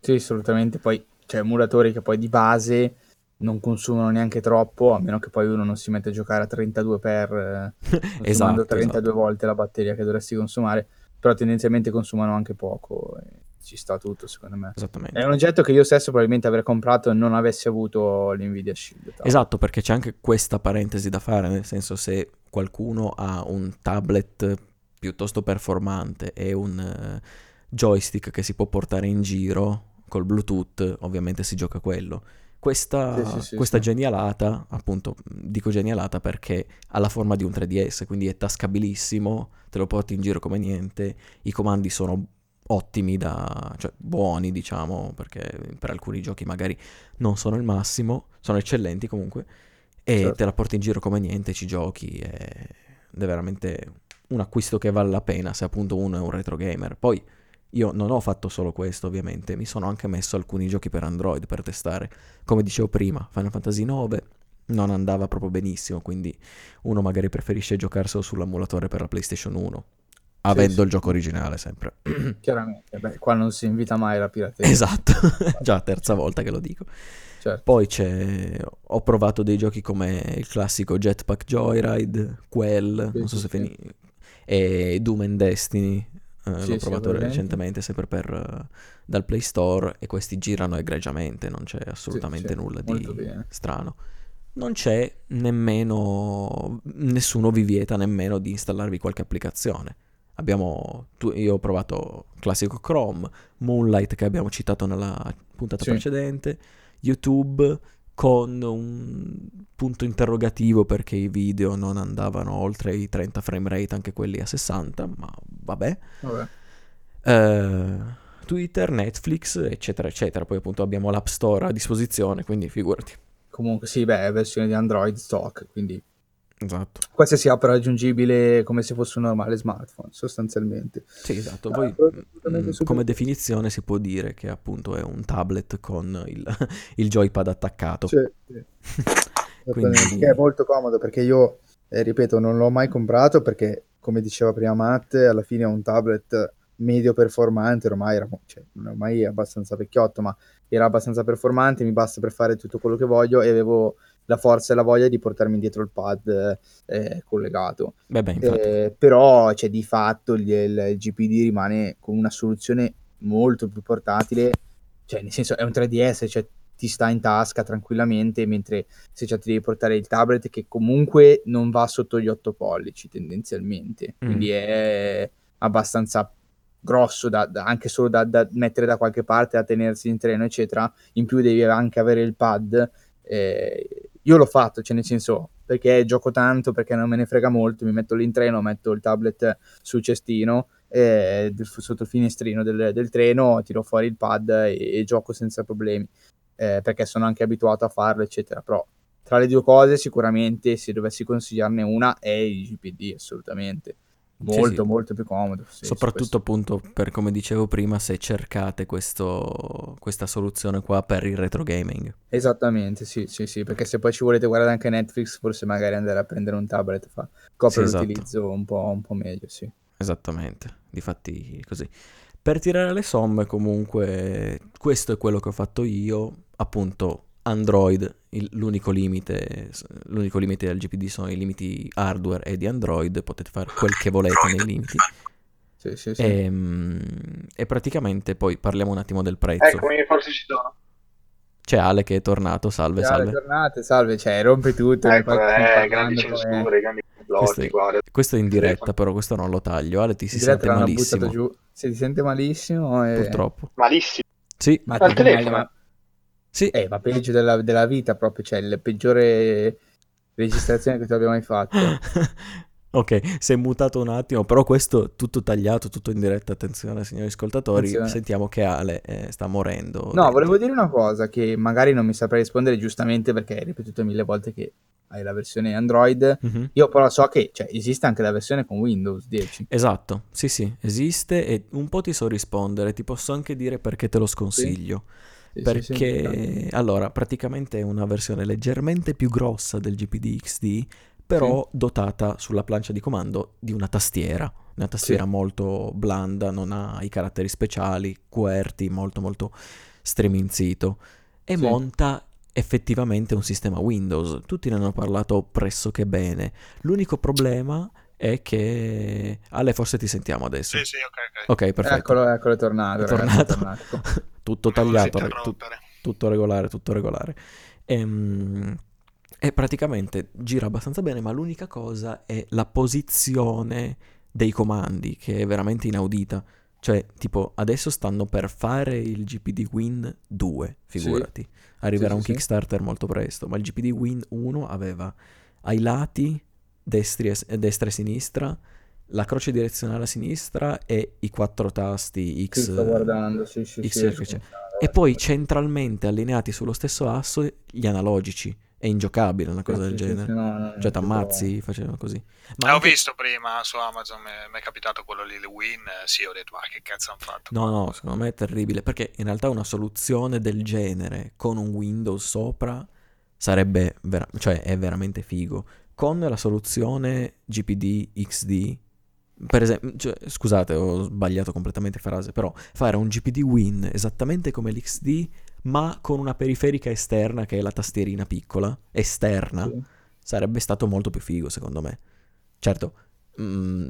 [SPEAKER 3] Sì, assolutamente. Poi c'è emulatori che poi di base non consumano neanche troppo, a meno che poi uno non si mette a giocare a 32 per eh, [laughs]
[SPEAKER 1] Esatto,
[SPEAKER 3] 32
[SPEAKER 1] esatto.
[SPEAKER 3] volte la batteria che dovresti consumare, però tendenzialmente consumano anche poco. e ci sta tutto, secondo me. È
[SPEAKER 1] Esattamente.
[SPEAKER 3] un oggetto che io stesso probabilmente avrei comprato e non avessi avuto l'Nvidia Shield. tra
[SPEAKER 1] Esatto, perché c'è anche questa parentesi da fare, nel senso se qualcuno ha un tablet piuttosto performante e un eh, joystick che si può portare in giro col Bluetooth, ovviamente si gioca quello. Questa,
[SPEAKER 3] Sì, sì, sì,
[SPEAKER 1] questa genialata, appunto, dico genialata perché ha la forma di un 3DS, quindi è tascabilissimo, te lo porti in giro come niente, i comandi sono ottimi da, cioè buoni diciamo, perché per alcuni giochi magari non sono il massimo, sono eccellenti comunque, e
[SPEAKER 3] Certo.
[SPEAKER 1] te la porti in giro come niente, ci giochi, ed è veramente un acquisto che vale la pena se appunto uno è un retro gamer. Poi io non ho fatto solo questo ovviamente, mi sono anche messo alcuni giochi per Android per testare, come dicevo prima, Final Fantasy IX non andava proprio benissimo, quindi uno magari preferisce giocarselo sull'emulatore per la PlayStation 1, avendo
[SPEAKER 3] sì.
[SPEAKER 1] il gioco originale sempre. [clears throat]
[SPEAKER 3] Chiaramente, beh, qua non si invita mai la pirateria.
[SPEAKER 1] Esatto, [laughs] già terza volta che lo dico.
[SPEAKER 3] Certo.
[SPEAKER 1] Poi c'è, ho provato dei giochi come il classico Jetpack Joyride, Quell,
[SPEAKER 3] Sì,
[SPEAKER 1] non so
[SPEAKER 3] sì,
[SPEAKER 1] se
[SPEAKER 3] sì.
[SPEAKER 1] fini, e Doom and Destiny, eh,
[SPEAKER 3] Sì,
[SPEAKER 1] l'ho
[SPEAKER 3] sì,
[SPEAKER 1] provato recentemente sempre per, eh, dal Play Store e questi girano egregiamente, non c'è assolutamente
[SPEAKER 3] sì,
[SPEAKER 1] nulla di
[SPEAKER 3] bene.
[SPEAKER 1] strano. Non c'è nemmeno, nessuno vi vieta nemmeno di installarvi qualche applicazione. Abbiamo, tu- io ho provato classico Chrome, Moonlight che abbiamo citato nella puntata
[SPEAKER 3] Sì.
[SPEAKER 1] precedente, YouTube con un punto interrogativo perché i video non andavano oltre i 30 frame rate, anche quelli a 60, ma vabbè.
[SPEAKER 3] Vabbè.
[SPEAKER 1] Eh, Twitter, Netflix, eccetera, eccetera. Poi appunto abbiamo l'App Store a disposizione, quindi figurati.
[SPEAKER 3] Comunque sì, beh, è versione di Android stock, quindi
[SPEAKER 1] Esatto.
[SPEAKER 3] qualsiasi app raggiungibile come se fosse un normale smartphone, sostanzialmente.
[SPEAKER 1] Sì, esatto.
[SPEAKER 3] Ah,
[SPEAKER 1] Poi
[SPEAKER 3] assolutamente
[SPEAKER 1] mm,
[SPEAKER 3] super-
[SPEAKER 1] come definizione si può dire che appunto è un tablet con il, [laughs] il joypad attaccato.
[SPEAKER 3] Sì, sì. [laughs]
[SPEAKER 1] Quindi-
[SPEAKER 3] Che è molto comodo perché io, eh, ripeto, non l'ho mai comprato perché, come diceva prima Matt, alla fine è un tablet medio performante, ormai era, cioè, ormai è abbastanza vecchiotto, ma era abbastanza performante, mi basta per fare tutto quello che voglio e avevo la forza e la voglia di portarmi dietro il pad eh, collegato.
[SPEAKER 1] Beh, beh,
[SPEAKER 3] eh, però cioè, di fatto il, il, GPD rimane con una soluzione molto più portatile, cioè nel senso è un 3DS, cioè ti sta in tasca tranquillamente, mentre se cioè, ti devi portare il tablet che comunque non va sotto gli 8 pollici tendenzialmente, mm. quindi è abbastanza grosso da, da, anche solo da, da, mettere da qualche parte, da tenersi in treno, eccetera. In più devi anche avere il pad. Eh, io l'ho fatto, cioè nel senso, perché gioco tanto, perché non me ne frega molto, mi metto lì in treno, metto il tablet sul cestino, eh, sotto il finestrino del, del, treno, tiro fuori il pad e, e gioco senza problemi, eh, perché sono anche abituato a farlo, eccetera. Però tra le due cose sicuramente se dovessi consigliarne una è il GPD, assolutamente molto sì, sì. molto più comodo.
[SPEAKER 1] Sì, Soprattutto appunto per come dicevo prima, se cercate questo, questa soluzione qua per il retro gaming.
[SPEAKER 3] Esattamente, sì, sì, sì, perché se poi ci volete guardare anche Netflix, forse magari andare a prendere un tablet fa copre esatto. l'utilizzo un po', un po' meglio, sì.
[SPEAKER 1] Esattamente, difatti così. Per tirare le somme comunque questo è quello che ho fatto io, appunto Android, il, l'unico, limite, l'unico limite del GPD sono i limiti hardware e di Android, potete fare quel che volete nei limiti.
[SPEAKER 3] Sì, sì, sì.
[SPEAKER 1] E, ehm, e, praticamente poi parliamo un attimo del prezzo.
[SPEAKER 2] Eccomi, forse ci sono.
[SPEAKER 1] C'è Ale che è tornato, salve,
[SPEAKER 3] C'è
[SPEAKER 1] salve.
[SPEAKER 3] Tornate, salve, cioè rompe tutto.
[SPEAKER 2] Ecco, eh, grandi censure, grandi
[SPEAKER 1] questo, è, questo è in diretta, però questo non lo taglio. Ale ti si sente malissimo. Giù.
[SPEAKER 3] Se ti sente malissimo. E...
[SPEAKER 1] Purtroppo.
[SPEAKER 2] Malissimo.
[SPEAKER 1] Sì.
[SPEAKER 2] Ma al telefono. Ma...
[SPEAKER 3] Sì. Eh, ma peggio della, della vita proprio, cioè la peggiore registrazione che tu abbia mai fatto. [laughs]
[SPEAKER 1] ok, si è mutato un attimo, però questo tutto tagliato, tutto in diretta, attenzione signori ascoltatori, attenzione. sentiamo che Ale eh, sta morendo. No,
[SPEAKER 3] dentro. volevo dire una cosa che magari non mi saprei rispondere giustamente perché hai ripetuto mille volte che hai la versione Android, mm-hmm. io però so che cioè, esiste anche la versione con Windows 10.
[SPEAKER 1] Esatto, sì sì, esiste e un po' ti so rispondere, ti posso anche dire perché te lo sconsiglio. Sì perché sì, allora praticamente è una versione leggermente più grossa del GPD XD, però sì. dotata sulla plancia di comando di una tastiera, una tastiera sì. molto blanda, non ha i caratteri speciali, QWERTY, molto molto streminzito e monta effettivamente un sistema Windows. Tutti ne hanno parlato pressoché bene. L'unico problema è che Ale forse ti sentiamo adesso.
[SPEAKER 2] Sì, sì, ok,
[SPEAKER 1] ok. Ok, perfetto.
[SPEAKER 3] Eccolo, eccolo è tornato.
[SPEAKER 1] È tornato. È tornato. [laughs] tutto tagliato, tu, tutto regolare, tutto regolare. E, ehm, e praticamente gira abbastanza bene, ma l'unica cosa è la posizione dei comandi, che è veramente inaudita. Cioè, tipo, adesso stanno per fare il GPD Win 2, figurati. Sì. Arriverà sì, un sì, Kickstarter molto presto, ma il GPD Win 1 aveva ai lati destri e, destra e sinistra la croce direzionale a sinistra e i quattro tasti X.
[SPEAKER 3] sto guardando, sì, sì, X,
[SPEAKER 1] sì, e poi centralmente allineati sullo stesso asso gli analogici. È ingiocabile una cosa del genere. No, no, cioè, t'ammazzi facendo così.
[SPEAKER 2] Ma anche... Ho visto prima su Amazon, mi è capitato quello lì, il Win. Sì, ho detto, ma che cazzo hanno fatto?
[SPEAKER 1] No, no, secondo me è terribile. Perché in realtà una soluzione del genere con un Windows sopra sarebbe, vera- cioè, è veramente figo. Con la soluzione GPD XD per esempio, cioè, scusate, ho sbagliato completamente frase, però fare un GPD Win esattamente come l'XD, ma con una periferica esterna che è la tastierina piccola, esterna, sì. sarebbe stato molto più figo, secondo me. Certo, mm,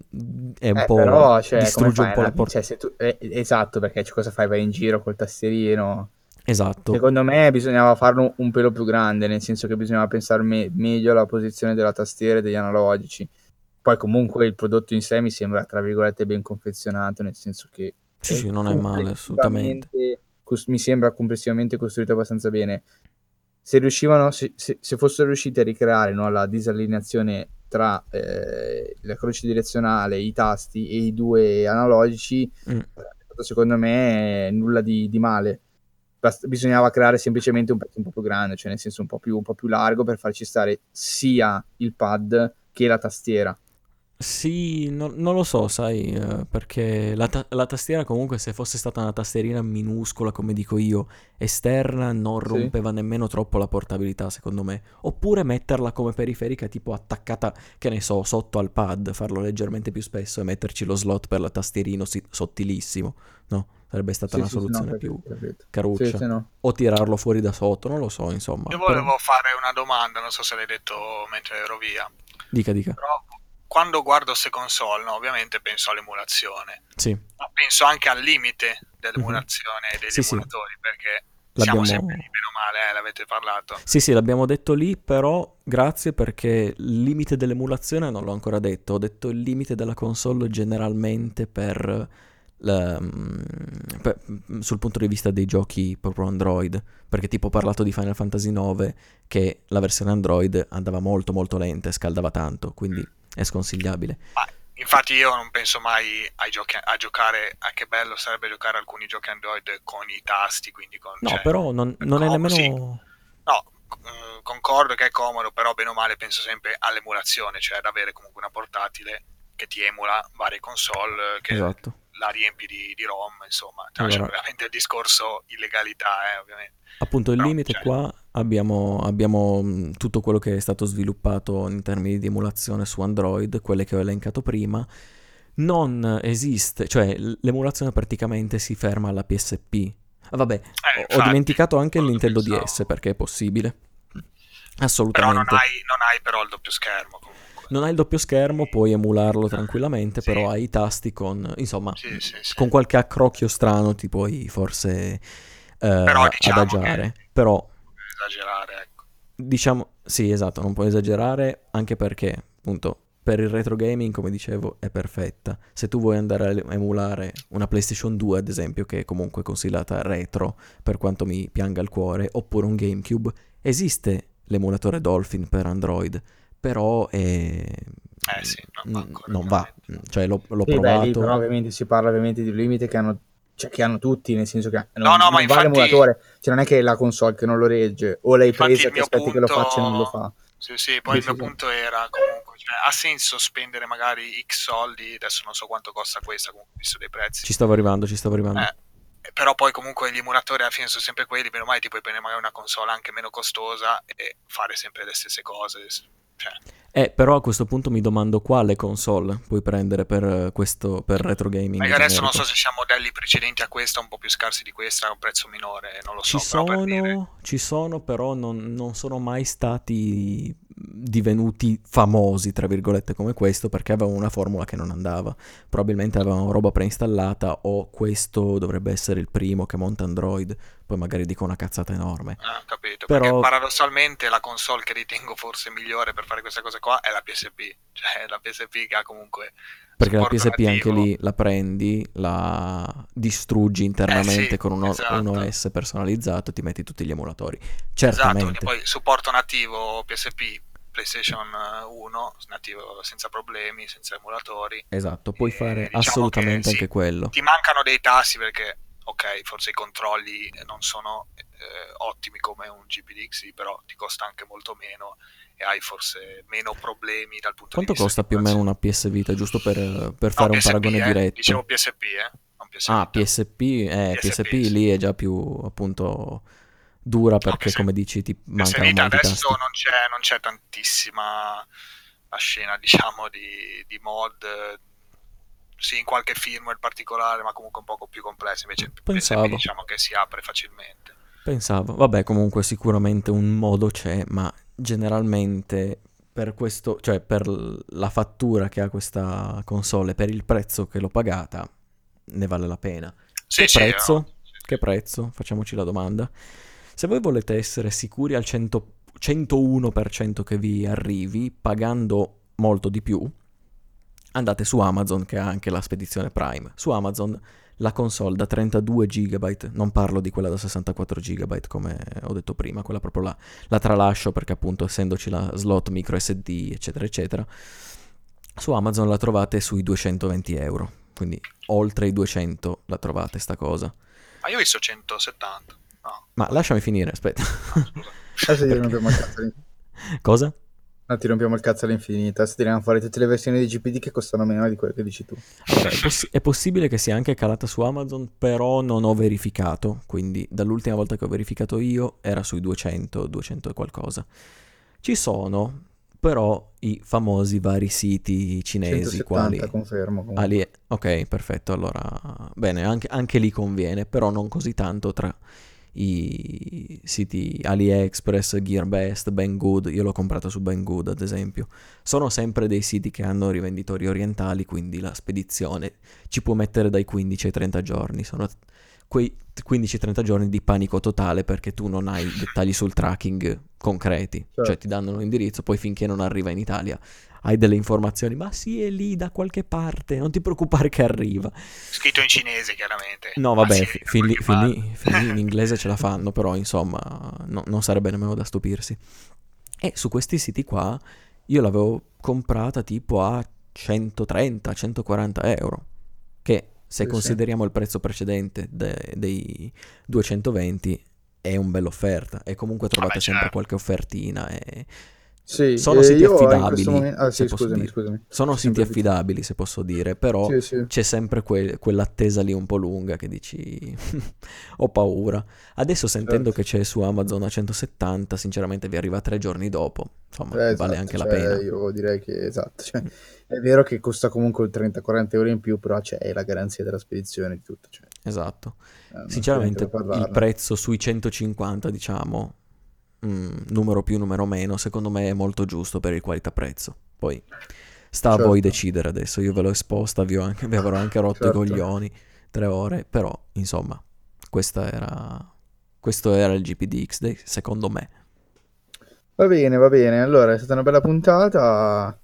[SPEAKER 1] è un
[SPEAKER 3] eh,
[SPEAKER 1] po'
[SPEAKER 3] però, cioè,
[SPEAKER 1] distrugge un po' la
[SPEAKER 3] portata. Cioè, tu... eh, esatto, perché cosa fai? Vai in giro col tastierino.
[SPEAKER 1] Esatto.
[SPEAKER 3] Secondo me bisognava farlo un pelo più grande, nel senso che bisognava pensare me- meglio alla posizione della tastiera e degli analogici. Poi comunque il prodotto in sé mi sembra, tra virgolette, ben confezionato, nel senso che...
[SPEAKER 1] Sì, sì, non è male, assolutamente.
[SPEAKER 3] Mi sembra complessivamente costruito abbastanza bene. Se riuscivano, se, se, se fossero riusciti a ricreare no, la disallineazione tra eh, la croce direzionale, i tasti e i due analogici, mm. secondo me nulla di, di male. Bisognava creare semplicemente un pezzo un po' più grande, cioè nel senso un po' più, un po più largo per farci stare sia il pad che la tastiera
[SPEAKER 1] Sì, no- non lo so, sai, eh, perché la, ta- la tastiera comunque se fosse stata una tastierina minuscola, come dico io, esterna, non
[SPEAKER 3] Sì.
[SPEAKER 1] rompeva nemmeno troppo la portabilità, secondo me. Oppure metterla come periferica tipo attaccata, che ne so, sotto al pad, farlo leggermente più spesso e metterci lo slot per la tastierino si- sottilissimo, no? Sarebbe stata
[SPEAKER 3] Sì,
[SPEAKER 1] una
[SPEAKER 3] sì, no,
[SPEAKER 1] soluzione
[SPEAKER 3] capito,
[SPEAKER 1] più
[SPEAKER 3] capito.
[SPEAKER 1] caruccia.
[SPEAKER 3] Sì, sì, no.
[SPEAKER 1] O tirarlo fuori da sotto, non lo so, insomma.
[SPEAKER 2] Io
[SPEAKER 1] Però-
[SPEAKER 2] volevo fare una domanda, non so se l'hai detto mentre ero via.
[SPEAKER 1] Dica, dica.
[SPEAKER 2] Però quando guardo queste console, no, ovviamente penso all'emulazione,
[SPEAKER 1] Sì,
[SPEAKER 2] ma penso anche al limite dell'emulazione e degli emulatori, perché siamo
[SPEAKER 1] l'abbiamo...
[SPEAKER 2] sempre lì, bene o male, eh, l'avete parlato.
[SPEAKER 1] Sì, sì, l'abbiamo detto lì, però grazie perché il limite dell'emulazione non l'ho ancora detto. Ho detto il limite della console generalmente per, la- mm, per- sul punto di vista dei giochi proprio Android. Perché tipo ho parlato di Final Fantasy IX che la versione Android andava molto molto lenta e scaldava tanto, quindi è sconsigliabile.
[SPEAKER 2] Ma infatti io non penso mai ai giochi, a giocare, a che bello sarebbe giocare alcuni giochi Android con i tasti, quindi con...
[SPEAKER 1] No,
[SPEAKER 2] cioè,
[SPEAKER 1] però non, non è
[SPEAKER 2] com-
[SPEAKER 1] nemmeno...
[SPEAKER 2] sì. No, eh, concordo che è comodo, però bene o male penso sempre all'emulazione, cioè ad avere comunque una portatile che ti emula varie console, che
[SPEAKER 1] Esatto.
[SPEAKER 2] La riempi di, di ROM, insomma. Cioè,
[SPEAKER 1] Allora-
[SPEAKER 2] c'è veramente il discorso illegalità, eh, ovviamente.
[SPEAKER 1] Appunto, il
[SPEAKER 2] No,
[SPEAKER 1] limite
[SPEAKER 2] cioè-
[SPEAKER 1] qua abbiamo, abbiamo mh, tutto quello che è stato sviluppato in termini di emulazione su Android, quelle che ho elencato prima. Non esiste, cioè l'emulazione praticamente si ferma alla PSP. Ah, vabbè,
[SPEAKER 2] Eh,
[SPEAKER 1] ho- ho
[SPEAKER 2] infatti,
[SPEAKER 1] dimenticato anche il Nintendo
[SPEAKER 2] pensavo.
[SPEAKER 1] DS perché è possibile.
[SPEAKER 2] Però non
[SPEAKER 1] Assolutamente.
[SPEAKER 2] hai, non hai però il doppio schermo comunque.
[SPEAKER 1] Non hai il doppio schermo, puoi emularlo tranquillamente,
[SPEAKER 2] Sì.
[SPEAKER 1] però hai i tasti con, insomma,
[SPEAKER 2] Sì, sì,
[SPEAKER 1] con qualche accrocchio strano ti puoi forse eh,
[SPEAKER 2] Però diciamo
[SPEAKER 1] adagiare. Però
[SPEAKER 2] Esagerare, ecco.
[SPEAKER 1] Diciamo, sì, esatto, non puoi esagerare, anche perché, appunto, per il retro gaming, come dicevo, è perfetta. Se tu vuoi andare a emulare una PlayStation 2, ad esempio, che è comunque considerata retro, per quanto mi pianga il cuore, oppure un GameCube, esiste l'emulatore Dolphin per Android, però è...
[SPEAKER 2] Eh sì, non va
[SPEAKER 1] non va. Cioè, l'ho, l'ho
[SPEAKER 3] Sì, beh,
[SPEAKER 1] provato...
[SPEAKER 3] lì però ovviamente si parla ovviamente di un limite che hanno, cioè, che hanno tutti, nel senso che non,
[SPEAKER 2] No, no,
[SPEAKER 3] non
[SPEAKER 2] ma
[SPEAKER 3] va
[SPEAKER 2] infatti-
[SPEAKER 3] l'emulatore, cioè non è che è la console che non lo regge, o l'hai
[SPEAKER 2] Infatti
[SPEAKER 3] presa che aspetti che lo
[SPEAKER 2] punto-
[SPEAKER 3] faccia e non lo fa.
[SPEAKER 2] Sì, sì, poi
[SPEAKER 3] Sì,
[SPEAKER 2] il mio
[SPEAKER 3] sì, sì.
[SPEAKER 2] punto era comunque, cioè, ha senso spendere magari X soldi, adesso non so quanto costa questa, comunque visto dei prezzi.
[SPEAKER 1] Ci stavo arrivando, ci stavo arrivando.
[SPEAKER 2] Eh, però poi comunque gli emulatori alla fine sono sempre quelli, meno male ti puoi prendere magari una console anche meno costosa e fare sempre le stesse cose. Cioè,
[SPEAKER 1] Eh, però a questo punto mi domando quale console puoi prendere per eh, questo, per retro gaming.
[SPEAKER 2] magari adesso non so se c'è modelli precedenti a questa, un po' più scarsi di questa, a un prezzo minore, non lo
[SPEAKER 1] Ci
[SPEAKER 2] so. però per dire-
[SPEAKER 1] sono, ci sono, però non, non sono mai stati divenuti famosi, tra virgolette, come questo, perché avevano una formula che non andava. Probabilmente avevano roba preinstallata o questo dovrebbe essere il primo che monta Android, poi magari dico una cazzata enorme.
[SPEAKER 2] Ah, capito.
[SPEAKER 1] Però-
[SPEAKER 2] Perché paradossalmente la console che ritengo forse migliore per fare queste cose qua è la PSP. [laughs] Cioè la PSP che ha comunque.
[SPEAKER 1] Perché la PSP anche lì la prendi, la distruggi internamente
[SPEAKER 2] Eh sì,
[SPEAKER 1] con un,
[SPEAKER 2] esatto.
[SPEAKER 1] un OS personalizzato e ti metti tutti gli emulatori.
[SPEAKER 2] Esatto,
[SPEAKER 1] Certamente.
[SPEAKER 2] perché poi supporto nativo PSP, PlayStation 1, nativo senza problemi, senza emulatori.
[SPEAKER 1] Esatto, puoi
[SPEAKER 2] Eh,
[SPEAKER 1] fare
[SPEAKER 2] diciamo
[SPEAKER 1] assolutamente
[SPEAKER 2] che sì.
[SPEAKER 1] anche quello.
[SPEAKER 2] Ti mancano dei tasti perché, ok, forse i controlli non sono eh, ottimi come un GPDX, però ti costa anche molto meno e hai forse meno problemi dal punto
[SPEAKER 1] Quanto
[SPEAKER 2] di vista
[SPEAKER 1] costa
[SPEAKER 2] di
[SPEAKER 1] più o meno una PS Vita, giusto per, per
[SPEAKER 2] No,
[SPEAKER 1] fare un
[SPEAKER 2] PSP,
[SPEAKER 1] paragone
[SPEAKER 2] eh,
[SPEAKER 1] diretto?
[SPEAKER 2] Dicevo PSP, eh? non PS
[SPEAKER 1] Ah. PSP, eh,
[SPEAKER 2] PSP,
[SPEAKER 1] PSP
[SPEAKER 2] sì.
[SPEAKER 1] lì è già più appunto dura perché
[SPEAKER 2] PS
[SPEAKER 1] come dici ti
[SPEAKER 2] Vita
[SPEAKER 1] molti
[SPEAKER 2] adesso non c'è, non c'è tantissima la scena, diciamo, di, di mod. eh, Sì, in qualche firmware particolare, ma comunque un poco più complessa. Invece
[SPEAKER 1] Pensavo.
[SPEAKER 2] PSP diciamo che si apre facilmente.
[SPEAKER 1] Pensavo, vabbè, comunque sicuramente un modo c'è, ma generalmente per questo, cioè per la fattura che ha questa console, per il prezzo che l'ho pagata, ne vale la pena.
[SPEAKER 2] Sì,
[SPEAKER 1] che
[SPEAKER 2] sì,
[SPEAKER 1] prezzo?
[SPEAKER 2] no?
[SPEAKER 1] Che prezzo? Facciamoci la domanda. Se voi volete essere sicuri al 100 101% che vi arrivi pagando molto di più, andate su Amazon che ha anche la spedizione Prime. Su Amazon la console da 32 GB, non parlo di quella da 64 GB come ho detto prima, quella proprio là, la tralascio perché appunto essendoci la slot micro SD eccetera eccetera, su Amazon la trovate sui 220 euro, quindi oltre i 200 la trovate sta cosa.
[SPEAKER 2] Ma io ho visto 170. No,
[SPEAKER 1] Ma lasciami finire, aspetta.
[SPEAKER 2] no, scusa.
[SPEAKER 3] Il [laughs] mancato di-
[SPEAKER 1] Cosa?
[SPEAKER 3] No, ti rompiamo il cazzo all'infinito. Adesso tiriamo fuori tutte le versioni di GPD che costano meno di quelle che dici tu.
[SPEAKER 1] Allora, è, poss- è possibile che sia anche calata su Amazon, però non ho verificato. Quindi dall'ultima volta che ho verificato io era sui 200, 200 e qualcosa. Ci sono però i famosi vari siti cinesi
[SPEAKER 3] 170,
[SPEAKER 1] quali
[SPEAKER 3] confermo. comunque.
[SPEAKER 1] Ali- ok, perfetto. Allora, bene, anche, anche lì conviene, però non così tanto tra i siti AliExpress, GearBest, Banggood. Io l'ho comprato su Banggood, ad esempio. Sono sempre dei siti che hanno rivenditori orientali, quindi la spedizione ci può mettere dai 15 ai 30 giorni. Sono quei 15-30 giorni di panico totale perché tu non hai dettagli sul tracking concreti,
[SPEAKER 3] Certo.
[SPEAKER 1] cioè ti danno un indirizzo, poi finché non arriva in Italia hai delle informazioni, ma sì è lì da qualche parte, non ti preoccupare che arriva.
[SPEAKER 2] Scritto in cinese, chiaramente.
[SPEAKER 1] No,
[SPEAKER 2] Ma
[SPEAKER 1] vabbè,
[SPEAKER 2] sì,
[SPEAKER 1] fin, lì, fin lì- fin lì in [laughs] inglese ce la fanno, però insomma no- non sarebbe nemmeno da stupirsi. E su questi siti qua io l'avevo comprata tipo a 130-140 euro, che se
[SPEAKER 3] Sì, sì.
[SPEAKER 1] consideriamo il prezzo precedente de- dei 220 è un bella offerta e comunque trovate
[SPEAKER 2] Vabbè,
[SPEAKER 1] sempre
[SPEAKER 2] certo.
[SPEAKER 1] qualche offertina e
[SPEAKER 3] Sì,
[SPEAKER 1] sono siti affidabili,
[SPEAKER 3] momento- Ah, sì, scusami, scusami.
[SPEAKER 1] sono siti affidabili se posso dire, però
[SPEAKER 3] Sì,
[SPEAKER 1] c'è sempre que- quell'attesa lì un po' lunga che dici [laughs] ho paura. Adesso sentendo
[SPEAKER 3] Certo.
[SPEAKER 1] che c'è su Amazon a 170, sinceramente vi arriva tre giorni dopo. Insomma,
[SPEAKER 3] Eh,
[SPEAKER 1] vale
[SPEAKER 3] esatto,
[SPEAKER 1] anche la
[SPEAKER 3] cioè,
[SPEAKER 1] pena.
[SPEAKER 3] Io direi che esatto. cioè, è vero che costa comunque 30-40 euro in più, però c'è la garanzia della spedizione di tutto. Cioè,
[SPEAKER 1] Esatto.
[SPEAKER 3] eh,
[SPEAKER 1] Sinceramente il prezzo sui 150, diciamo, mm, numero più, numero meno, secondo me è molto giusto per il qualità-prezzo. Poi sta a voi
[SPEAKER 3] Certo.
[SPEAKER 1] decidere adesso. Io ve l'ho esposta, vi, ho anche, vi avrò anche rotto
[SPEAKER 3] Certo.
[SPEAKER 1] i coglioni tre ore, però insomma, questa era, questo era il GPD X-Day, secondo me.
[SPEAKER 3] Va bene, va bene. Allora, è stata una bella puntata.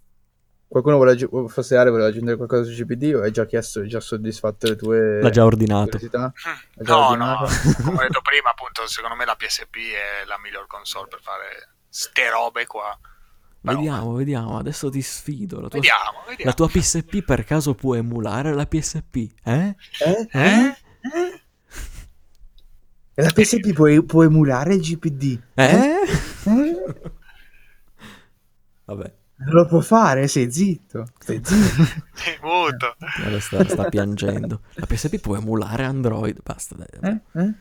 [SPEAKER 3] Qualcuno vuole aggi- forse Ale voleva aggiungere qualcosa su GPD o hai già chiesto, hai già soddisfatto le tue
[SPEAKER 1] L'ha già ordinato.
[SPEAKER 3] curiosità?
[SPEAKER 2] Mm,
[SPEAKER 3] già
[SPEAKER 2] No,
[SPEAKER 3] ordinato?
[SPEAKER 2] no, [laughs] come ho detto [laughs] prima, appunto, secondo me la PSP è la miglior console per fare ste robe qua. Però,
[SPEAKER 1] Vediamo, vediamo, adesso ti sfido. La tua,
[SPEAKER 2] Vediamo,
[SPEAKER 1] la
[SPEAKER 2] vediamo.
[SPEAKER 1] tua PSP per caso può emulare la PSP? Eh?
[SPEAKER 3] Eh?
[SPEAKER 1] Eh?
[SPEAKER 3] E la PSP può, può emulare il GPD?
[SPEAKER 1] Eh?
[SPEAKER 3] Eh? [laughs]
[SPEAKER 1] Vabbè,
[SPEAKER 3] Non lo può fare? Sei zitto. Stai zitto. [laughs]
[SPEAKER 2] Sì, muto.
[SPEAKER 1] sta, sta piangendo. La PSP può emulare Android, basta. dai.
[SPEAKER 3] Eh? Eh?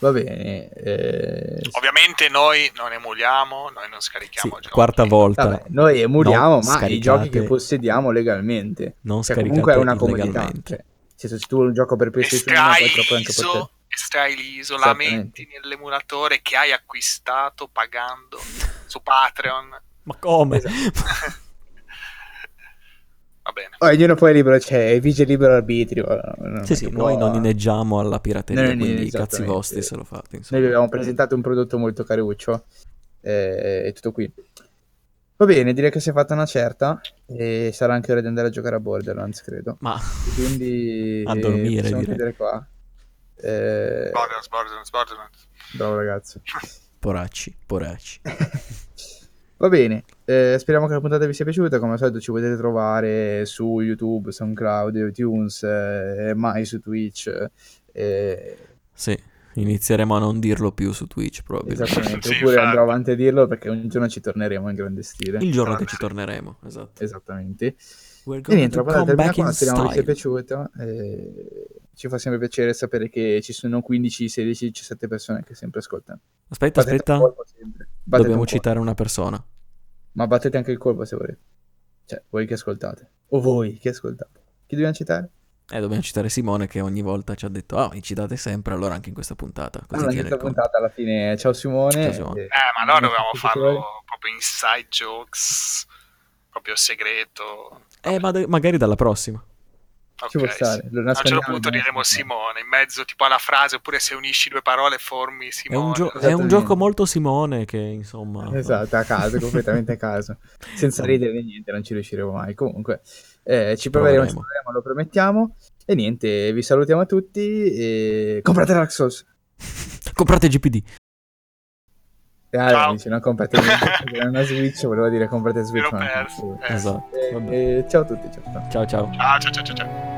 [SPEAKER 3] Va bene. eh,
[SPEAKER 2] Ovviamente noi non emuliamo, noi non
[SPEAKER 1] Sì,
[SPEAKER 2] scarichiamo giochi.
[SPEAKER 1] quarta volta.
[SPEAKER 3] Vabbè, noi emuliamo,
[SPEAKER 1] Non
[SPEAKER 3] ma i giochi che possediamo legalmente.
[SPEAKER 1] Non
[SPEAKER 3] Cioè, comunque è una comodità. Cioè, se tu vuoi un gioco per PlayStation 1
[SPEAKER 2] Estrai
[SPEAKER 3] puoi anche poter...
[SPEAKER 2] estrai l'ISO, la
[SPEAKER 3] Esattamente.
[SPEAKER 2] metti nell'emulatore che hai acquistato pagando su Patreon.
[SPEAKER 1] Ma come? [laughs]
[SPEAKER 2] Va bene.
[SPEAKER 3] Ognuno poi è libero, cioè, vige libero arbitrio. non
[SPEAKER 1] sì,
[SPEAKER 3] è
[SPEAKER 1] sì,
[SPEAKER 3] che
[SPEAKER 1] noi
[SPEAKER 3] può-
[SPEAKER 1] non inneggiamo alla pirateria,
[SPEAKER 3] Noi non
[SPEAKER 1] quindi i cazzi vostri se lo fate.
[SPEAKER 3] Noi
[SPEAKER 1] Insomma.
[SPEAKER 3] vi abbiamo presentato un prodotto molto caruccio eh, e tutto qui. Va bene, direi che si è fatta una certa e sarà anche ora di andare a giocare a Borderlands, credo.
[SPEAKER 1] Ma
[SPEAKER 3] E Quindi [laughs]
[SPEAKER 1] A dormire, direi.
[SPEAKER 3] qua. Eh,
[SPEAKER 2] Borderlands, Borderlands, Borderlands.
[SPEAKER 3] bravo ragazzo.
[SPEAKER 1] poracci, poracci. [laughs]
[SPEAKER 3] Va bene, eh, speriamo che la puntata vi sia piaciuta. Come al solito ci potete trovare su YouTube, SoundCloud, iTunes, eh, mai su Twitch. eh,
[SPEAKER 1] Sì, inizieremo a non dirlo più su Twitch probabilmente.
[SPEAKER 3] esattamente,
[SPEAKER 2] Sì,
[SPEAKER 3] oppure
[SPEAKER 2] infatti.
[SPEAKER 3] andrò avanti a dirlo perché un giorno ci torneremo in grande stile.
[SPEAKER 1] Il giorno che
[SPEAKER 2] Vabbè.
[SPEAKER 1] ci torneremo, esatto.
[SPEAKER 3] Esattamente.
[SPEAKER 1] We're
[SPEAKER 3] E niente, la
[SPEAKER 1] to
[SPEAKER 3] puntata
[SPEAKER 1] come back
[SPEAKER 3] qua,
[SPEAKER 1] in
[SPEAKER 3] speriamo vi sia
[SPEAKER 1] style.
[SPEAKER 3] piaciuta. eh, ci fa sempre piacere sapere che ci sono 15, 16, 17 persone che sempre ascoltano.
[SPEAKER 1] Aspetta,
[SPEAKER 3] Battete
[SPEAKER 1] aspetta.
[SPEAKER 3] un
[SPEAKER 1] Dobbiamo
[SPEAKER 3] un
[SPEAKER 1] citare una persona.
[SPEAKER 3] Ma battete anche il colpo se volete. Cioè, voi che ascoltate. O voi che ascoltate. Chi dobbiamo citare?
[SPEAKER 1] Eh, dobbiamo citare Simone che ogni volta ci ha detto, ah, mi citate sempre, allora anche in questa puntata. Così
[SPEAKER 3] Allora, in questa puntata alla fine. Ciao Simone.
[SPEAKER 1] Ciao, Simone.
[SPEAKER 3] Eh,
[SPEAKER 2] Eh, ma allora dovevamo farlo proprio inside jokes, proprio segreto.
[SPEAKER 1] Eh, ma magari dalla prossima.
[SPEAKER 2] Ok,
[SPEAKER 3] Ci può stare,
[SPEAKER 2] sì. A un certo punto diremo Simone in mezzo tipo alla frase, oppure se unisci due parole formi
[SPEAKER 1] È
[SPEAKER 2] Simone.
[SPEAKER 1] un, gio- è un gioco molto Simone che, insomma... [laughs]
[SPEAKER 3] Esatto, a caso, completamente a caso. Senza ridere niente, non ci riusciremo mai. Comunque, eh, ci proveremo, ci
[SPEAKER 1] Proveremo.
[SPEAKER 3] lo promettiamo. E niente, vi salutiamo tutti. E... Comprate Dark Souls. [laughs]
[SPEAKER 1] Comprate GPD.
[SPEAKER 3] Ah,
[SPEAKER 2] Ciao.
[SPEAKER 3] amici, non comprate [laughs] una Switch, volevo dire comprate Switch. Ma-
[SPEAKER 2] perso. Eh.
[SPEAKER 1] Esatto.
[SPEAKER 3] Eh,
[SPEAKER 1] Vabbè.
[SPEAKER 3] eh, ciao a tutti, ciao ciao.
[SPEAKER 1] Ciao ciao.
[SPEAKER 2] Ciao, ciao, ciao, ciao, ciao.